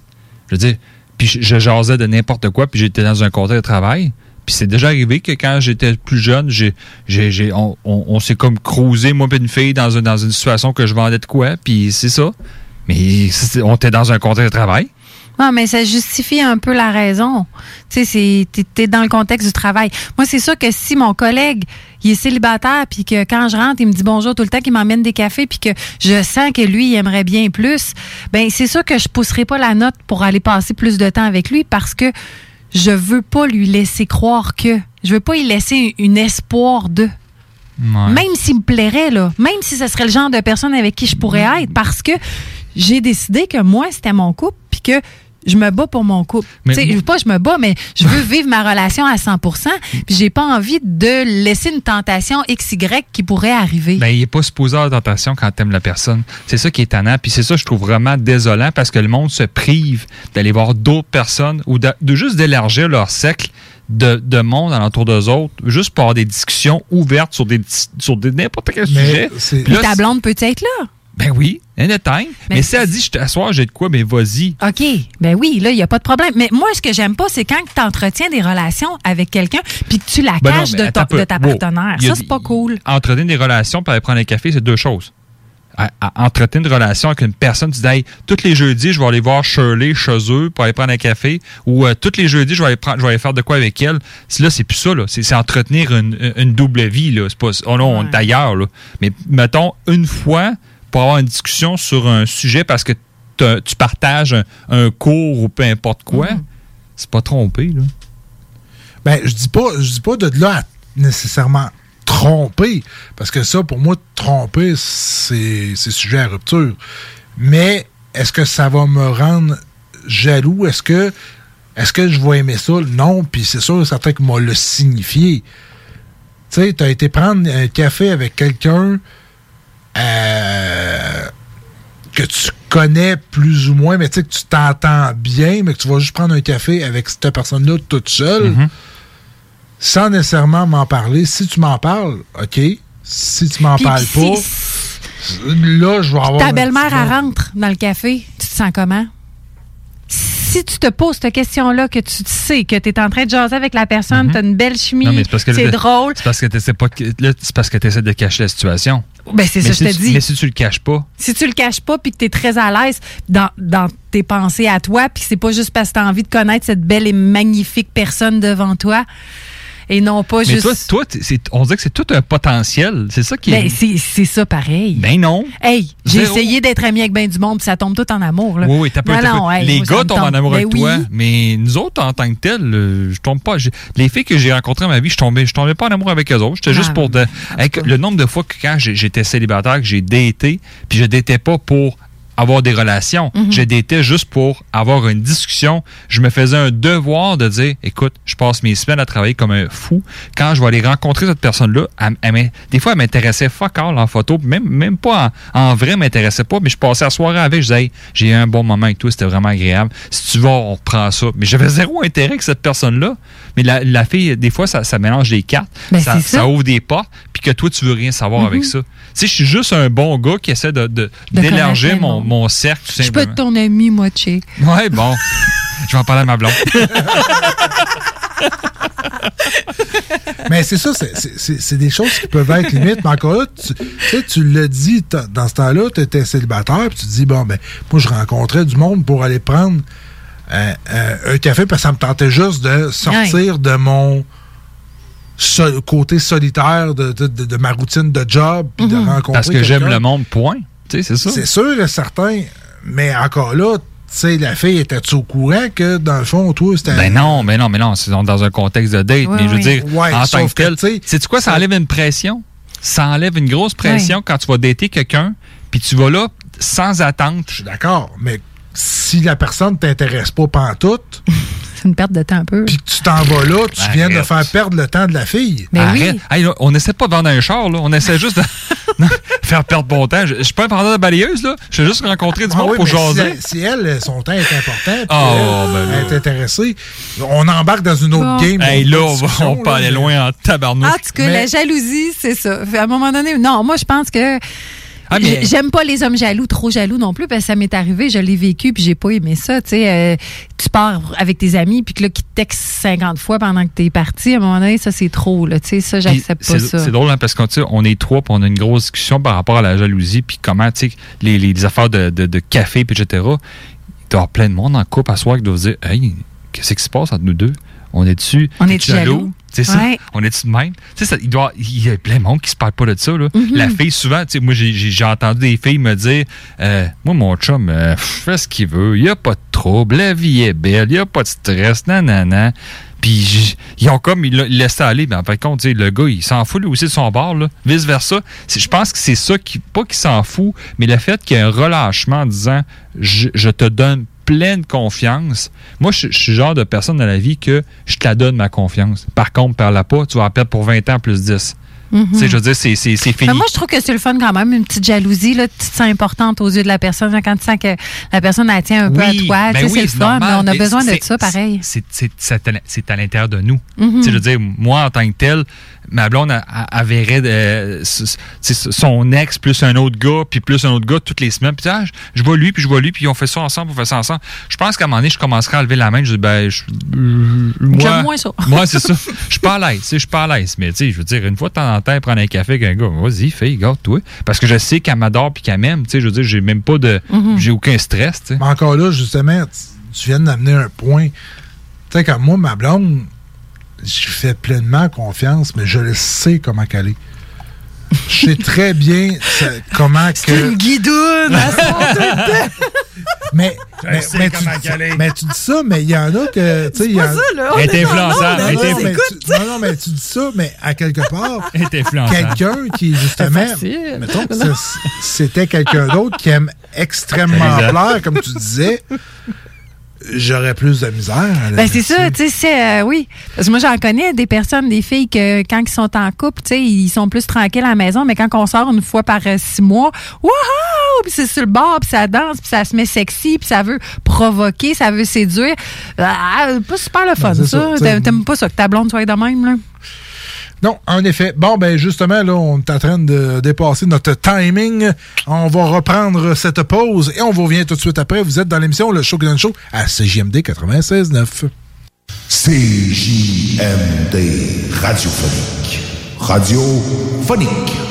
Je veux dire, puis je, je jasais de n'importe quoi, puis j'étais dans un contexte de travail. C'est déjà arrivé que quand j'étais plus jeune, j'ai, j'ai, j'ai- on, on- s'est comme cruisé, moi et une fille, dans, un- dans une situation que je vendais de quoi, puis c'est ça. Mais on était dans un contexte de travail. Non, mais ça justifie un peu la raison. Tu sais, t'es dans le contexte du travail. Moi, c'est sûr que si mon collègue, il est célibataire, puis que quand je rentre, il me dit bonjour tout le temps, qu'il m'emmène des cafés, puis que je sens que lui, il aimerait bien plus, ben c'est sûr que je pousserai pas la note pour aller passer plus de temps avec lui parce que je veux pas lui laisser croire que. Je veux pas y laisser une espoir de. Même s'il me plairait, là, même si ce serait le genre de personne avec qui je pourrais être, parce que j'ai décidé que moi, c'était mon couple, puis que je me bats pour mon couple. Mais Tu sais, moi- pas je me bats, mais je veux vivre ma relation à 100% puis j'ai pas envie de laisser une tentation XY qui pourrait arriver. Ben, il n'est pas supposé avoir de tentation quand t'aimes la personne. C'est ça qui est tannant. Puis c'est ça, je trouve vraiment désolant parce que le monde se prive d'aller voir d'autres personnes ou de, de juste d'élargir leur cercle de, de monde alentour d'eux autres, juste pour avoir des discussions ouvertes sur des sur des- n'importe quel sujet. Puis ta blonde peut être là. Ben oui, anytime. Mais, Mais si elle dit, je t'assois, j'ai de quoi, mais vas-y. OK. Ben oui, là, il n'y a pas de problème. Mais moi, ce que j'aime pas, c'est quand tu entretiens des relations avec quelqu'un puis que tu la Ben caches de, peu. de ta Wow. partenaire. A Ça, c'est pas cool. entretenir des relations pour aller prendre un café, c'est deux choses. À, à- entretenir une relation avec une personne, tu dis, hey, tous les jeudis, je vais aller voir Shirley chez eux pour aller prendre un café, ou euh, tous les jeudis, je vais aller, prendre, je vais aller faire de quoi avec elle. C'est- Là, c'est plus ça, là. C'est, c'est entretenir une, une double vie, là. C'est pas, oh non, on est ailleurs, là. Mais mettons, une fois, pour avoir une discussion sur un sujet parce que tu partages un, un cours ou peu importe quoi, c'est pas trompé, là. Ben, je dis pas, je dis pas de là à nécessairement tromper, parce que ça, pour moi, tromper, c'est c'est sujet à rupture. Mais est-ce que ça va me rendre jaloux? Est-ce que est-ce que je vais aimer ça? Non, puis c'est sûr, certain que m'a le signifié. Tu sais, t'as été prendre un café avec quelqu'un euh, que tu connais plus ou moins, mais tu sais que tu t'entends bien, mais que tu vas juste prendre un café avec cette personne-là toute seule, sans nécessairement m'en parler. Si tu m'en parles, OK. Si tu m'en parles pas, là, je vais avoir. Ta belle-mère, elle rentre dans le café. Tu te sens comment? Si tu te poses cette question-là, que tu sais que tu es en train de jaser avec la personne, tu as une belle chimie, c'est que drôle. C'est parce que t'essaies pas que- là, c'est parce que tu essaies de cacher la situation. Ben, c'est ça, je si te tu- dis. Mais si tu le caches pas, Si tu le caches pas puis que tu es très à l'aise dans, dans tes pensées à toi, puis que c'est pas juste parce que tu as envie de connaître cette belle et magnifique personne devant toi et non pas mais juste. toi, toi on dirait que c'est tout un potentiel. C'est ça qui est. Ben, c'est ça pareil. Ben non. Hey, j'ai essayé d'être ami avec ben du monde, puis ça tombe tout en amour. Là. Oui, oui, t'as peu, Non, t'as peu. non, hey, Les moi, gars tombent en amour avec Ben toi, oui. mais nous autres, en tant que tels, euh, je tombe pas. Les filles que j'ai rencontrées dans ma vie, je tombais, je tombais pas en amour avec eux autres. J'étais juste pour de. avec le nombre de fois que quand j'étais célibataire, que j'ai daté, puis je datais pas pour avoir des relations. Je datais juste pour avoir une discussion. Je me faisais un devoir de dire, écoute, je passe mes semaines à travailler comme un fou. Quand je vais aller rencontrer cette personne-là, des fois, elle m'intéressait fuck all en photo, même, même pas en, en vrai, m'intéressait pas, mais je passais la soirée avec, je disais, Hey, j'ai eu un bon moment avec toi, c'était vraiment agréable. Si tu vas, on prend ça. Mais j'avais zéro intérêt avec cette personne-là. Mais la, la fille, des fois, ça, ça mélange les cartes. Ben, ça, c'est ça. ça ouvre des portes, puis que toi, tu veux rien savoir avec ça. Tu sais, je suis juste un bon gars qui essaie de, de- De d'élargir mon, le mon cercle, tout Je peux simplement. être ton ami, moi, Che. Ouais, bon. je vais en parler à ma blonde. Mais c'est ça, c'est- c'est c'est- c'est des choses qui peuvent être limites. Mais encore là, tu, tu sais, tu l'as dit, t'as- dans ce temps-là, tu étais célibataire, puis tu te dis, bon, ben, moi, je rencontrais du monde pour aller prendre euh, euh, un café, parce que ça me tentait juste de sortir de mon côté solitaire de, de- de- de ma routine de job, puis de rencontrer Parce que j'aime le monde, point. C'est ça. C'est sûr et certain, mais encore là, tu sais, la fille était-tu au courant que, dans le fond, toi, c'était... Ben non, mais non, mais non, c'est dans un contexte de date. Mais je veux oui. dire, Ouais, en tant sauf que que, tel, sais-tu quoi, ça enlève une pression? Ça enlève une grosse pression quand tu vas dater quelqu'un, puis tu vas là sans attente. Je suis d'accord, mais si la personne t'intéresse pas pantoute, C'est une perte de temps un peu. puis que tu t'en vas là, tu Arrête. viens de faire perdre le temps de la fille. Ben Arrête. Hey, là, on essaie pas de vendre un char, là. On essaie juste de non, faire perdre mon temps. Je, je suis pas un vendeur de balayeuse, là. Je veux juste rencontrer du Ah monde oui, pour mais jaser. Si, si elle, son temps est important, puis Oh, elle, ben est intéressée, on embarque dans une autre Bon. game. Hey, là, on va, discussion, on peut aller mais- loin en tabarnouche. En tout cas, la jalousie, c'est ça. À un moment donné, non, moi, je pense que. Ah, mais- J'aime pas les hommes jaloux, trop jaloux non plus, parce que ça m'est arrivé, je l'ai vécu, puis j'ai pas aimé ça. Tu sais, euh, tu pars avec tes amis, puis que là, qui te textent 50 fois pendant que t'es parti, à un moment donné, ça, c'est trop, là. Tu sais, ça, j'accepte pas c'est- ça. C'est drôle hein, parce qu'on on est trois, puis on a une grosse discussion par rapport à la jalousie, puis comment tu sais, les, les affaires de, de, de café, puis etc. Il doit y avoir plein de monde en couple à soir qui doivent se dire Hey, qu'est-ce qui se passe entre nous deux? On est dessus On est jaloux? C'est ça? Ouais. On est-tu de même? Tu sais, ça, il, doit, il y a plein de monde qui se parle pas de ça. Là. Mhm. La fille, souvent, tu sais, moi, j'ai- entendu des filles me dire euh, Moi, mon chum, euh, fait ce qu'il veut, il n'y a pas de trouble, la vie est belle, il n'y a pas de stress, nanana. Puis ils ont comme, ils la- ils laissent ça aller, mais en fin de compte, le gars, il s'en fout lui aussi de son bord, là. Vice-versa. Je pense que c'est ça qui, pas qu'il s'en fout, mais le fait qu'il y a un relâchement en disant je, je te donne pleine confiance. Moi, je, je suis le genre de personne dans la vie que je te la donne ma confiance. Par contre, perds-la pas, tu vas en perdre pour 20 ans plus 10. Mhm. Je veux dire, c'est fini. Mais moi, je trouve que c'est le fun quand même, une petite jalousie, là, tu te sens importante aux yeux de la personne. Quand tu sens que la personne, elle tient un peu à toi, ben oui, c'est le fun, normal, mais on a besoin de ça, pareil. c'est à- l'intérieur de nous. Tu sais, Je veux dire, moi, en tant que tel, ma blonde euh, sais, son ex plus un autre gars, puis plus un autre gars toutes les semaines. Puis ah, je, je vois lui, puis je vois lui, puis on fait ça ensemble, on fait ça ensemble. Je pense qu'à un moment donné, je commencerai à lever la main. Je dis, ben, je, euh, moi, J'aime moins ça. Moi, c'est ça. Je suis pas à l'aise. tu sais, Je suis pas à l'aise. Mais tu sais, je veux dire, une fois de temps en temps, prendre un café avec un gars, vas-y, fais, garde-toi. Parce que je sais qu'elle m'adore puis qu'elle m'aime. Tu sais, je veux dire, j'ai même pas de. Mhm. J'ai aucun stress. Mais encore là, justement, tu, tu viens d'amener un point. Tu sais, comme moi, ma blonde, je lui fais pleinement confiance, mais je le sais comment qu'elle est. Je sais très bien c'est- comment que. une guidoune. Mais, mais, tu, mais tu dis ça, mais il y en a que. tu sais, il y pas en- ça, là. Elle est influençable, Non, elle non, est non, mais tu, non, non, mais tu dis ça, mais à quelque part, quelqu'un qui, justement, mettons que c'est- c'était quelqu'un d'autre qui aime extrêmement plaire, comme tu disais, j'aurais plus de misère. à Ben, c'est ça, tu sais, c'est, euh, oui. Parce que moi, j'en connais des personnes, des filles que quand ils sont en couple, tu sais, ils sont plus tranquilles à la maison, mais quand on sort une fois par euh, six mois, wouhou! Puis c'est sur le bord, puis ça danse, puis ça se met sexy, puis ça veut provoquer, ça veut séduire. Ah, pas super le fun, Ben, c'est ça. ça, T'aimes pas ça que ta blonde soit de même, là? Non, en effet. Bon, ben justement, là, on est en train de dépasser notre timing. On va reprendre cette pause et on vous revient tout de suite après. Vous êtes dans l'émission Le Show Gun Show à CJMD 96.9. CJMD radiophonique. Radiophonique.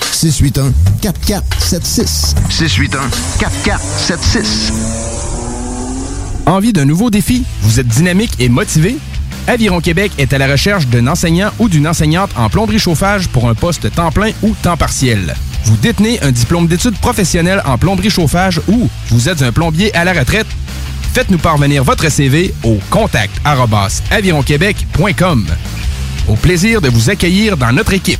681 4476. 681 4476. Envie d'un nouveau défi? Vous êtes dynamique et motivé? Aviron Québec est à la recherche d'un enseignant ou d'une enseignante en plomberie chauffage pour un poste temps plein ou temps partiel. Vous détenez un diplôme d'études professionnelles en plomberie chauffage ou vous êtes un plombier à la retraite? Faites-nous parvenir votre CV au contact avironquebec.com. Au plaisir de vous accueillir dans notre équipe.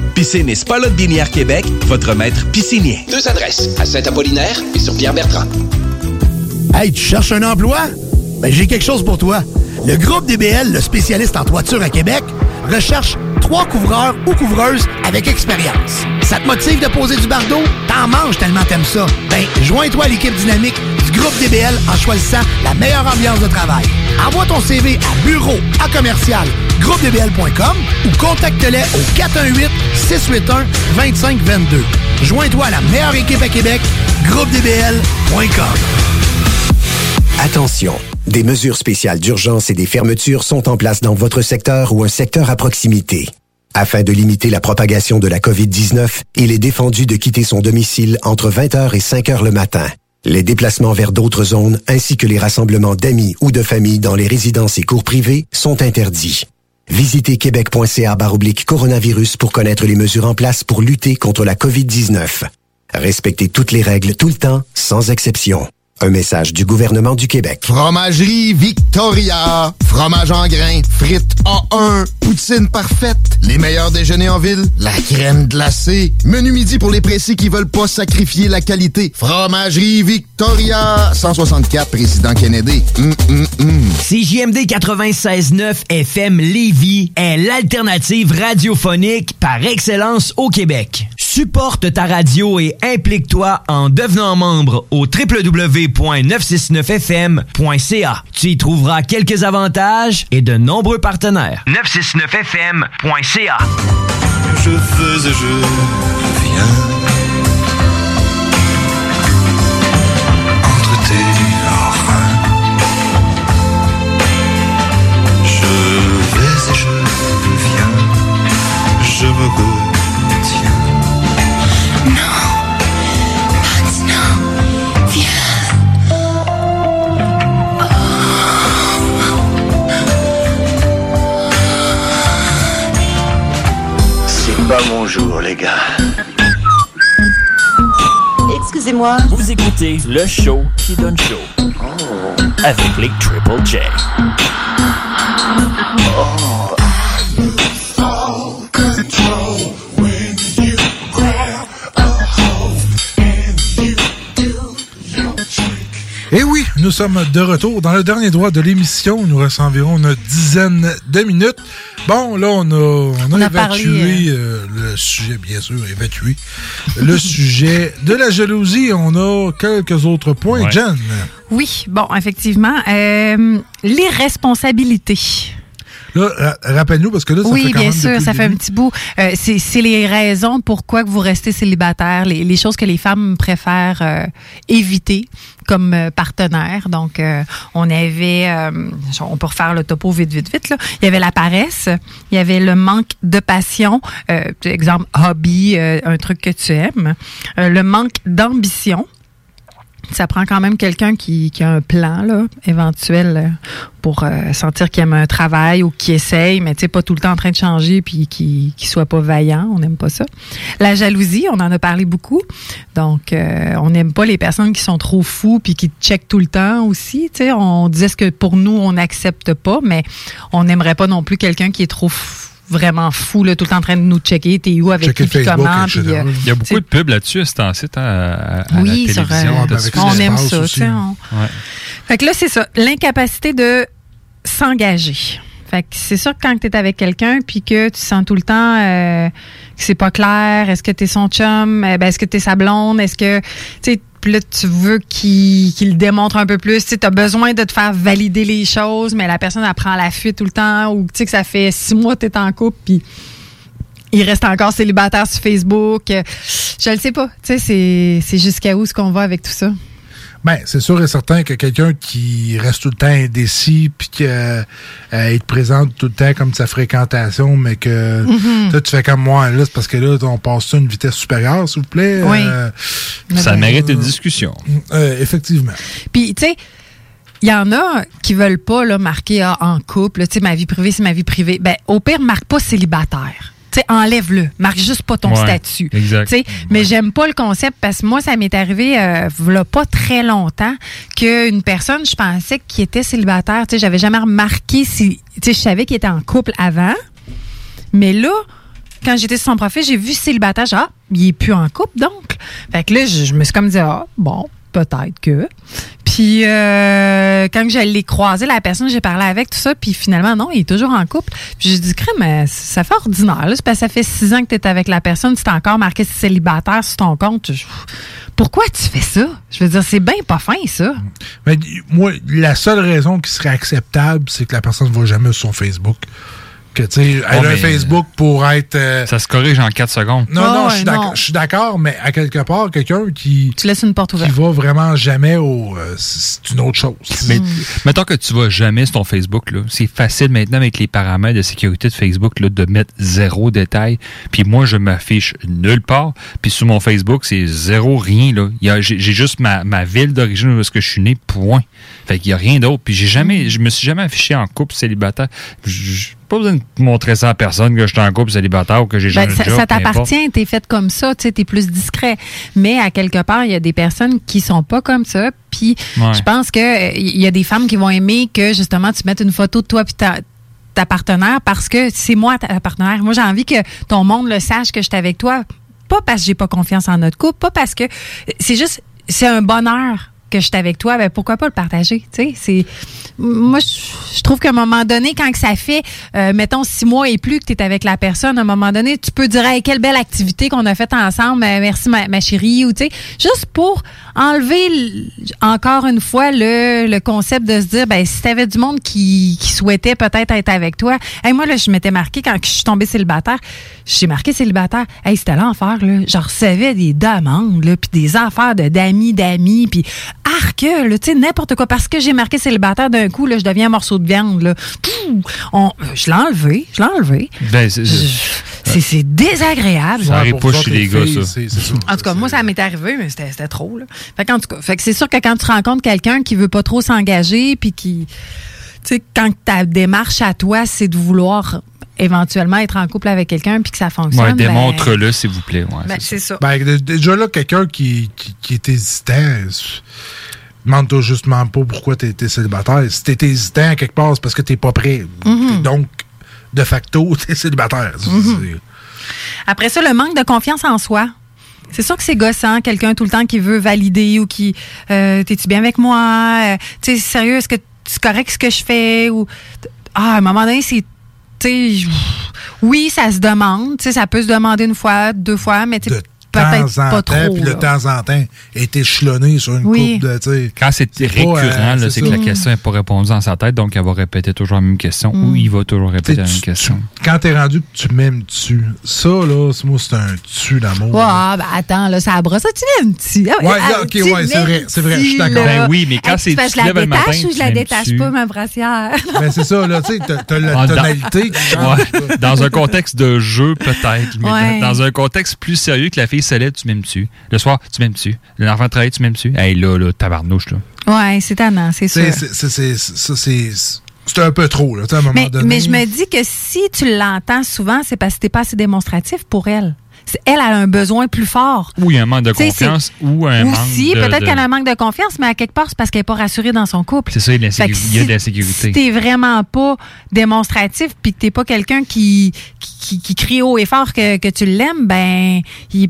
Piscine et Spa Lot Binière Québec, votre maître piscinier. Deux adresses, à Saint-Apollinaire et sur Pierre-Bertrand. Hey, tu cherches un emploi? Ben, j'ai quelque chose pour toi. Le groupe DBL, le spécialiste en toiture à Québec, recherche trois couvreurs ou couvreuses avec expérience. Ça te motive de poser du bardeau? T'en manges tellement t'aimes ça. Ben, joins-toi à l'équipe dynamique du groupe DBL en choisissant la meilleure ambiance de travail. Envoie ton CV à bureau à commercial groupedbl.com ou contacte-les au 418-681-2522. Joins-toi à la meilleure équipe à Québec, groupedbl.com. Attention, des mesures spéciales d'urgence et des fermetures sont en place dans votre secteur ou un secteur à proximité. Afin de limiter la propagation de la COVID-19, il est défendu de quitter son domicile entre 20h et 5h le matin. Les déplacements vers d'autres zones ainsi que les rassemblements d'amis ou de familles dans les résidences et cours privés sont interdits. Visitez québec.ca baroblique coronavirus pour connaître les mesures en place pour lutter contre la COVID-19. Respectez toutes les règles tout le temps, sans exception. Un message du gouvernement du Québec. Fromagerie Victoria. Fromage en grains. Frites A1. Poutine parfaite. Les meilleurs déjeuners en ville. La crème glacée. Menu midi pour les pressés qui veulent pas sacrifier la qualité. Fromagerie Victoria. 164 Président Kennedy. Hum. CJMD 96.9 FM Lévis est l'alternative radiophonique par excellence au Québec. Supporte ta radio et implique-toi en devenant membre au www.969fm.ca. Tu y trouveras quelques avantages et de nombreux partenaires. 969fm.ca. Je veux et je viens mon jour, les gars. Excusez-moi. Vous écoutez le show qui donne chaud. Avec les Triple J. Et oui, nous sommes de retour. Dans le dernier droit de l'émission, il nous reste environ une dizaine de minutes. Bon, là, on a, on a On a évacué parlé, euh, le sujet, bien sûr, évacué. le sujet de la jalousie. On a quelques autres points. Ouais. Jen, Oui, bon, effectivement. Euh, les responsabilités. Là, ra- rappelle-nous, parce que là, ça oui, fait quand bien même sûr, ça fait un petit bout. Euh, c'est les raisons pourquoi que vous restez célibataire, les, les choses que les femmes préfèrent euh, éviter comme euh, partenaire. Donc, euh, on avait, euh, on peut refaire le topo vite, vite, vite. Là. Il y avait la paresse, il y avait le manque de passion, euh, exemple hobby, euh, un truc que tu aimes, Euh, le manque d'ambition. Ça prend quand même quelqu'un qui, a un plan là, éventuel euh, pour euh, sentir qu'il aime un travail ou qui essaye, mais tu sais, pas tout le temps en train de changer puis qui qui soit pas vaillant. On n'aime pas ça. La jalousie, on en a parlé beaucoup. Donc, euh, on n'aime pas les personnes qui sont trop fous puis qui checkent tout le temps aussi. Tu sais, on disait ce que pour nous, on n'accepte pas, mais on n'aimerait pas non plus quelqu'un qui est trop fou vraiment fou, là, tout le temps en train de nous checker, t'es où, avec qui, puis comment. euh, Il y a beaucoup de pubs là-dessus, c'est en site à, à- à Oui, la sur, télévision. euh, t'as-tu on vu aime ça, aussi? on- Ouais. Fait que là, c'est ça, l'incapacité de s'engager. Fait que c'est sûr que quand tu es avec quelqu'un puis que tu sens tout le temps euh, que c'est pas clair, est-ce que tu es son chum, Eh ben, est-ce que tu es sa blonde, est-ce que tu là, tu veux qu'il le démontre un peu plus. Tu as besoin de te faire valider les choses, mais la personne, elle prend la fuite tout le temps. Ou tu sais que ça fait six mois que tu es en couple, puis il reste encore célibataire sur Facebook. Je le sais pas. Tu sais, c'est- jusqu'à où est-ce qu'on va avec tout ça? Ben, c'est sûr et certain que quelqu'un qui reste tout le temps indécis puis que euh, il te présente tout le temps comme de sa fréquentation, mais que toi, tu fais comme moi, là, c'est parce que là, on passe ça à une vitesse supérieure, s'il vous plaît. Oui. Euh, Ça mérite une discussion. euh, effectivement. Puis, tu sais, il y en a qui veulent pas là, marquer ah, en couple. Tu sais, ma vie privée, c'est ma vie privée. Ben, au pire, marque pas célibataire. Tu sais, enlève-le. Marque juste pas ton Ouais, statut. exact. Mais j'aime pas le concept parce que moi, ça m'est arrivé euh, v'là pas très longtemps qu'une personne, je pensais qu'il était célibataire. Tu sais, j'avais jamais remarqué si. Tu sais, je savais qu'il était en couple avant. Mais là, quand j'étais sur son profil, j'ai vu célibataire. J'ai dit, ah, il est plus en couple, donc. Fait que là, je, je me suis comme dit, ah, bon, peut-être que. Puis, euh, quand je l'ai croisé, la personne, j'ai parlé avec, tout ça, puis finalement, non, il est toujours en couple. Puis j'ai dit, crème, mais ça fait ordinaire, là. Parce que ça fait six ans que tu es avec la personne, tu t'es encore marqué célibataire sur ton compte. Pourquoi tu fais ça? Je veux dire, c'est bien pas fin, ça. Mais moi, la seule raison qui serait acceptable, c'est que la personne ne va jamais sur Facebook. Que, tu sais, elle a un Facebook pour être. euh, Ça se corrige en 4 secondes. Non, non, ouais, je suis d'accord- mais à quelque part, quelqu'un qui. Tu laisses une porte Qui ouverte. va vraiment jamais au. euh, c'est une autre chose. Mais mettons que tu vas jamais sur ton Facebook, là, c'est facile maintenant avec les paramètres de sécurité de Facebook là, de mettre zéro détail. Puis moi, je m'affiche nulle part. Puis sur mon Facebook, c'est zéro rien. Là. J'ai juste ma, ma ville d'origine où est-ce que je suis né, point. Fait qu'il n'y a rien d'autre. Puis j'ai jamais, je me suis jamais affiché en couple célibataire. Pas besoin de montrer ça à personne que je suis en couple célibataire ou que j'ai Ben, jamais ça, job, ça importe. t'appartient, t'es fait comme ça, tu t'es plus discret. Mais à quelque part, il y a des personnes qui sont pas comme ça. Puis Ouais. je pense que euh, il y a des femmes qui vont aimer que justement tu mettes une photo de toi puis ta, ta partenaire parce que c'est moi ta partenaire. Moi, j'ai envie que ton monde le sache que je suis avec toi. Pas parce que j'ai pas confiance en notre couple, pas parce que c'est juste c'est un bonheur que je suis avec toi, ben pourquoi pas le partager, c'est moi je, trouve qu'à un moment donné quand que ça fait euh, mettons six mois et plus que tu es avec la personne, à un moment donné, tu peux dire hey, quelle belle activité qu'on a faite ensemble, euh, merci ma, ma chérie ou tu sais, juste pour enlever encore une fois le, le concept de se dire ben si tu avais du monde qui, qui souhaitait peut-être être avec toi. Hey, moi là je m'étais marqué quand je suis tombée célibataire, j'ai marqué célibataire. Hey, c'était l'enfer là, je recevais des demandes là puis des affaires de d'amis d'amis puis arc là, tu sais n'importe quoi parce que j'ai marqué célibataire d'un coup là, je deviens un morceau de viande là. Pouh! On- je l'ai enlevé, je l'ai enlevé. Ben, c'est- C'est c'est désagréable. Ça arrive pas chez les gars, ça. En tout cas, moi, ça m'est arrivé, mais c'était c'était trop. Là. Fait qu'en tout cas, fait que c'est sûr que quand tu rencontres quelqu'un qui veut pas trop s'engager, puis qui, tu sais, quand ta démarche à toi, c'est de vouloir éventuellement être en couple avec quelqu'un, puis que ça fonctionne. Ouais, ben, démontre-le, s'il vous plaît. Ouais, ben, c'est c'est ça. Ben, dé- déjà là, quelqu'un qui, qui, qui est hésitant, demande-toi justement pas pourquoi tu es célibataire. Si tu hésitant à quelque part, c'est parce que tu pas prêt. Mhm. Donc, de facto, tu es célibataire. Mhm. Après ça, le manque de confiance en soi. C'est sûr que c'est gossant, quelqu'un tout le temps qui veut valider ou qui euh, t'es-tu bien avec moi? Euh, tu sais, sérieux, est-ce que c'est correct ce que je fais? Ou ah, à un moment donné, c'est oui, ça se demande, tu sais, ça peut se demander une fois, deux fois, mais tu sais, peut-être temps en pas temps, trop. puis de là. temps en temps, est échelonné sur une Oui. coupe de, tu. Quand c'est récurrent, euh, là, c'est que la question n'est pas répondue dans sa tête, donc elle va répéter toujours la même question Mm. ou il va toujours répéter la Tu- même question. Quand t'es rendu que tu m'aimes-tu, ça, là, c'est- moi, c'est un tu d'amour. Ouais, ah, ben attends, là, ça brosse. Tu l'aimes-tu? Ah, Ouais, ah, là, ok, tu ouais, c'est vrai, c'est vrai, je suis d'accord. là? Ben oui, mais quand c'est- tu tu je la le détache matin, ou tu je la détache pas, ma brassière? Ben, c'est ça, là, tu sais, t'as- la Ah, dans- tonalité. Dans un contexte de jeu, peut-être. Mais dans un contexte plus sérieux que la fille se lève, tu m'aimes-tu? Le soir, tu m'aimes-tu? L'enfant travaille, tu m'aimes-tu? Hey, là, là, tabarnouche, là. Ouais, c'est tannant, c'est sûr. C'est- c'est- c'est- c'est- ça, c'est c'est un peu trop, là, à un moment Mais, donné. mais je me dis que si tu l'entends souvent, c'est parce que t'es pas assez démonstratif pour elle. Elle a un besoin plus fort. Ou il y a un manque de confiance, ou un manque Aussi, de... peut-être de- qu'elle a un manque de confiance, mais à quelque part, c'est parce qu'elle n'est pas rassurée dans son couple. C'est ça, il y a il y a de si- l'insécurité. Si t'es vraiment pas démonstratif, puis que t'es pas quelqu'un qui, qui, qui crie haut et fort que, que tu l'aimes, ben, il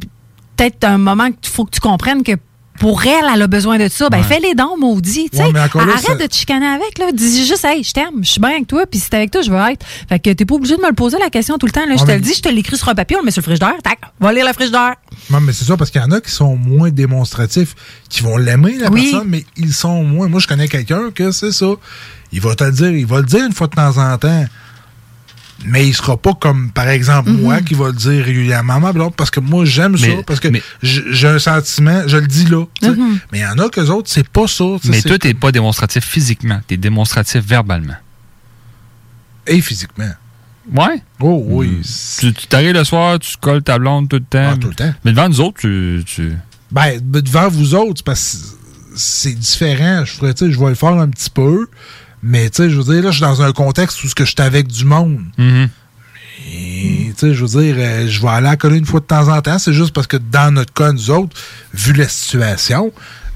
peut-être un moment qu'il faut que tu comprennes que pour elle, elle a besoin de ça. Ben, Ouais. fais les dons, maudit. tu sais. Ouais, là, Arrête ça- de te chicaner avec. Là. Dis juste, hey, je t'aime, je suis bien avec toi, puis si t'es avec toi, je veux être. Fait que t'es pas obligé de me le poser la question tout le temps. Là. Je te mais- le dis, je te l'écris sur un papier, on le met sur le frigidaire. Tac, va lire le frigidaire. Non, mais c'est ça, parce qu'il y en a qui sont moins démonstratifs, qui vont l'aimer, la Oui. personne, mais ils sont moins. Moi, je connais quelqu'un que c'est ça. Il va te le dire, il va le dire une fois de temps en temps. Mais il sera pas comme, par exemple, Mhm. moi qui va le dire régulièrement à ma blonde, parce que moi, j'aime ça, parce que j'ai un sentiment, je le dis là. Mhm. Mais il y en a que autres, c'est pas ça. Mais toi, t'es pas démonstratif physiquement, t'es démonstratif verbalement. Et physiquement. Ouais. Oh oui. Tu tu t'arrives le soir, tu colles ta blonde tout le temps. tout le temps. Mais devant nous autres, tu. tu... Ben, devant vous autres, c'est parce que c'est différent. Je ferais, tu sais, je vais le faire un petit peu. Mais, tu sais, je veux dire, là, je suis dans un contexte où ce que je suis avec du monde. Et, tu sais, je veux dire, euh, je vais aller à coller une fois de temps en temps. C'est juste parce que dans notre cas, nous autres, vu la situation,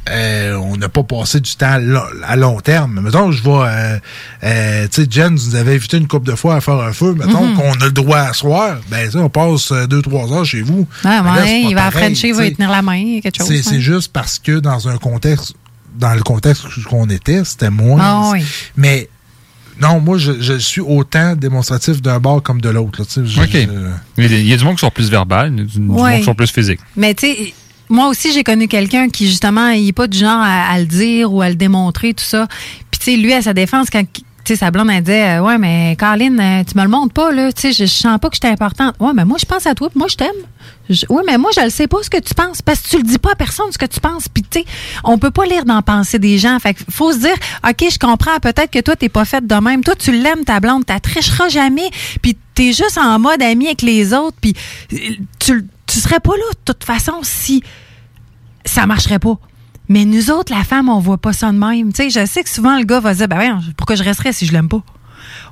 euh, on n'a pas passé du temps à long terme. Mettons, je vais, euh, euh, tu sais, Jen nous avait invité une couple de fois à faire un feu. Mettons Mhm. qu'on a le droit à soir. Ben, ça, on passe deux, trois heures chez vous. Ah, Mais là, ouais, il va pareil, Frenchie, il va sais. tenir la main, quelque chose. C'est juste parce que dans un contexte, dans le contexte qu'on était, c'était moins. Ah oui. Mais non, moi, je, je suis autant démonstratif d'un bord comme de l'autre. OK. je- il y a du monde qui sont plus verbal, du, du monde qui sont plus physiques. Mais tu sais, moi aussi, j'ai connu quelqu'un qui, justement, il n'est pas du genre à, à le dire ou à le démontrer, tout ça. Puis, tu sais, lui, à sa défense, quand sa blonde, elle disait, euh, ouais, mais Caroline, euh, tu me le montres pas, là. Tu sais, je, je sens pas que j'étais importante. Ouais, mais moi, je pense à toi, puis moi, je t'aime. Je- Ouais, mais moi, je le sais pas ce que tu penses, parce que tu le dis pas à personne ce que tu penses. Puis, tu sais, on peut pas lire dans la pensée des gens. Fait qu'il faut se dire, OK, je comprends, peut-être que toi, t'es pas faite de même. Toi, tu l'aimes, ta blonde, t'as tricheras jamais. Puis, t'es juste en mode ami avec les autres. Puis, tu, tu serais pas là, de toute façon, si ça marcherait pas. Mais nous autres, la femme, on voit pas ça de même. Tu sais, je sais que souvent, le gars va dire, ben pourquoi je resterais si je l'aime pas?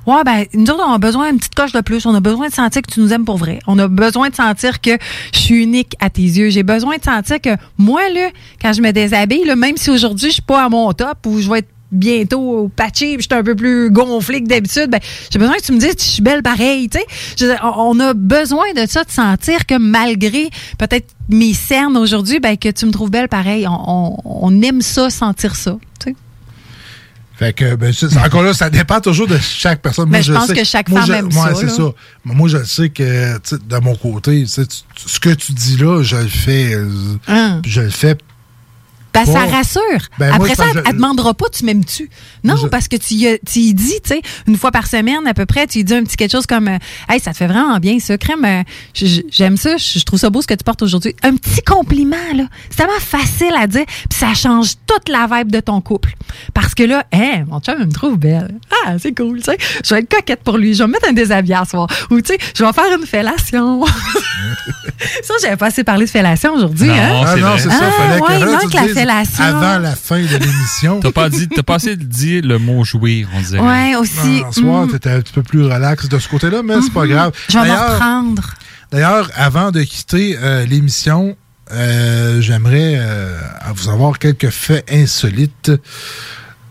Ouais, ben, nous autres, on a besoin d'une petite coche de plus. On a besoin de sentir que tu nous aimes pour vrai. On a besoin de sentir que je suis unique à tes yeux. J'ai besoin de sentir que moi, là, quand je me déshabille, là, même si aujourd'hui, je suis pas à mon top ou je vais être bientôt au patché, puis je suis un peu plus gonflé que d'habitude, ben, j'ai besoin que tu me dises que je suis belle pareil, tu sais. On a besoin de ça, de sentir que malgré peut-être mes cernes aujourd'hui, ben, que tu me trouves belle pareil. On, on- on aime ça, sentir ça, tu sais. Fait que, ben, encore là, ça dépend toujours de chaque personne. Mais Moi, je pense sais- que chaque moi, femme je- aime ouais, ça, c'est ça. Mais moi, je sais que, de mon côté, tu sais, tu- ce que tu dis là, je le fais. euh, Hein. Je le fais. Ben, ça rassure. Ben, Après ça, elle, elle demandera pas, tu m'aimes-tu? Non, parce que tu y, tu y dis, tu sais, une fois par semaine à peu près, tu y dis un petit quelque chose comme euh, Hey, ça te fait vraiment bien, ça, crème. euh, J'aime ça, je trouve ça beau ce que tu portes aujourd'hui. Un petit compliment, là. C'est tellement facile à dire, puis ça change toute la vibe de ton couple. Parce que là, hey, mon chum, il me trouve belle. Ah, c'est cool, tu sais. Je vais être coquette pour lui. Je vais me mettre un déshabillé à soir. Ou, tu sais, je vais faire une fellation. ça, j'avais pas assez parlé de fellation aujourd'hui, Non, hein? Ah non, c'est ça. Ah, fallait que ouais, il là, tu manque te la dises Avant la fin de l'émission. T'as pas dit, t'as pas assez dit le mot jouir, on dirait. Ouais, aussi. En soir, Mm. t'étais un petit peu plus relax de ce côté-là, mais c'est pas grave. Je vais reprendre. D'ailleurs, avant de quitter euh, l'émission, euh, j'aimerais euh, vous avoir quelques faits insolites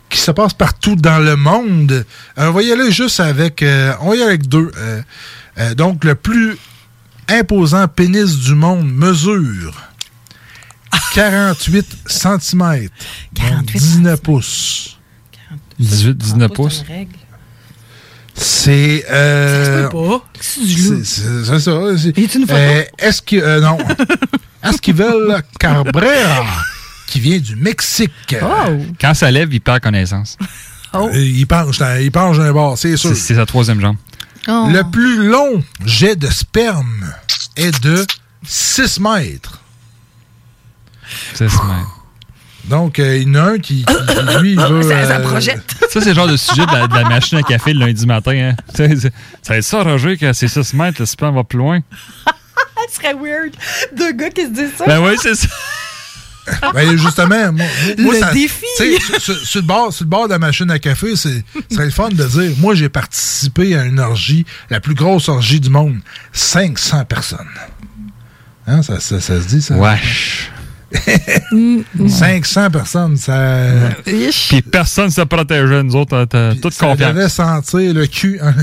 qui se passent partout dans le monde. On va y aller juste avec... euh, on va y aller avec deux. Euh, euh, donc, le plus imposant pénis du monde mesure 48 cm. 19 pouces. 18, 19 pouces. C'est. Euh, Ça se peut pas. C'est du c'est- loup. C'est c'est ça. c'est- une photo? Euh, Est-ce que. euh, non. Esquivel Cabrera, qui vient du Mexique? Oh. Quand ça lève, il perd connaissance. Il penche, dans- il penche d'un bord, c'est sûr. C'est c'est sa troisième jambe. Oh. Le plus long jet de sperme est de 6 mètres. C'est ça. Donc, euh, il y en a un qui, qui, lui, il veut. euh, Ça, c'est le genre de sujet de la, de la machine à café le lundi matin. Hein. Ça va être ça, Roger, que c'est 6 mètres, le sperme va plus loin. Ce serait weird. Deux gars qui se disent ça. Ben oui, c'est ça. Ben justement, moi, moi, Le ça- défi. Sur, le bord, sur le bord de la machine à café, c'est ce serait le fun de dire moi, j'ai participé à une orgie, la plus grosse orgie du monde. 500 personnes. Hein, ça, ça- ça se dit, ça? Wesh. 500 personnes, ça... Puis personne ne se protégeait. Nous autres, on était toute Ça confiance. devait sentir le cul. hein.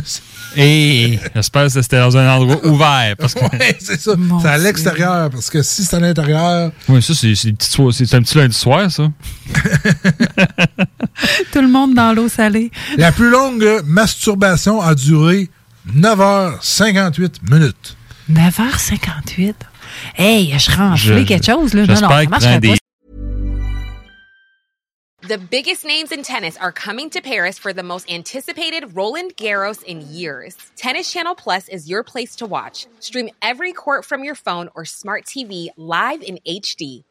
Et j'espère que c'était dans un endroit ouvert. Parce que... Ouais, c'est ça. C'est à l'extérieur, parce que si c'est à l'intérieur... Oui, ça, c'est c'est un petit lundi soir, ça. Tout le monde dans l'eau salée. La plus longue masturbation a duré 9h58 minutes. 9h58. Hey, je serais enflé quelque chose, là. Non, non, ça marcherait pas. des- The biggest names in tennis are coming to Paris for the most anticipated Roland Garros in years. Tennis Channel Plus is your place to watch. Stream every court from your phone or smart TV live in HD.